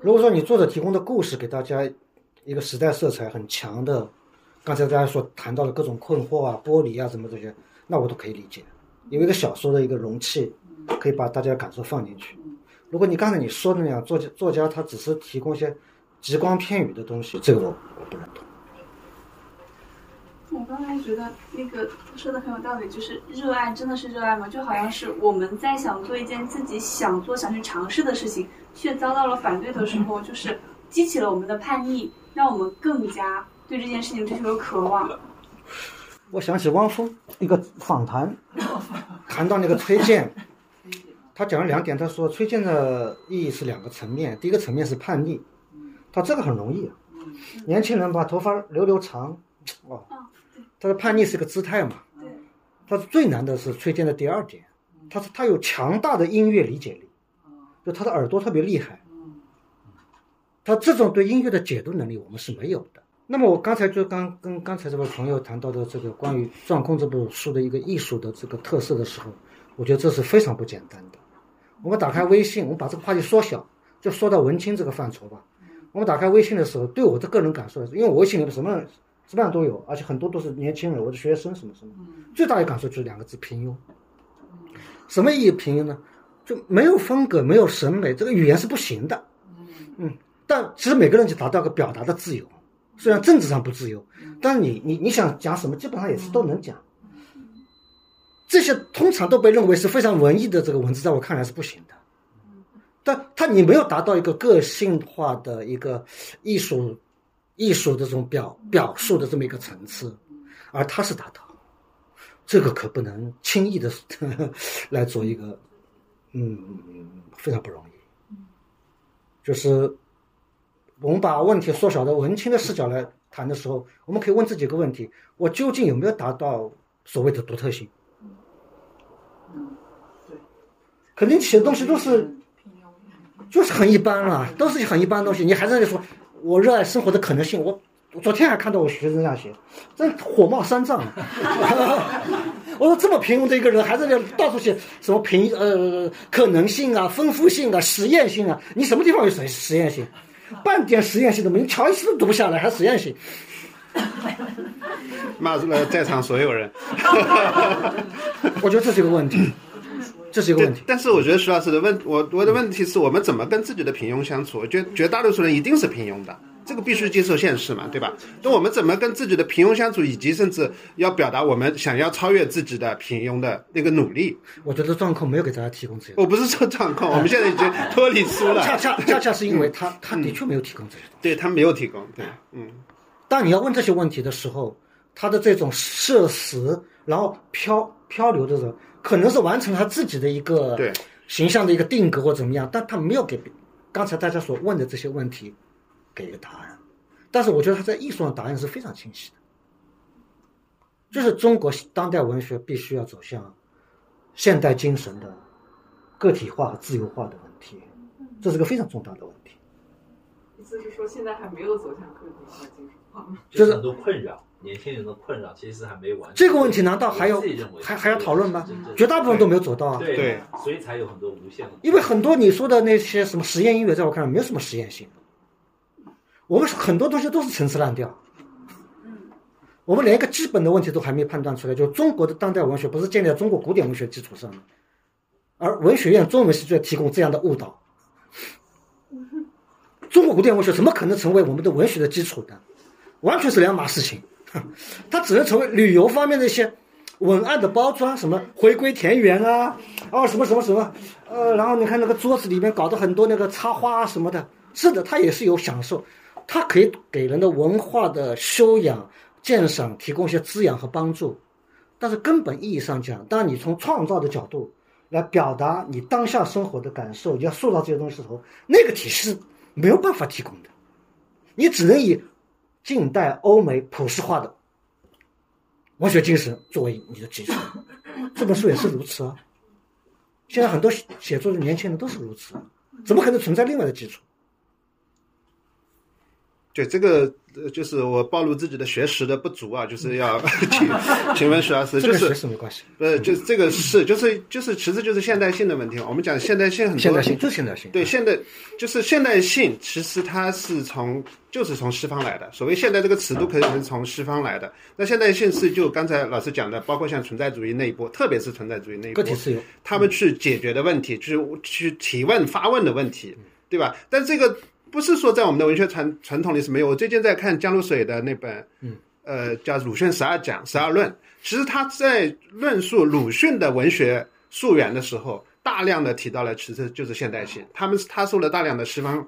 S2: 如果说你作者提供的故事给大家一个时代色彩很强的，刚才大家所谈到的各种困惑啊、剥离啊什么这些，那我都可以理解。有一个小说的一个容器，可以把大家的感受放进去。如果你刚才你说的那样，作家作家他只是提供一些极光片语的东西，这个我我不认同。
S5: 我刚才觉得那个说的很有道理，就是热爱真的是热爱吗？就好像是我们在想做一件自己想做、想去尝试的事情，却遭到了反对的时候，就是激起了我们的叛逆，让我们更加对这件事情追求渴望。
S2: 我想起汪峰一个访谈，谈到那个崔健，他讲了两点，他说崔健的意义是两个层面，第一个层面是叛逆，他这个很容易啊，年轻人把头发留留长，哦，他的叛逆是个姿态嘛，他最难的是崔健的第二点，他是他有强大的音乐理解力，就他的耳朵特别厉害，他这种对音乐的解读能力我们是没有的。那么我刚才就刚跟刚才这位朋友谈到的这个关于《壮空》这部书的一个艺术的这个特色的时候，我觉得这是非常不简单的。我们打开微信，我们把这个话题缩小，就说到文青这个范畴吧。我们打开微信的时候，对我的个人感受来说，因为我微信里面什么人什么样都有，而且很多都是年轻人，我的学生什么什么，最大的感受就是两个字：平庸。什么意义平庸呢？就没有风格，没有审美，这个语言是不行的。嗯，但其实每个人就达到个表达的自由，虽然政治上不自由，但你你你想讲什么，基本上也是都能讲。这些通常都被认为是非常文艺的这个文字，在我看来是不行的。但它你没有达到一个个性化的一个艺术艺术的这种表表述的这么一个层次，而他是达到，这个可不能轻易的呵呵来做一个，嗯，非常不容易。就是我们把问题缩小到文青的视角来谈的时候，我们可以问自己一个问题：我究竟有没有达到所谓的独特性？肯定写的东西都是，就是很一般了，都是很一般的东西。你还在那说，我热爱生活的可能性。我我昨天还看到我学生这样写，真火冒三丈。我说这么平庸的一个人，还在那到处写什么平呃可能性啊、丰富性啊、实验性啊？你什么地方有实实验性？半点实验性都没有，你乔伊斯都读不下来，还实验性？
S1: 骂了在场所有人。
S2: 我觉得这是一个问题，这是一个问题。
S1: 但是我觉得徐老师的问，我我的问题是我们怎么跟自己的平庸相处？我觉得绝大多数人一定是平庸的，这个必须接受现实嘛，对吧？那我们怎么跟自己的平庸相处，以及甚至要表达我们想要超越自己的平庸的那个努力？
S2: 我觉得状况没有给大家提供这些。
S1: 我不是说状况，我们现在已经脱离出了。
S2: 恰恰恰恰是因为他他的确没有提供这些东西，
S1: 对他没有提供，对，嗯。
S2: 当你要问这些问题的时候，他的这种涉死，然后漂漂流的时候，可能是完成他自己的一个
S1: 对
S2: 形象的一个定格或怎么样，但他没有给刚才大家所问的这些问题给一个答案。但是我觉得他在艺术上答案是非常清晰的，就是中国当代文学必须要走向现代精神的个体化和自由化的问题，这是个非常重大的问题。
S12: 意思是说，现在还没有走向个体化、精神化吗？
S2: 就是
S10: 很多困扰。年轻人的困扰其实还没完。
S2: 这个问题难道还要
S10: 我自己认为
S2: 还还要讨论吗？绝大部分都没有走到啊。
S10: 对所以才有很多无限的。
S2: 因为很多你说的那些什么实验音乐，在我看来没有什么实验性。我们很多东西都是陈词滥调。我们连一个基本的问题都还没判断出来，就是中国的当代文学不是建立在中国古典文学基础上的，而文学院中文系就在提供这样的误导。中国古典文学怎么可能成为我们的文学的基础呢？完全是两码事情。它只能成为旅游方面的一些文案的包装，什么回归田园啊，哦什么什么什么，呃，然后你看那个桌子里面搞的很多那个插花啊什么的，是的，它也是有享受，它可以给人的文化的修养、鉴赏提供一些滋养和帮助。但是根本意义上讲，当你从创造的角度来表达你当下生活的感受，你要塑造这些东西的时候，那个体系是没有办法提供的，你只能以近代欧美普世化的文学精神作为你的基础。这本书也是如此啊。现在很多写写作的年轻人都是如此啊，怎么可能存在另外的基础？
S1: 对这个，呃就是我暴露自己的学识的不足啊，就是要 请请问徐老师，就是
S2: 学识没关系。
S1: 呃，就是这个是，就是就是，其实就是现代性的问题。我们讲现代性很多，
S2: 现代性就是现代性。
S1: 对，现代就是现代性，其实它是从就是从西方来的。所谓现代这个词都可以是从西方来的。那现代性是就刚才老师讲的，包括像存在主义那一波，特别是存在主义那一波，
S2: 个体自由
S1: 他们去解决的问题，去去提问发问的问题，对吧？但这个不是说在我们的文学传传统里是没有。我最近在看江如水的那本，
S2: 嗯，
S1: 呃，叫《鲁迅十二讲》《十二论》。其实他在论述鲁迅的文学溯源的时候，大量的提到了其实就是现代性。他们他受了大量的西方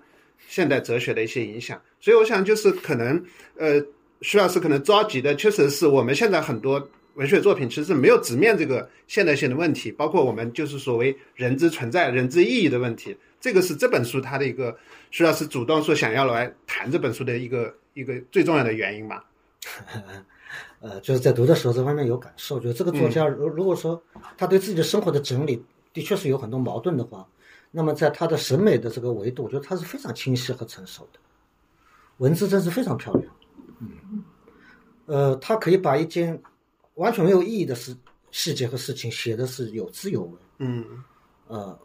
S1: 现代哲学的一些影响，所以我想就是可能，呃，徐老师可能着急的确实是我们现在很多文学作品其实没有直面这个现代性的问题，包括我们就是所谓人之存在、人之意义的问题。这个是这本书它的一个徐老师主动说想要来谈这本书的一个一个最重要的原因吧。
S2: 呃，就是在读的时候这方面有感受，就是这个作家如如果说他对自己的生活的整理的确是有很多矛盾的话，那么在他的审美的这个维度，我觉得他是非常清晰和成熟的，文字真是非常漂亮。嗯，呃，他可以把一件完全没有意义的事细节和事情写的是有滋有味。
S1: 嗯，
S2: 呃，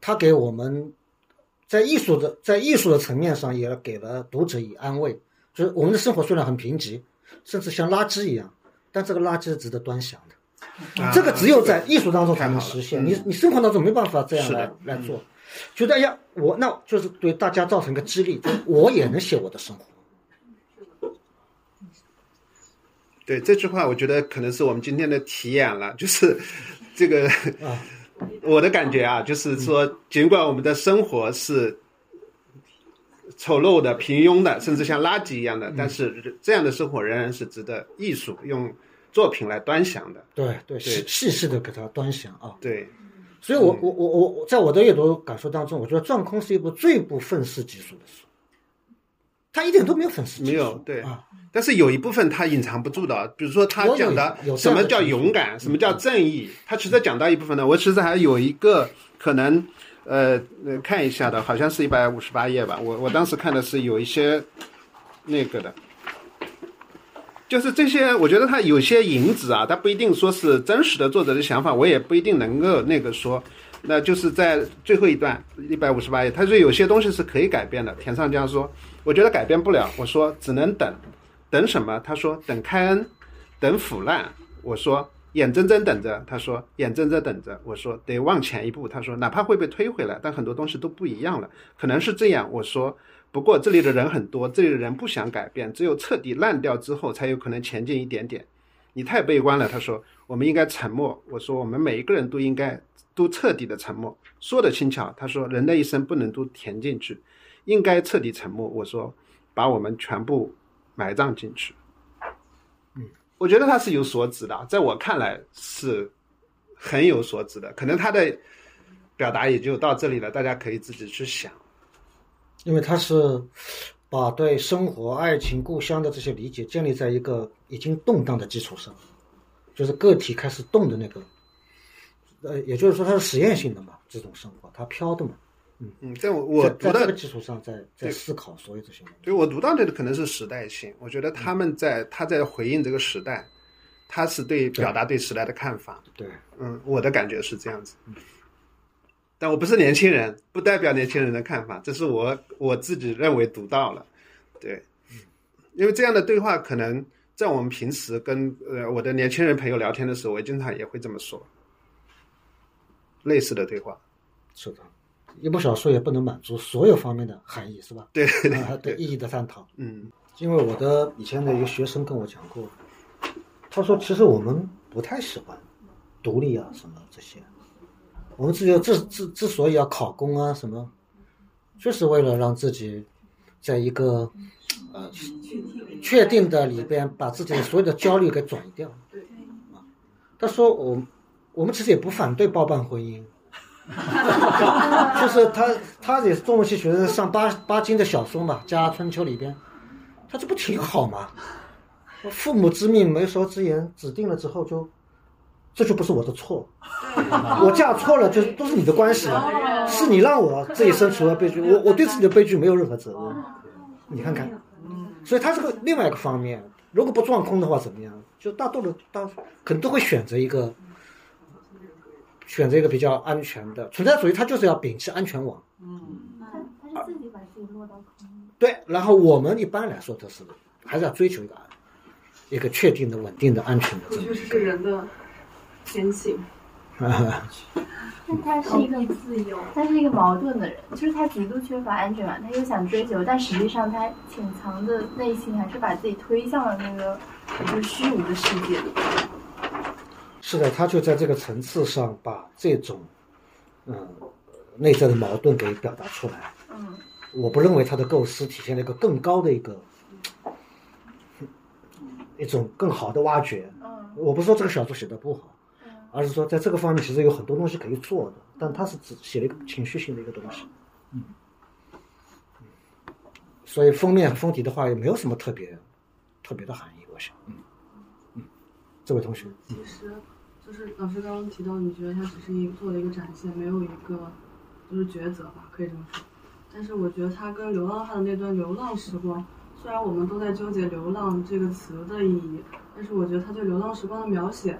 S2: 他给我们在艺术的在艺术的层面上也给了读者以安慰，就是我们的生活虽然很贫瘠，甚至像垃圾一样，但这个垃圾是值得端详的。
S1: 啊
S2: 这个只有在艺术当中才能实现，你你生活当中没办法这样来来做。觉得哎呀，我那就是对大家造成一个激励，就我也能写我的生活。
S1: 对这句话，我觉得可能是我们今天的题眼了，就是这个我的感觉啊，就是说，尽管我们的生活是丑陋的、平庸的，甚至像垃圾一样的，但是这样的生活仍然是值得艺术用作品来端详的。
S2: 对对，细细细的给它端详啊。
S1: 对，
S2: 所以我我我我我在我的阅读感受当中，我觉得《钻空》是一部最不愤世嫉俗的书，它一点都没有粉丝。
S1: 没有对，但是有一部分他隐藏不住的，比如说他讲的什么叫勇敢，什么叫正义，他其实讲到一部分呢。我其实还有一个可能，呃，呃看一下的，好像是一百五十八页吧。我我当时看的是有一些那个的，就是这些，我觉得他有些引子啊，他不一定说是真实的作者的想法，我也不一定能够那个说。那就是在最后一段一百五十八页，他说有些东西是可以改变的。田上江说，我觉得改变不了，我说只能等，等什么？他说等开恩，等腐烂。我说眼睁睁等着，他说眼睁睁等着。我说得往前一步，他说哪怕会被推回来，但很多东西都不一样了，可能是这样。我说不过这里的人很多，这里的人不想改变，只有彻底烂掉之后，才有可能前进一点点。你太悲观了，他说我们应该沉默。我说我们每一个人都应该都彻底的沉默。说的轻巧，他说人的一生不能都填进去，应该彻底沉默。我说把我们全部埋葬进去。
S2: 嗯，
S1: 我觉得他是有所指的，在我看来是很有所指的。可能他的表达也就到这里了，大家可以自己去想。
S2: 因为他是把对生活、爱情、故乡的这些理解建立在一个已经动荡的基础上，就是个体开始动的那个，呃，也就是说它是实验性的嘛，这种生活它飘的嘛，嗯
S1: 嗯，在我我读到的
S2: 在这个基础上再再
S1: 对
S2: 思考所有这些问题。
S1: 对我读到的可能是时代性，我觉得他们在他在回应这个时代，他是对表达对时代的看法。
S2: 对，
S1: 嗯，我的感觉是这样子。但我不是年轻人，不代表年轻人的看法，这是我我自己认为读到了。对，因为这样的对话可能在我们平时跟呃我的年轻人朋友聊天的时候，我经常也会这么说，类似的对话。
S2: 是的，一部小说也不能满足所有方面的含义，是吧？
S1: 对
S2: 对，对意义的探讨。
S1: 嗯，
S2: 因为我的以前的一个学生跟我讲过，他说其实我们不太喜欢独立啊什么这些，我们自己之之之所以要考公啊什么，就是为了让自己在一个呃确定的里边把自己的所有的焦虑给转移掉。啊，他说我我们其实也不反对包办婚姻。就是他，他也是中文系学生，上巴巴金的小说嘛，《家春秋》里边，他这不挺好吗？父母之命，媒妁之言，指定了之后就，这就不是我的错，我嫁错了，就都是你的关系，是你让我这一生出了悲剧，我我对自己的悲剧没有任何责任，你看看，所以他这个另外一个方面，如果不撞空的话怎么样？就大多的大可能都会选择一个。选择一个比较安全的存在主义，它就是要摒弃安全网。
S6: 嗯，他他是自己把自己落到空。
S2: 对，然后我们一般来说都是还是要追求一个一个确定的、稳定的、安全的。
S8: 我觉得这是人的天性。
S2: 啊，
S6: 但他是一个自由，他是一个矛盾的人，就是他极度缺乏安全感，他又想追求，但实际上他潜藏的内心还是把自己推向了那个就是虚无的世界里。
S2: 是的，他就在这个层次上把这种，嗯，内在的矛盾给表达出来。
S6: 嗯，
S2: 我不认为他的构思体现了一个更高的一个，一种更好的挖掘。
S6: 嗯，
S2: 我不是说这个小说写的不好，而是说在这个方面其实有很多东西可以做的，但他是只写了一个情绪性的一个东西。嗯，所以封面封底的话也没有什么特别特别的含义，我想。嗯嗯，这位同学。
S8: 其实。就是老师刚刚提到，你觉得他只是一做的一个展现，没有一个就是抉择吧，可以这么说。但是我觉得他跟流浪汉的那段流浪时光，虽然我们都在纠结“流浪”这个词的意义，但是我觉得他对流浪时光的描写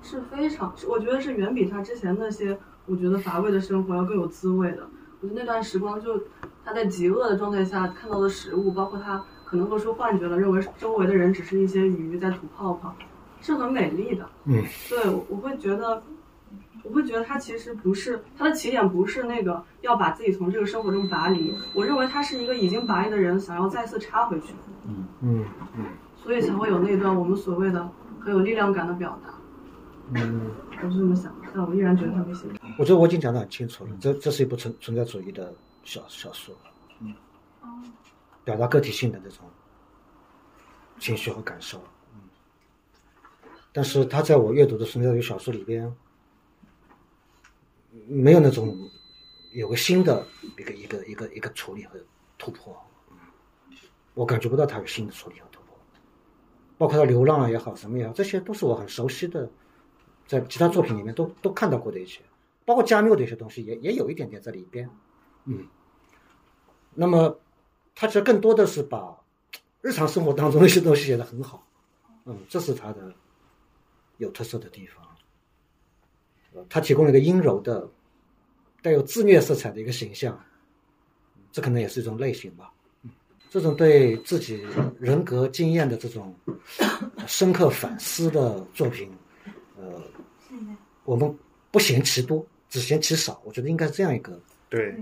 S8: 是非常，我觉得是远比他之前那些我觉得乏味的生活要更有滋味的。我觉得那段时光，就他在极饿的状态下看到的食物，包括他可能都出幻觉了，认为周围的人只是一些鱼在吐泡泡。是很美丽的，
S2: 嗯，
S8: 对，我会觉得，我会觉得他其实不是他的起点，不是那个要把自己从这个生活中拔离。我认为他是一个已经拔离的人，想要再次插回去，
S2: 嗯嗯嗯，
S8: 所以才会有那段我们所谓的很有力量感的表达。
S2: 嗯，
S8: 我是这么想，但我依然觉得他没写。
S2: 我觉得我已经讲得很清楚了，这这是一部存存在主义的小小说，嗯，表达个体性的这种情绪和感受。但是他在我阅读的存在主义小说里边，没有那种有个新的一个一个一个一个处理和突破，我感觉不到他有新的处理和突破。包括他流浪也好，什么也好，这些都是我很熟悉的，在其他作品里面都都看到过的一些，包括加缪的一些东西也也有一点点在里边，嗯。那么，他其实更多的是把日常生活当中的一些东西写得很好，嗯，这是他的。有特色的地方，他提供了一个阴柔的、带有自虐色彩的一个形象，这可能也是一种类型吧。这种对自己人格经验的这种深刻反思的作品，呃，我们不嫌其多，只嫌其少。我觉得应该是这样一个
S1: 对。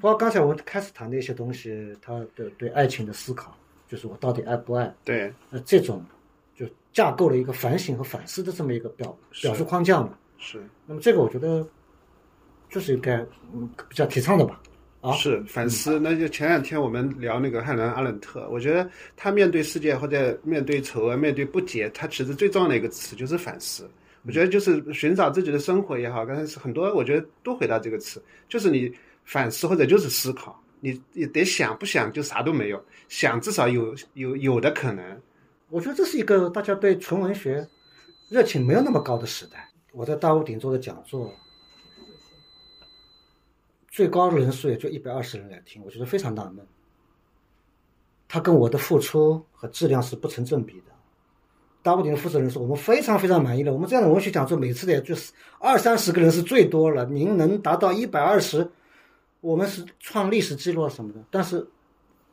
S2: 包括刚才我们开始谈的一些东西，他的对爱情的思考，就是我到底爱不爱？
S1: 对，
S2: 那，这种。就架构了一个反省和反思的这么一个表表述框架嘛。
S1: 是。
S2: 那么这个我觉得，就是应该嗯比较提倡的吧。啊。
S1: 是反思，那就前两天我们聊那个汉兰阿伦特，我觉得他面对世界或者面对丑恶、面对不解，他其实最重要的一个词就是反思。我觉得就是寻找自己的生活也好，刚才是很多，我觉得都回到这个词，就是你反思或者就是思考，你你得想，不想就啥都没有，想至少有有有的可能。
S2: 我觉得这是一个大家对纯文学热情没有那么高的时代。我在大屋顶做的讲座，最高的人数也就一百二十人来听，我觉得非常纳闷。他跟我的付出和质量是不成正比的。大屋顶的负责人说，我们非常非常满意了。我们这样的文学讲座每次的也就是二三十个人是最多了，您能达到一百二十，我们是创历史记录啊什么的。但是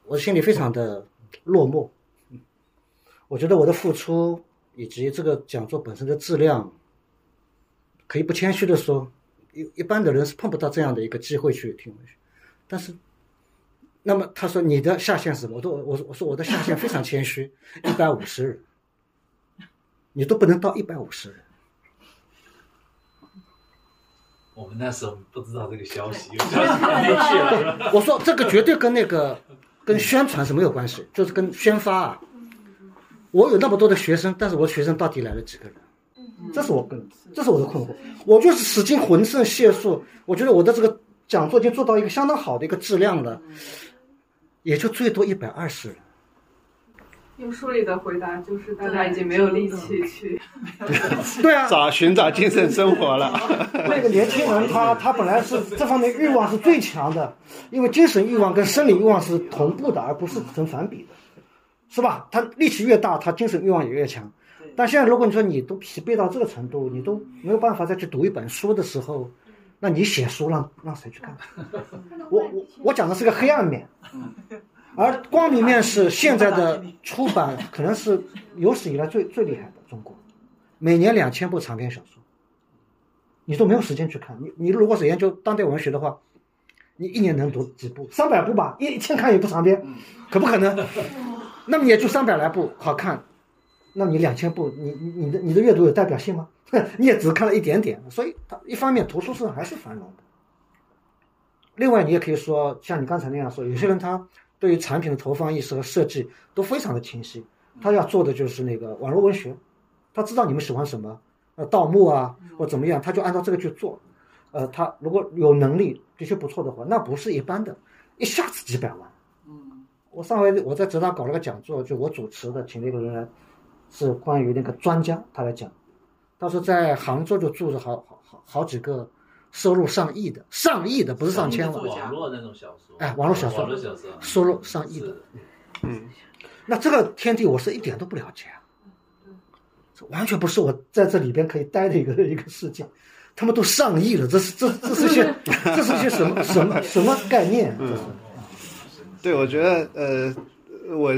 S2: 我心里非常的落寞。我觉得我的付出以及这个讲座本身的质量，可以不谦虚的说，一一般的人是碰不到这样的一个机会去听文学。但是，那么他说你的下限是什么？我说我我说我的下限非常谦虚，一百五十人，你都不能到一百五十人。
S10: 我们那时候不知道这个消息，有消息还没去了？
S2: 我说这个绝对跟那个跟宣传是没有关系，就是跟宣发啊。我有那么多的学生，但是我学生到底来了几个人？这是我跟这是我的困惑。我就是使尽浑身解数，我觉得我的这个讲座已经做到一个相当好的一个质量了，也就最多一百二十人。
S8: 用书里的回答就是大家已经没有力气去。
S2: 对啊，
S1: 找寻找精神生活了。
S2: 那个年轻人他 他本来是这方面欲望是最强的，因为精神欲望跟生理欲望是同步的，而不是成反比的，是吧？他力气越大，他精神欲望也越强。但现在如果你说你都疲惫到这个程度，你都没有办法再去读一本书的时候，那你写书让让谁去看？我我我讲的是个黑暗面，而光明面是现在的出版可能是有史以来最最厉害的中国，每年两千部长篇小说，你都没有时间去看。你你如果是研究当代文学的话，你一年能读几部？三百部吧，一一天看一部长篇，可不可能？那么也就三百来部好看。那你两千部，你你你的你的阅读有代表性吗？你也只看了一点点，所以它一方面图书市场还是繁荣的。另外，你也可以说，像你刚才那样说，有些人他对于产品的投放意识和设计都非常的清晰，他要做的就是那个网络文学，他知道你们喜欢什么，呃，盗墓啊或怎么样，他就按照这个去做。呃，他如果有能力的确不错的话，那不是一般的，一下子几百万。嗯，我上回我在浙大搞了个讲座，就我主持的，请了一个人来。是关于那个专家，他来讲，他说在杭州就住着好好好好几个收入上亿的，上亿的不是上千万。
S10: 网络那种小说。
S2: 哎，网络小说。
S10: 网络小说。
S2: 收入上亿的。嗯，那这个天地我是一点都不了解啊，这完全不是我在这里边可以待的一个一个世界。他们都上亿了，这是这这是些 这是些什么什么什么概念？这是。
S1: 对，我觉得呃我。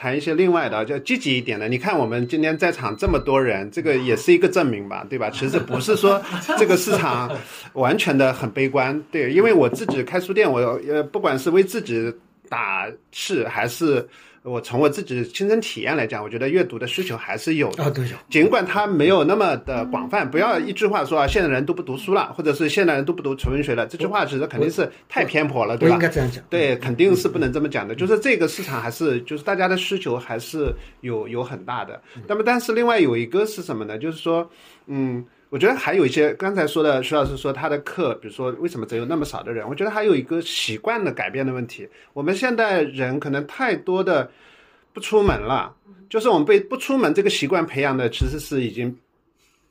S1: 谈一些另外的，就积极一点的。你看，我们今天在场这么多人，这个也是一个证明吧，对吧？其实不是说这个市场完全的很悲观，对，因为我自己开书店，我呃，不管是为自己打气，还是。我从我自己亲身体验来讲，我觉得阅读的需求还是有的。
S2: 啊，对。
S1: 尽管它没有那么的广泛，不要一句话说啊，现在人都不读书了，或者是现在人都不读纯文学了，这句话其实肯定是太偏颇了，对吧？
S2: 应该这样讲。
S1: 对，肯定是不能这么讲的。就是这个市场还是，就是大家的需求还是有有很大的。那么，但是另外有一个是什么呢？就是说，嗯。我觉得还有一些刚才说的徐老师说他的课，比如说为什么只有那么少的人？我觉得还有一个习惯的改变的问题。我们现代人可能太多的不出门了，就是我们被不出门这个习惯培养的，其实是已经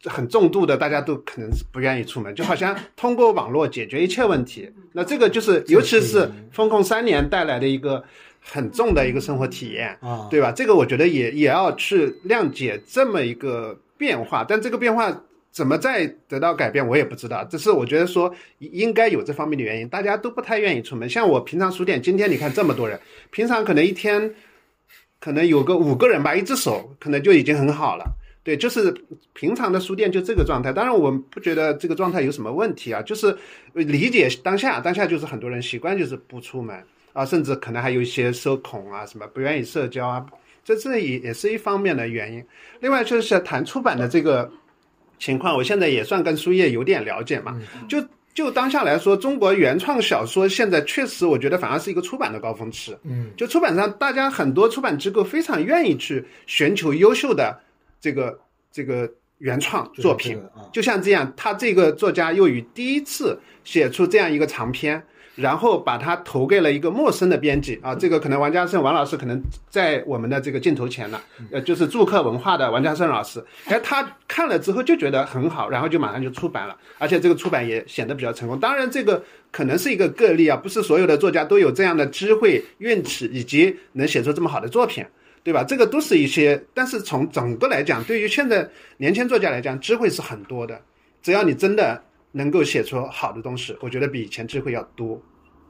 S1: 很重度的，大家都可能是不愿意出门，就好像 通过网络解决一切问题。那这个就是，尤其是风控三年带来的一个很重的一个生活体验啊，对吧？这个我觉得也也要去谅解这么一个变化，但这个变化。怎么再得到改变，我也不知道。只是我觉得说应该有这方面的原因，大家都不太愿意出门。像我平常书店，今天你看这么多人，平常可能一天可能有个五个人吧，一只手可能就已经很好了。对，就是平常的书店就这个状态。当然，我们不觉得这个状态有什么问题啊，就是理解当下，当下就是很多人习惯就是不出门啊，甚至可能还有一些社恐啊，什么不愿意社交啊，这这也也是一方面的原因。另外就是谈出版的这个。情况，我现在也算跟书业有点了解嘛。就就当下来说，中国原创小说现在确实，我觉得反而是一个出版的高峰期。
S2: 嗯，
S1: 就出版上，大家很多出版机构非常愿意去寻求优秀的这个这个原创作品。就像这样，他这个作家又以第一次写出这样一个长篇，然后把它投给了一个陌生的编辑啊，这个可能王家胜王老师可能在我们的这个镜头前了，呃，就是住客文化的王家胜老师，哎，他看了之后就觉得很好，然后就马上就出版了，而且这个出版也显得比较成功。当然，这个可能是一个个例啊，不是所有的作家都有这样的机会、运气以及能写出这么好的作品。对吧？这个都是一些，但是从整个来讲，对于现在年轻作家来讲，机会是很多的。只要你真的能够写出好的东西，我觉得比以前智慧要多。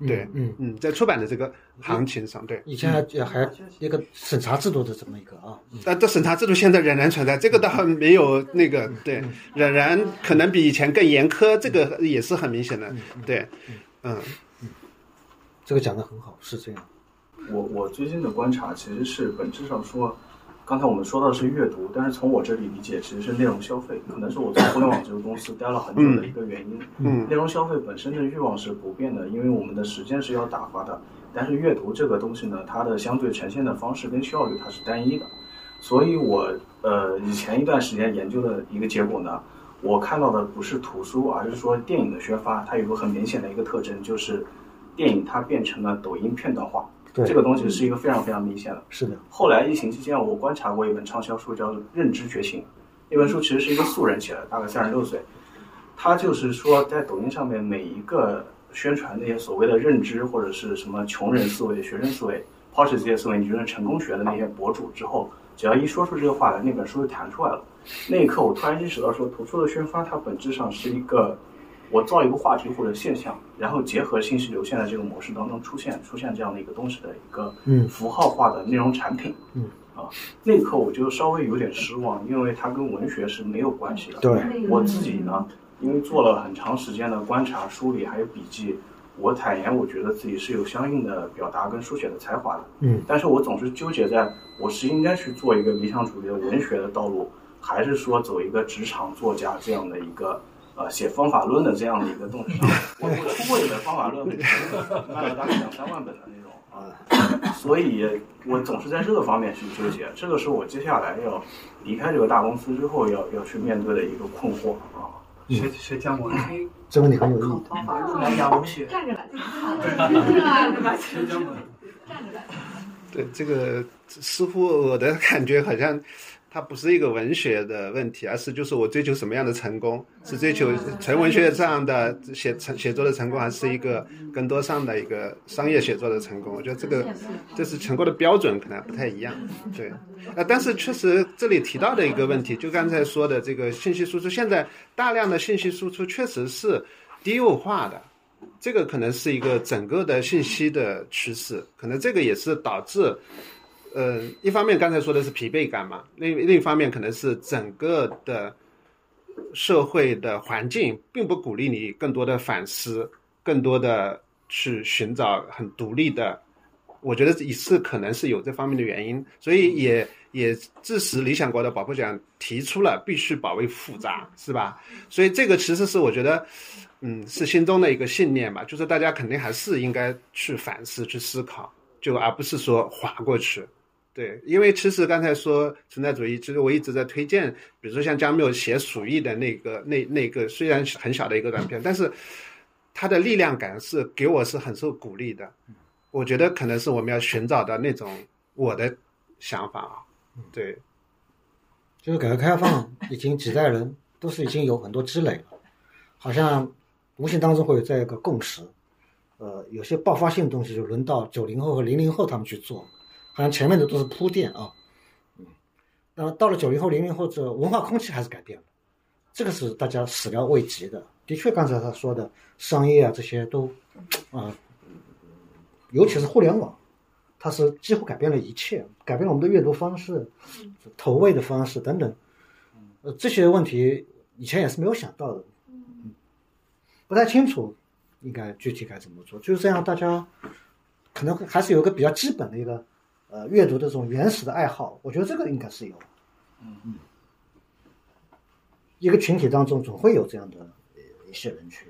S1: 对，
S2: 嗯。
S1: 嗯，在出版的这个行情上，对，
S2: 以前还还一个审查制度的这么一个啊，
S1: 但，这审查制度现在仍然存在，这个倒没有那个，对，仍然可能比以前更严苛，这个也是很明显的，对，嗯，
S2: 这个讲的很好，是这样。
S13: 我我最近的观察其实是本质上说，刚才我们说到是阅读，但是从我这里理解其实是内容消费，可能是我在互联网这个公司待了很久的一个原因。
S1: 嗯
S13: 内容消费本身的欲望是不变的，因为我们的时间是要打发的，但是阅读这个东西呢，它的相对呈现的方式跟效率它是单一的，所以我呃以前一段时间研究的一个结果呢，我看到的不是图书，而是说电影的宣发，它有个很明显的一个特征，就是电影它变成了抖音片段化。
S2: 对
S13: 这个东西是一个非常非常明显的。
S2: 是的，
S13: 后来疫情期间，我观察过一本畅销书，叫《认知觉醒》。那本书其实是一个素人写的，大概三十六岁。他就是说，在抖音上面每一个宣传那些所谓的认知或者是什么穷人思维、学生思维，抛弃这些思维，你觉得成功学的那些博主之后，只要一说出这个话来，那本书就弹出来了。那一刻，我突然意识到说，图书的宣发它本质上是一个我造一个话题或者现象，然后结合信息流现在这个模式当中出现出现这样的一个东西的一个
S2: 嗯
S13: 符号化的内容产品。
S2: 嗯
S13: 啊，那一刻我就稍微有点失望，因为它跟文学是没有关系的。
S2: 对
S13: 我自己呢，因为做了很长时间的观察、梳理还有笔记，我坦言，我觉得自己是有相应的表达跟书写的才华的。
S2: 嗯
S13: 但是我总是纠结在我是应该去做一个理想主义的文学的道路，还是说走一个职场作家这样的一个呃写方法论的这样的一个东西上。我我出过一本方法论，卖了大概两三万本的那种啊，所以我总是在这个方面去纠结，这个是我接下来要离开这个大公司之后要要去面对的一个困惑啊。
S12: 学学姜文，
S2: 这个问题很有意义。
S12: 方法论来讲文学，
S9: 站着来，
S12: 学姜文。
S1: 对这个似乎我的感觉好像，它不是一个文学的问题，而是就是我追求什么样的成功，是追求纯文学上的写成写作的成功，还是一个更多上的一个商业写作的成功？我觉得这个这是成功的标准可能不太一样。对，啊，但是确实这里提到的一个问题，就刚才说的这个信息输出，现在大量的信息输出确实是低幼化的。这个可能是一个整个的信息的趋势，可能这个也是导致，呃，一方面刚才说的是疲惫感嘛，另另一方面可能是整个的社会的环境并不鼓励你更多的反思，更多的去寻找很独立的，我觉得也是可能是有这方面的原因，所以也也致使理想国的保护奖提出了必须保卫复杂，是吧？所以这个其实是我觉得。嗯，是心中的一个信念吧，就是大家肯定还是应该去反思、去思考，就而不是说划过去。对，因为其实刚才说存在主义，其实我一直在推荐，比如说像加缪写《鼠疫》的那个那那个，虽然很小的一个短片，但是它的力量感是给我是很受鼓励的。我觉得可能是我们要寻找到那种我的想法啊，对，
S2: 就是改革开放已经几代人都是已经有很多积累了，好像。无形当中会有这样一个共识，呃，有些爆发性的东西就轮到九零后和零零后他们去做，好像前面的都是铺垫啊，嗯，那么到了九零后、零零后，这文化空气还是改变了，这个是大家始料未及的。的确，刚才他说的商业啊这些都，啊、呃，尤其是互联网，它是几乎改变了一切，改变了我们的阅读方式、投喂的方式等等，呃，这些问题以前也是没有想到的。嗯不太清楚，应该具体该怎么做，就是这样，大家可能还是有个比较基本的一个呃阅读的这种原始的爱好，我觉得这个应该是有，
S13: 嗯
S2: 嗯，一个群体当中总会有这样的一些人群，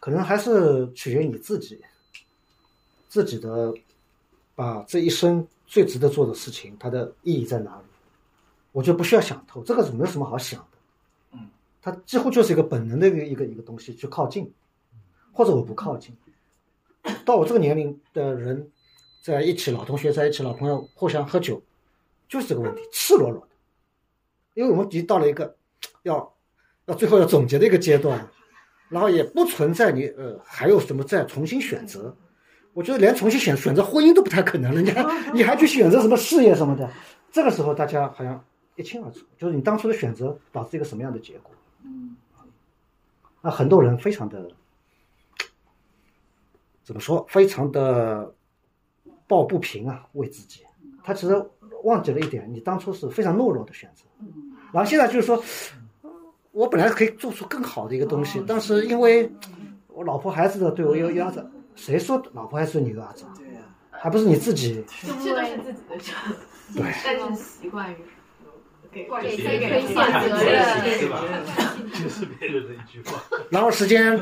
S2: 可能还是取决于你自己，自己的把这一生最值得做的事情，它的意义在哪里？我觉得不需要想透，这个是没有什么好想的。嗯它几乎就是一个本能的一个一个一个东西去靠近。或者我不靠近。到我这个年龄的人在一起，老同学在一起，老朋友互相喝酒，就是这个问题，赤裸裸的。因为我们已经到了一个要要最后要总结的一个阶段，然后也不存在你呃还有什么再重新选择。我觉得连重新选选择婚姻都不太可能，人家 你还去选择什么事业什么的，这个时候大家好像一清二楚，就是你当初的选择导致一个什么样的结果。
S14: 嗯，
S2: 那很多人非常的怎么说，非常的抱不平啊，为自己，他其实忘记了一点，你当初是非常懦弱的选择，然后现在就是说，我本来可以做出更好的一个东西，但是因为我老婆孩子的对我有压着，谁说老婆孩子对你有压着？对呀，还不是你自己。
S15: 这都是自己的事，
S2: 对
S15: 但是习惯于给给
S10: 给
S15: 给给
S10: 给
S15: 推卸责任，
S10: 是吧？就是别人的一句话。
S2: 然后时间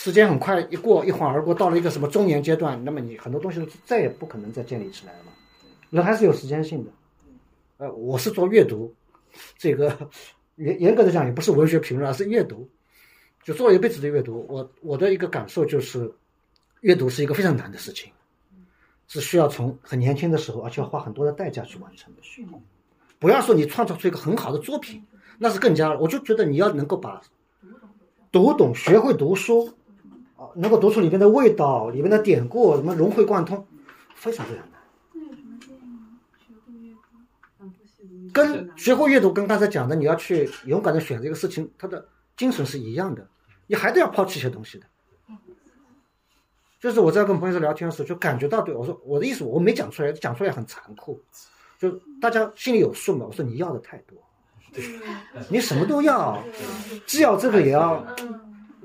S2: 时间很快一过，一晃而过，到了一个什么中年阶段，那么你很多东西再也不可能再建立起来了。人还是有时间性的。呃，我是做阅读，这个 严严格的讲也不是文学评论，而是阅读。就做一辈子的阅读，我我的一个感受就是，阅读是一个非常难的事情，是需要从很年轻的时候，而且要花很多的代价去完成的。不要说你创造出一个很好的作品，那是更加，我就觉得你要能够把读懂、学会读书，啊，能够读出里面的味道、里面的典故，什么融会贯通，非常非常难。跟学会阅读，跟刚才讲的，你要去勇敢的选择一个事情，它的精神是一样的，你还得要抛弃一些东西的。就是我在跟朋友聊天的时候，就感觉到对我说我的意思，我没讲出来，讲出来很残酷，就大家心里有数嘛。我说你要的太多，你什么都要，既要这个也要，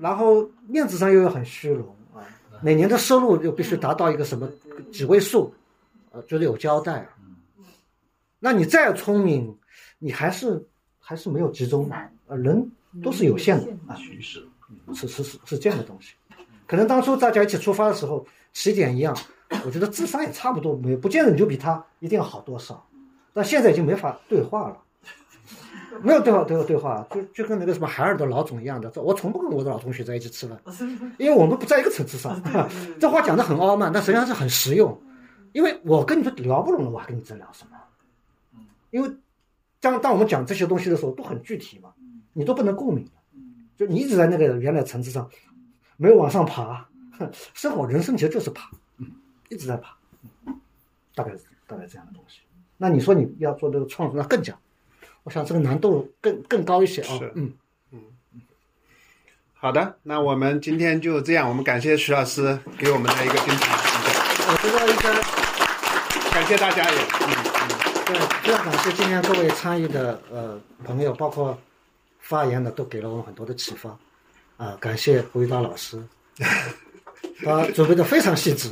S2: 然后面子上又要很虚荣啊，每年的收入又必须达到一个什么几位数，呃，觉得有交代。那你再聪明，你还是还是没有集中的，呃，人都是有限的啊，
S10: 趋势
S2: 是是是是这样的东西。可能当初大家一起出发的时候，起点一样，我觉得智商也差不多，没不见得你就比他一定要好多少。但现在已经没法对话了，没有对话对话对话，就就跟那个什么海尔的老总一样的，我从不跟我的老同学在一起吃饭，因为我们不在一个层次上。这话讲的很傲慢，但实际上是很实用。因为我跟你说聊不拢了，我还跟你在聊什么？因为当当我们讲这些东西的时候，都很具体嘛，你都不能共鸣，就你一直在那个原来层次上，没有往上爬。生活人生其实就是爬，嗯，一直在爬，大概大概这样的东西。那你说你要做这个创作，那更加，我想这个难度更更高一些啊。
S1: 是
S2: 嗯，
S1: 好的，那我们今天就这样，我们感谢徐老师给我们的一个精彩分享。
S2: 我觉得应该
S1: 感谢大家也，嗯
S2: 对，非常感谢今天各位参与的呃朋友，包括发言的，都给了我们很多的启发。啊、感谢胡一刀老师，他准备的非常细致。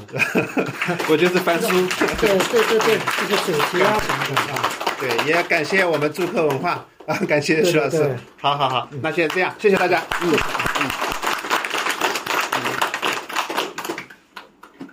S1: 我就是翻书。
S2: 对对对对，这个主题啊什么的啊。
S1: 对，也感谢我们祝客文化啊，感谢徐老师。好好好，那现在这样，谢谢大家，嗯。